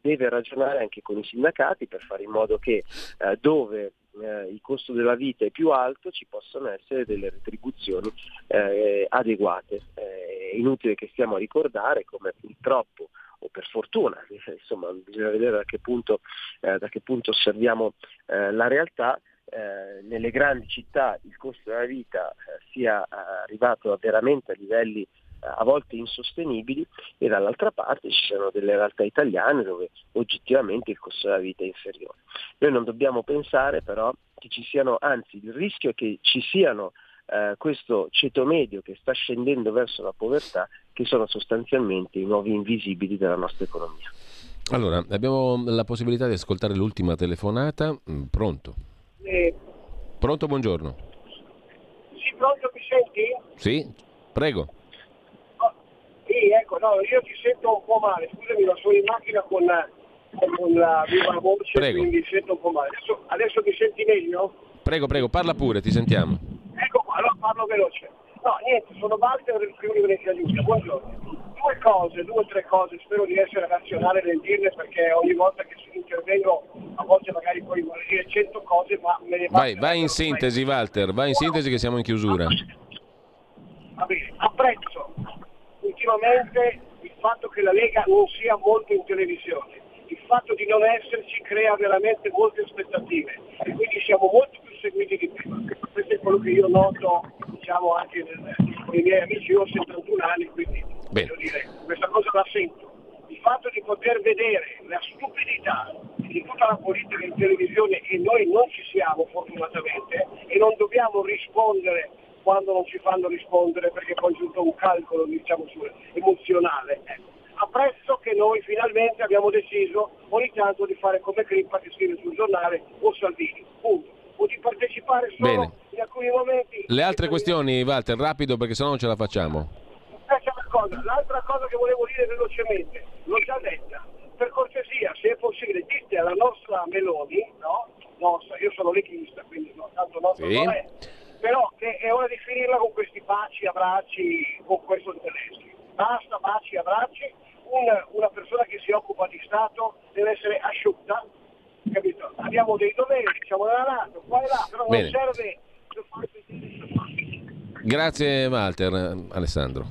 Q: deve ragionare anche con i sindacati per fare in modo che eh, dove eh, il costo della vita è più alto ci possano essere delle retribuzioni eh, adeguate. Eh, è inutile che stiamo a ricordare come purtroppo o per fortuna, insomma bisogna vedere da che punto, eh, da che punto osserviamo eh, la realtà, eh, nelle grandi città il costo della vita sia arrivato veramente a livelli a volte insostenibili e dall'altra parte ci sono delle realtà italiane dove oggettivamente il costo della vita è inferiore. Noi non dobbiamo pensare però che ci siano, anzi il rischio è che ci siano eh, questo ceto medio che sta scendendo verso la povertà che sono sostanzialmente i nuovi invisibili della nostra economia.
A: Allora, abbiamo la possibilità di ascoltare l'ultima telefonata. Mm, pronto? Eh. Pronto, buongiorno.
T: Sì, pronto, mi senti?
A: Sì, prego.
T: Sì, ecco, no, io ti sento un po' male, scusami, ma sono in macchina con, con la viva voce, prego. quindi sento un po' male. Adesso, adesso mi senti meglio?
A: Prego, prego, parla pure, ti sentiamo.
T: Ecco qua, allora parlo veloce. No, niente, sono Walter del Friuli Venezia Giulia, buongiorno. Due cose, due o tre cose, spero di essere razionale nel dirle perché ogni volta che intervengo a volte magari poi vorrei dire cento cose, ma me ne
A: Vai, vai in sintesi Walter, vai in sintesi che siamo in chiusura.
T: Va bene, apprezzo ultimamente il fatto che la Lega non sia molto in televisione, il fatto di non esserci crea veramente molte aspettative e quindi siamo molto più seguiti di prima. Questo è quello che io noto diciamo, anche con i miei amici, io ho 71 anni, quindi dire, questa cosa la sento. Il fatto di poter vedere la stupidità di tutta la politica in televisione e noi non ci siamo fortunatamente e non dobbiamo rispondere quando non ci fanno rispondere perché poi è tutto un calcolo diciamo, emozionale. Ecco. Apprezzo che noi finalmente abbiamo deciso ogni tanto di fare come Crippa che scrive sul giornale o Salvini, punto. O di partecipare solo
A: Bene.
T: in alcuni momenti.
A: Le altre questioni, Walter, rapido perché sennò non ce la facciamo.
T: Eh, cosa. L'altra cosa che volevo dire velocemente, l'ho già detta, per cortesia, se è possibile, dite alla nostra Meloni, no? Nostra, io sono leghista, quindi no, tanto nostra
A: Sì.
T: non è, però che è ora di finirla con questi baci, abbracci, con questo Zelensky. Basta baci, abbracci, una, una persona che si occupa di Stato deve essere asciutta, capito? Abbiamo dei doveri, siamo nella Nato, qua e là, però
A: Bene.
T: non serve
A: Grazie Walter, Alessandro.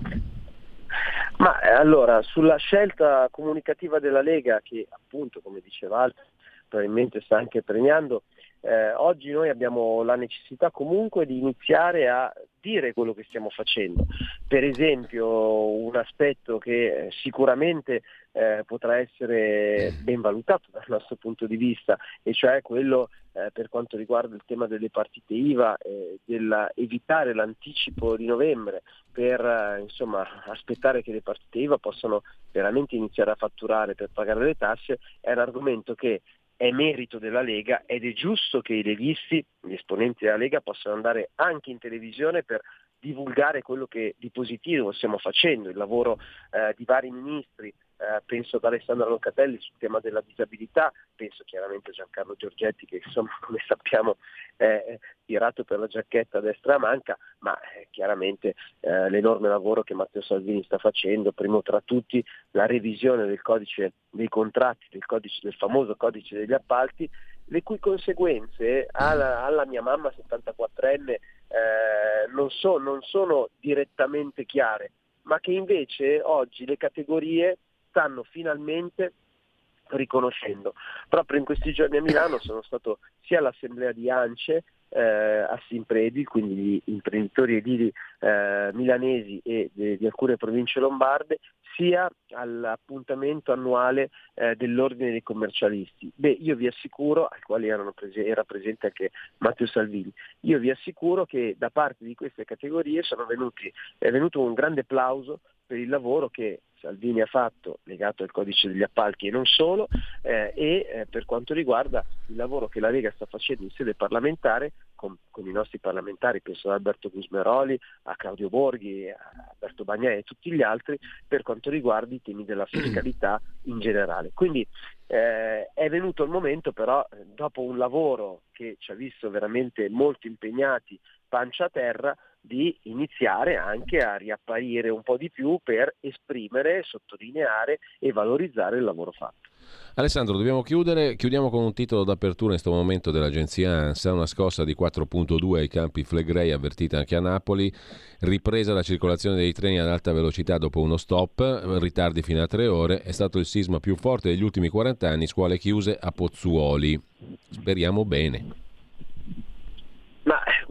Q: Ma eh, allora, sulla scelta comunicativa della Lega, che appunto, come diceva Walter, probabilmente sta anche premiando, eh, oggi noi abbiamo la necessità comunque di iniziare a dire quello che stiamo facendo. Per esempio, un aspetto che eh, sicuramente eh, potrà essere ben valutato dal nostro punto di vista, e cioè quello eh, per quanto riguarda il tema delle partite IVA, eh, della evitare l'anticipo di novembre per eh, insomma, aspettare che le partite IVA possano veramente iniziare a fatturare per pagare le tasse, è un argomento che è merito della Lega ed è giusto che i leghisti, gli esponenti della Lega, possano andare anche in televisione per divulgare quello che di positivo stiamo facendo, il lavoro eh, di vari ministri, eh, penso ad Alessandro Locatelli sul tema della disabilità, penso chiaramente a Giancarlo Giorgetti che insomma come sappiamo è tirato per la giacchetta a destra manca, ma eh, chiaramente eh, l'enorme lavoro che Matteo Salvini sta facendo, primo tra tutti la revisione del codice dei contratti, del, codice, del famoso codice degli appalti, le cui conseguenze alla, alla mia mamma 74enne eh, non, so, non sono direttamente chiare, ma che invece oggi le categorie stanno finalmente riconoscendo. Proprio in questi giorni a Milano sono stato sia all'assemblea di ANCE eh, a Simpredi, quindi gli imprenditori edili eh, milanesi e de- di alcune province lombarde, sia all'appuntamento annuale eh, dell'ordine dei commercialisti. Beh, io vi assicuro, al quale prese- era presente anche Matteo Salvini, io vi assicuro che da parte di queste categorie venuti, è venuto un grande applauso per il lavoro che Salvini ha fatto legato al codice degli appalti e non solo, eh, e eh, per quanto riguarda il lavoro che la Lega sta facendo in sede parlamentare con, con i nostri parlamentari, penso ad Alberto Gusmeroli, a Claudio Borghi, a Alberto Bagnai e tutti gli altri, per quanto riguarda i temi della fiscalità in generale. Quindi eh, è venuto il momento però, eh, dopo un lavoro che ci ha visto veramente molto impegnati, pancia a terra, di iniziare anche a riapparire un po' di più per esprimere, sottolineare e valorizzare il lavoro fatto.
A: Alessandro, dobbiamo chiudere. Chiudiamo con un titolo d'apertura in questo momento dell'agenzia ANSA, una scossa di 4.2 ai campi Flegrei avvertita anche a Napoli, ripresa la circolazione dei treni ad alta velocità dopo uno stop, ritardi fino a tre ore, è stato il sisma più forte degli ultimi 40 anni, scuole chiuse a Pozzuoli. Speriamo bene.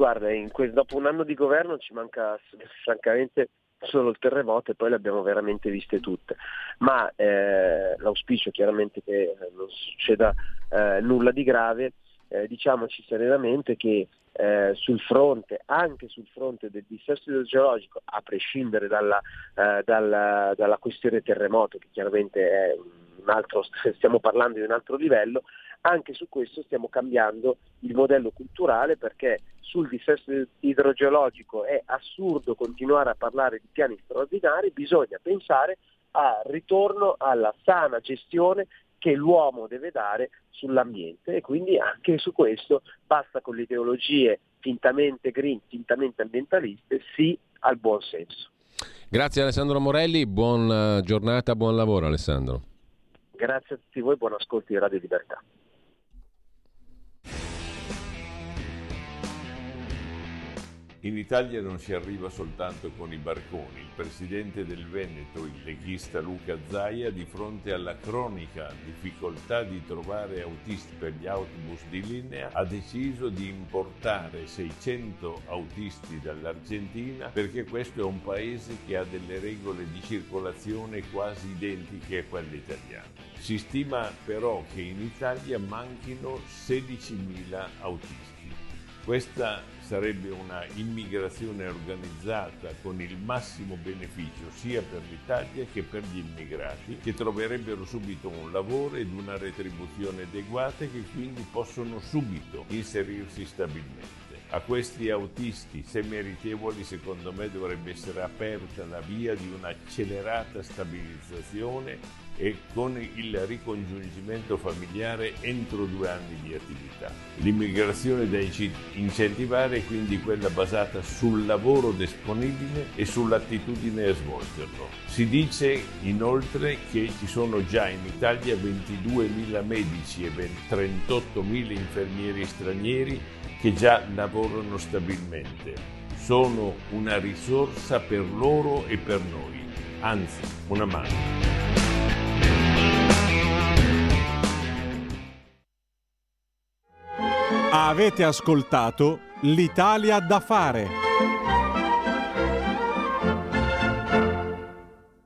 Q: Guarda, que- dopo un anno di governo ci manca francamente solo il terremoto e poi le abbiamo veramente viste tutte. Ma eh, l'auspicio chiaramente che non succeda eh, nulla di grave, eh, diciamoci serenamente che eh, sul fronte, anche sul fronte del dissesto idrogeologico, a prescindere dalla, eh, dalla, dalla questione terremoto, che chiaramente è un altro, stiamo parlando di un altro livello, anche su questo stiamo cambiando il modello culturale perché sul dissesto idrogeologico è assurdo continuare a parlare di piani straordinari, bisogna pensare al ritorno alla sana gestione che l'uomo deve dare sull'ambiente e quindi anche su questo basta con le ideologie fintamente green, fintamente ambientaliste, sì al buon senso.
A: Grazie Alessandro Morelli, buona giornata, buon lavoro Alessandro.
Q: Grazie a tutti voi, buon ascolto di Radio Libertà.
U: In Italia non si arriva soltanto con i barconi. Il presidente del Veneto, il leghista Luca Zaia, di fronte alla cronica difficoltà di trovare autisti per gli autobus di linea, ha deciso di importare 600 autisti dall'Argentina perché questo è un paese che ha delle regole di circolazione quasi identiche a quelle italiane. Si stima però che in Italia manchino 16.000 autisti. Questa sarebbe una immigrazione organizzata con il massimo beneficio sia per l'Italia che per gli immigrati che troverebbero subito un lavoro ed una retribuzione adeguata e che quindi possono subito inserirsi stabilmente. A questi autisti, se meritevoli, secondo me dovrebbe essere aperta la via di un'accelerata stabilizzazione e con il ricongiungimento familiare entro due anni di attività. L'immigrazione da incentivare è quindi quella basata sul lavoro disponibile e sull'attitudine a svolgerlo. Si dice inoltre che ci sono già in Italia 22.000 medici e 38.000 infermieri stranieri che già lavorano stabilmente. Sono una risorsa per loro e per noi, anzi una mano.
J: Avete ascoltato L'Italia da fare.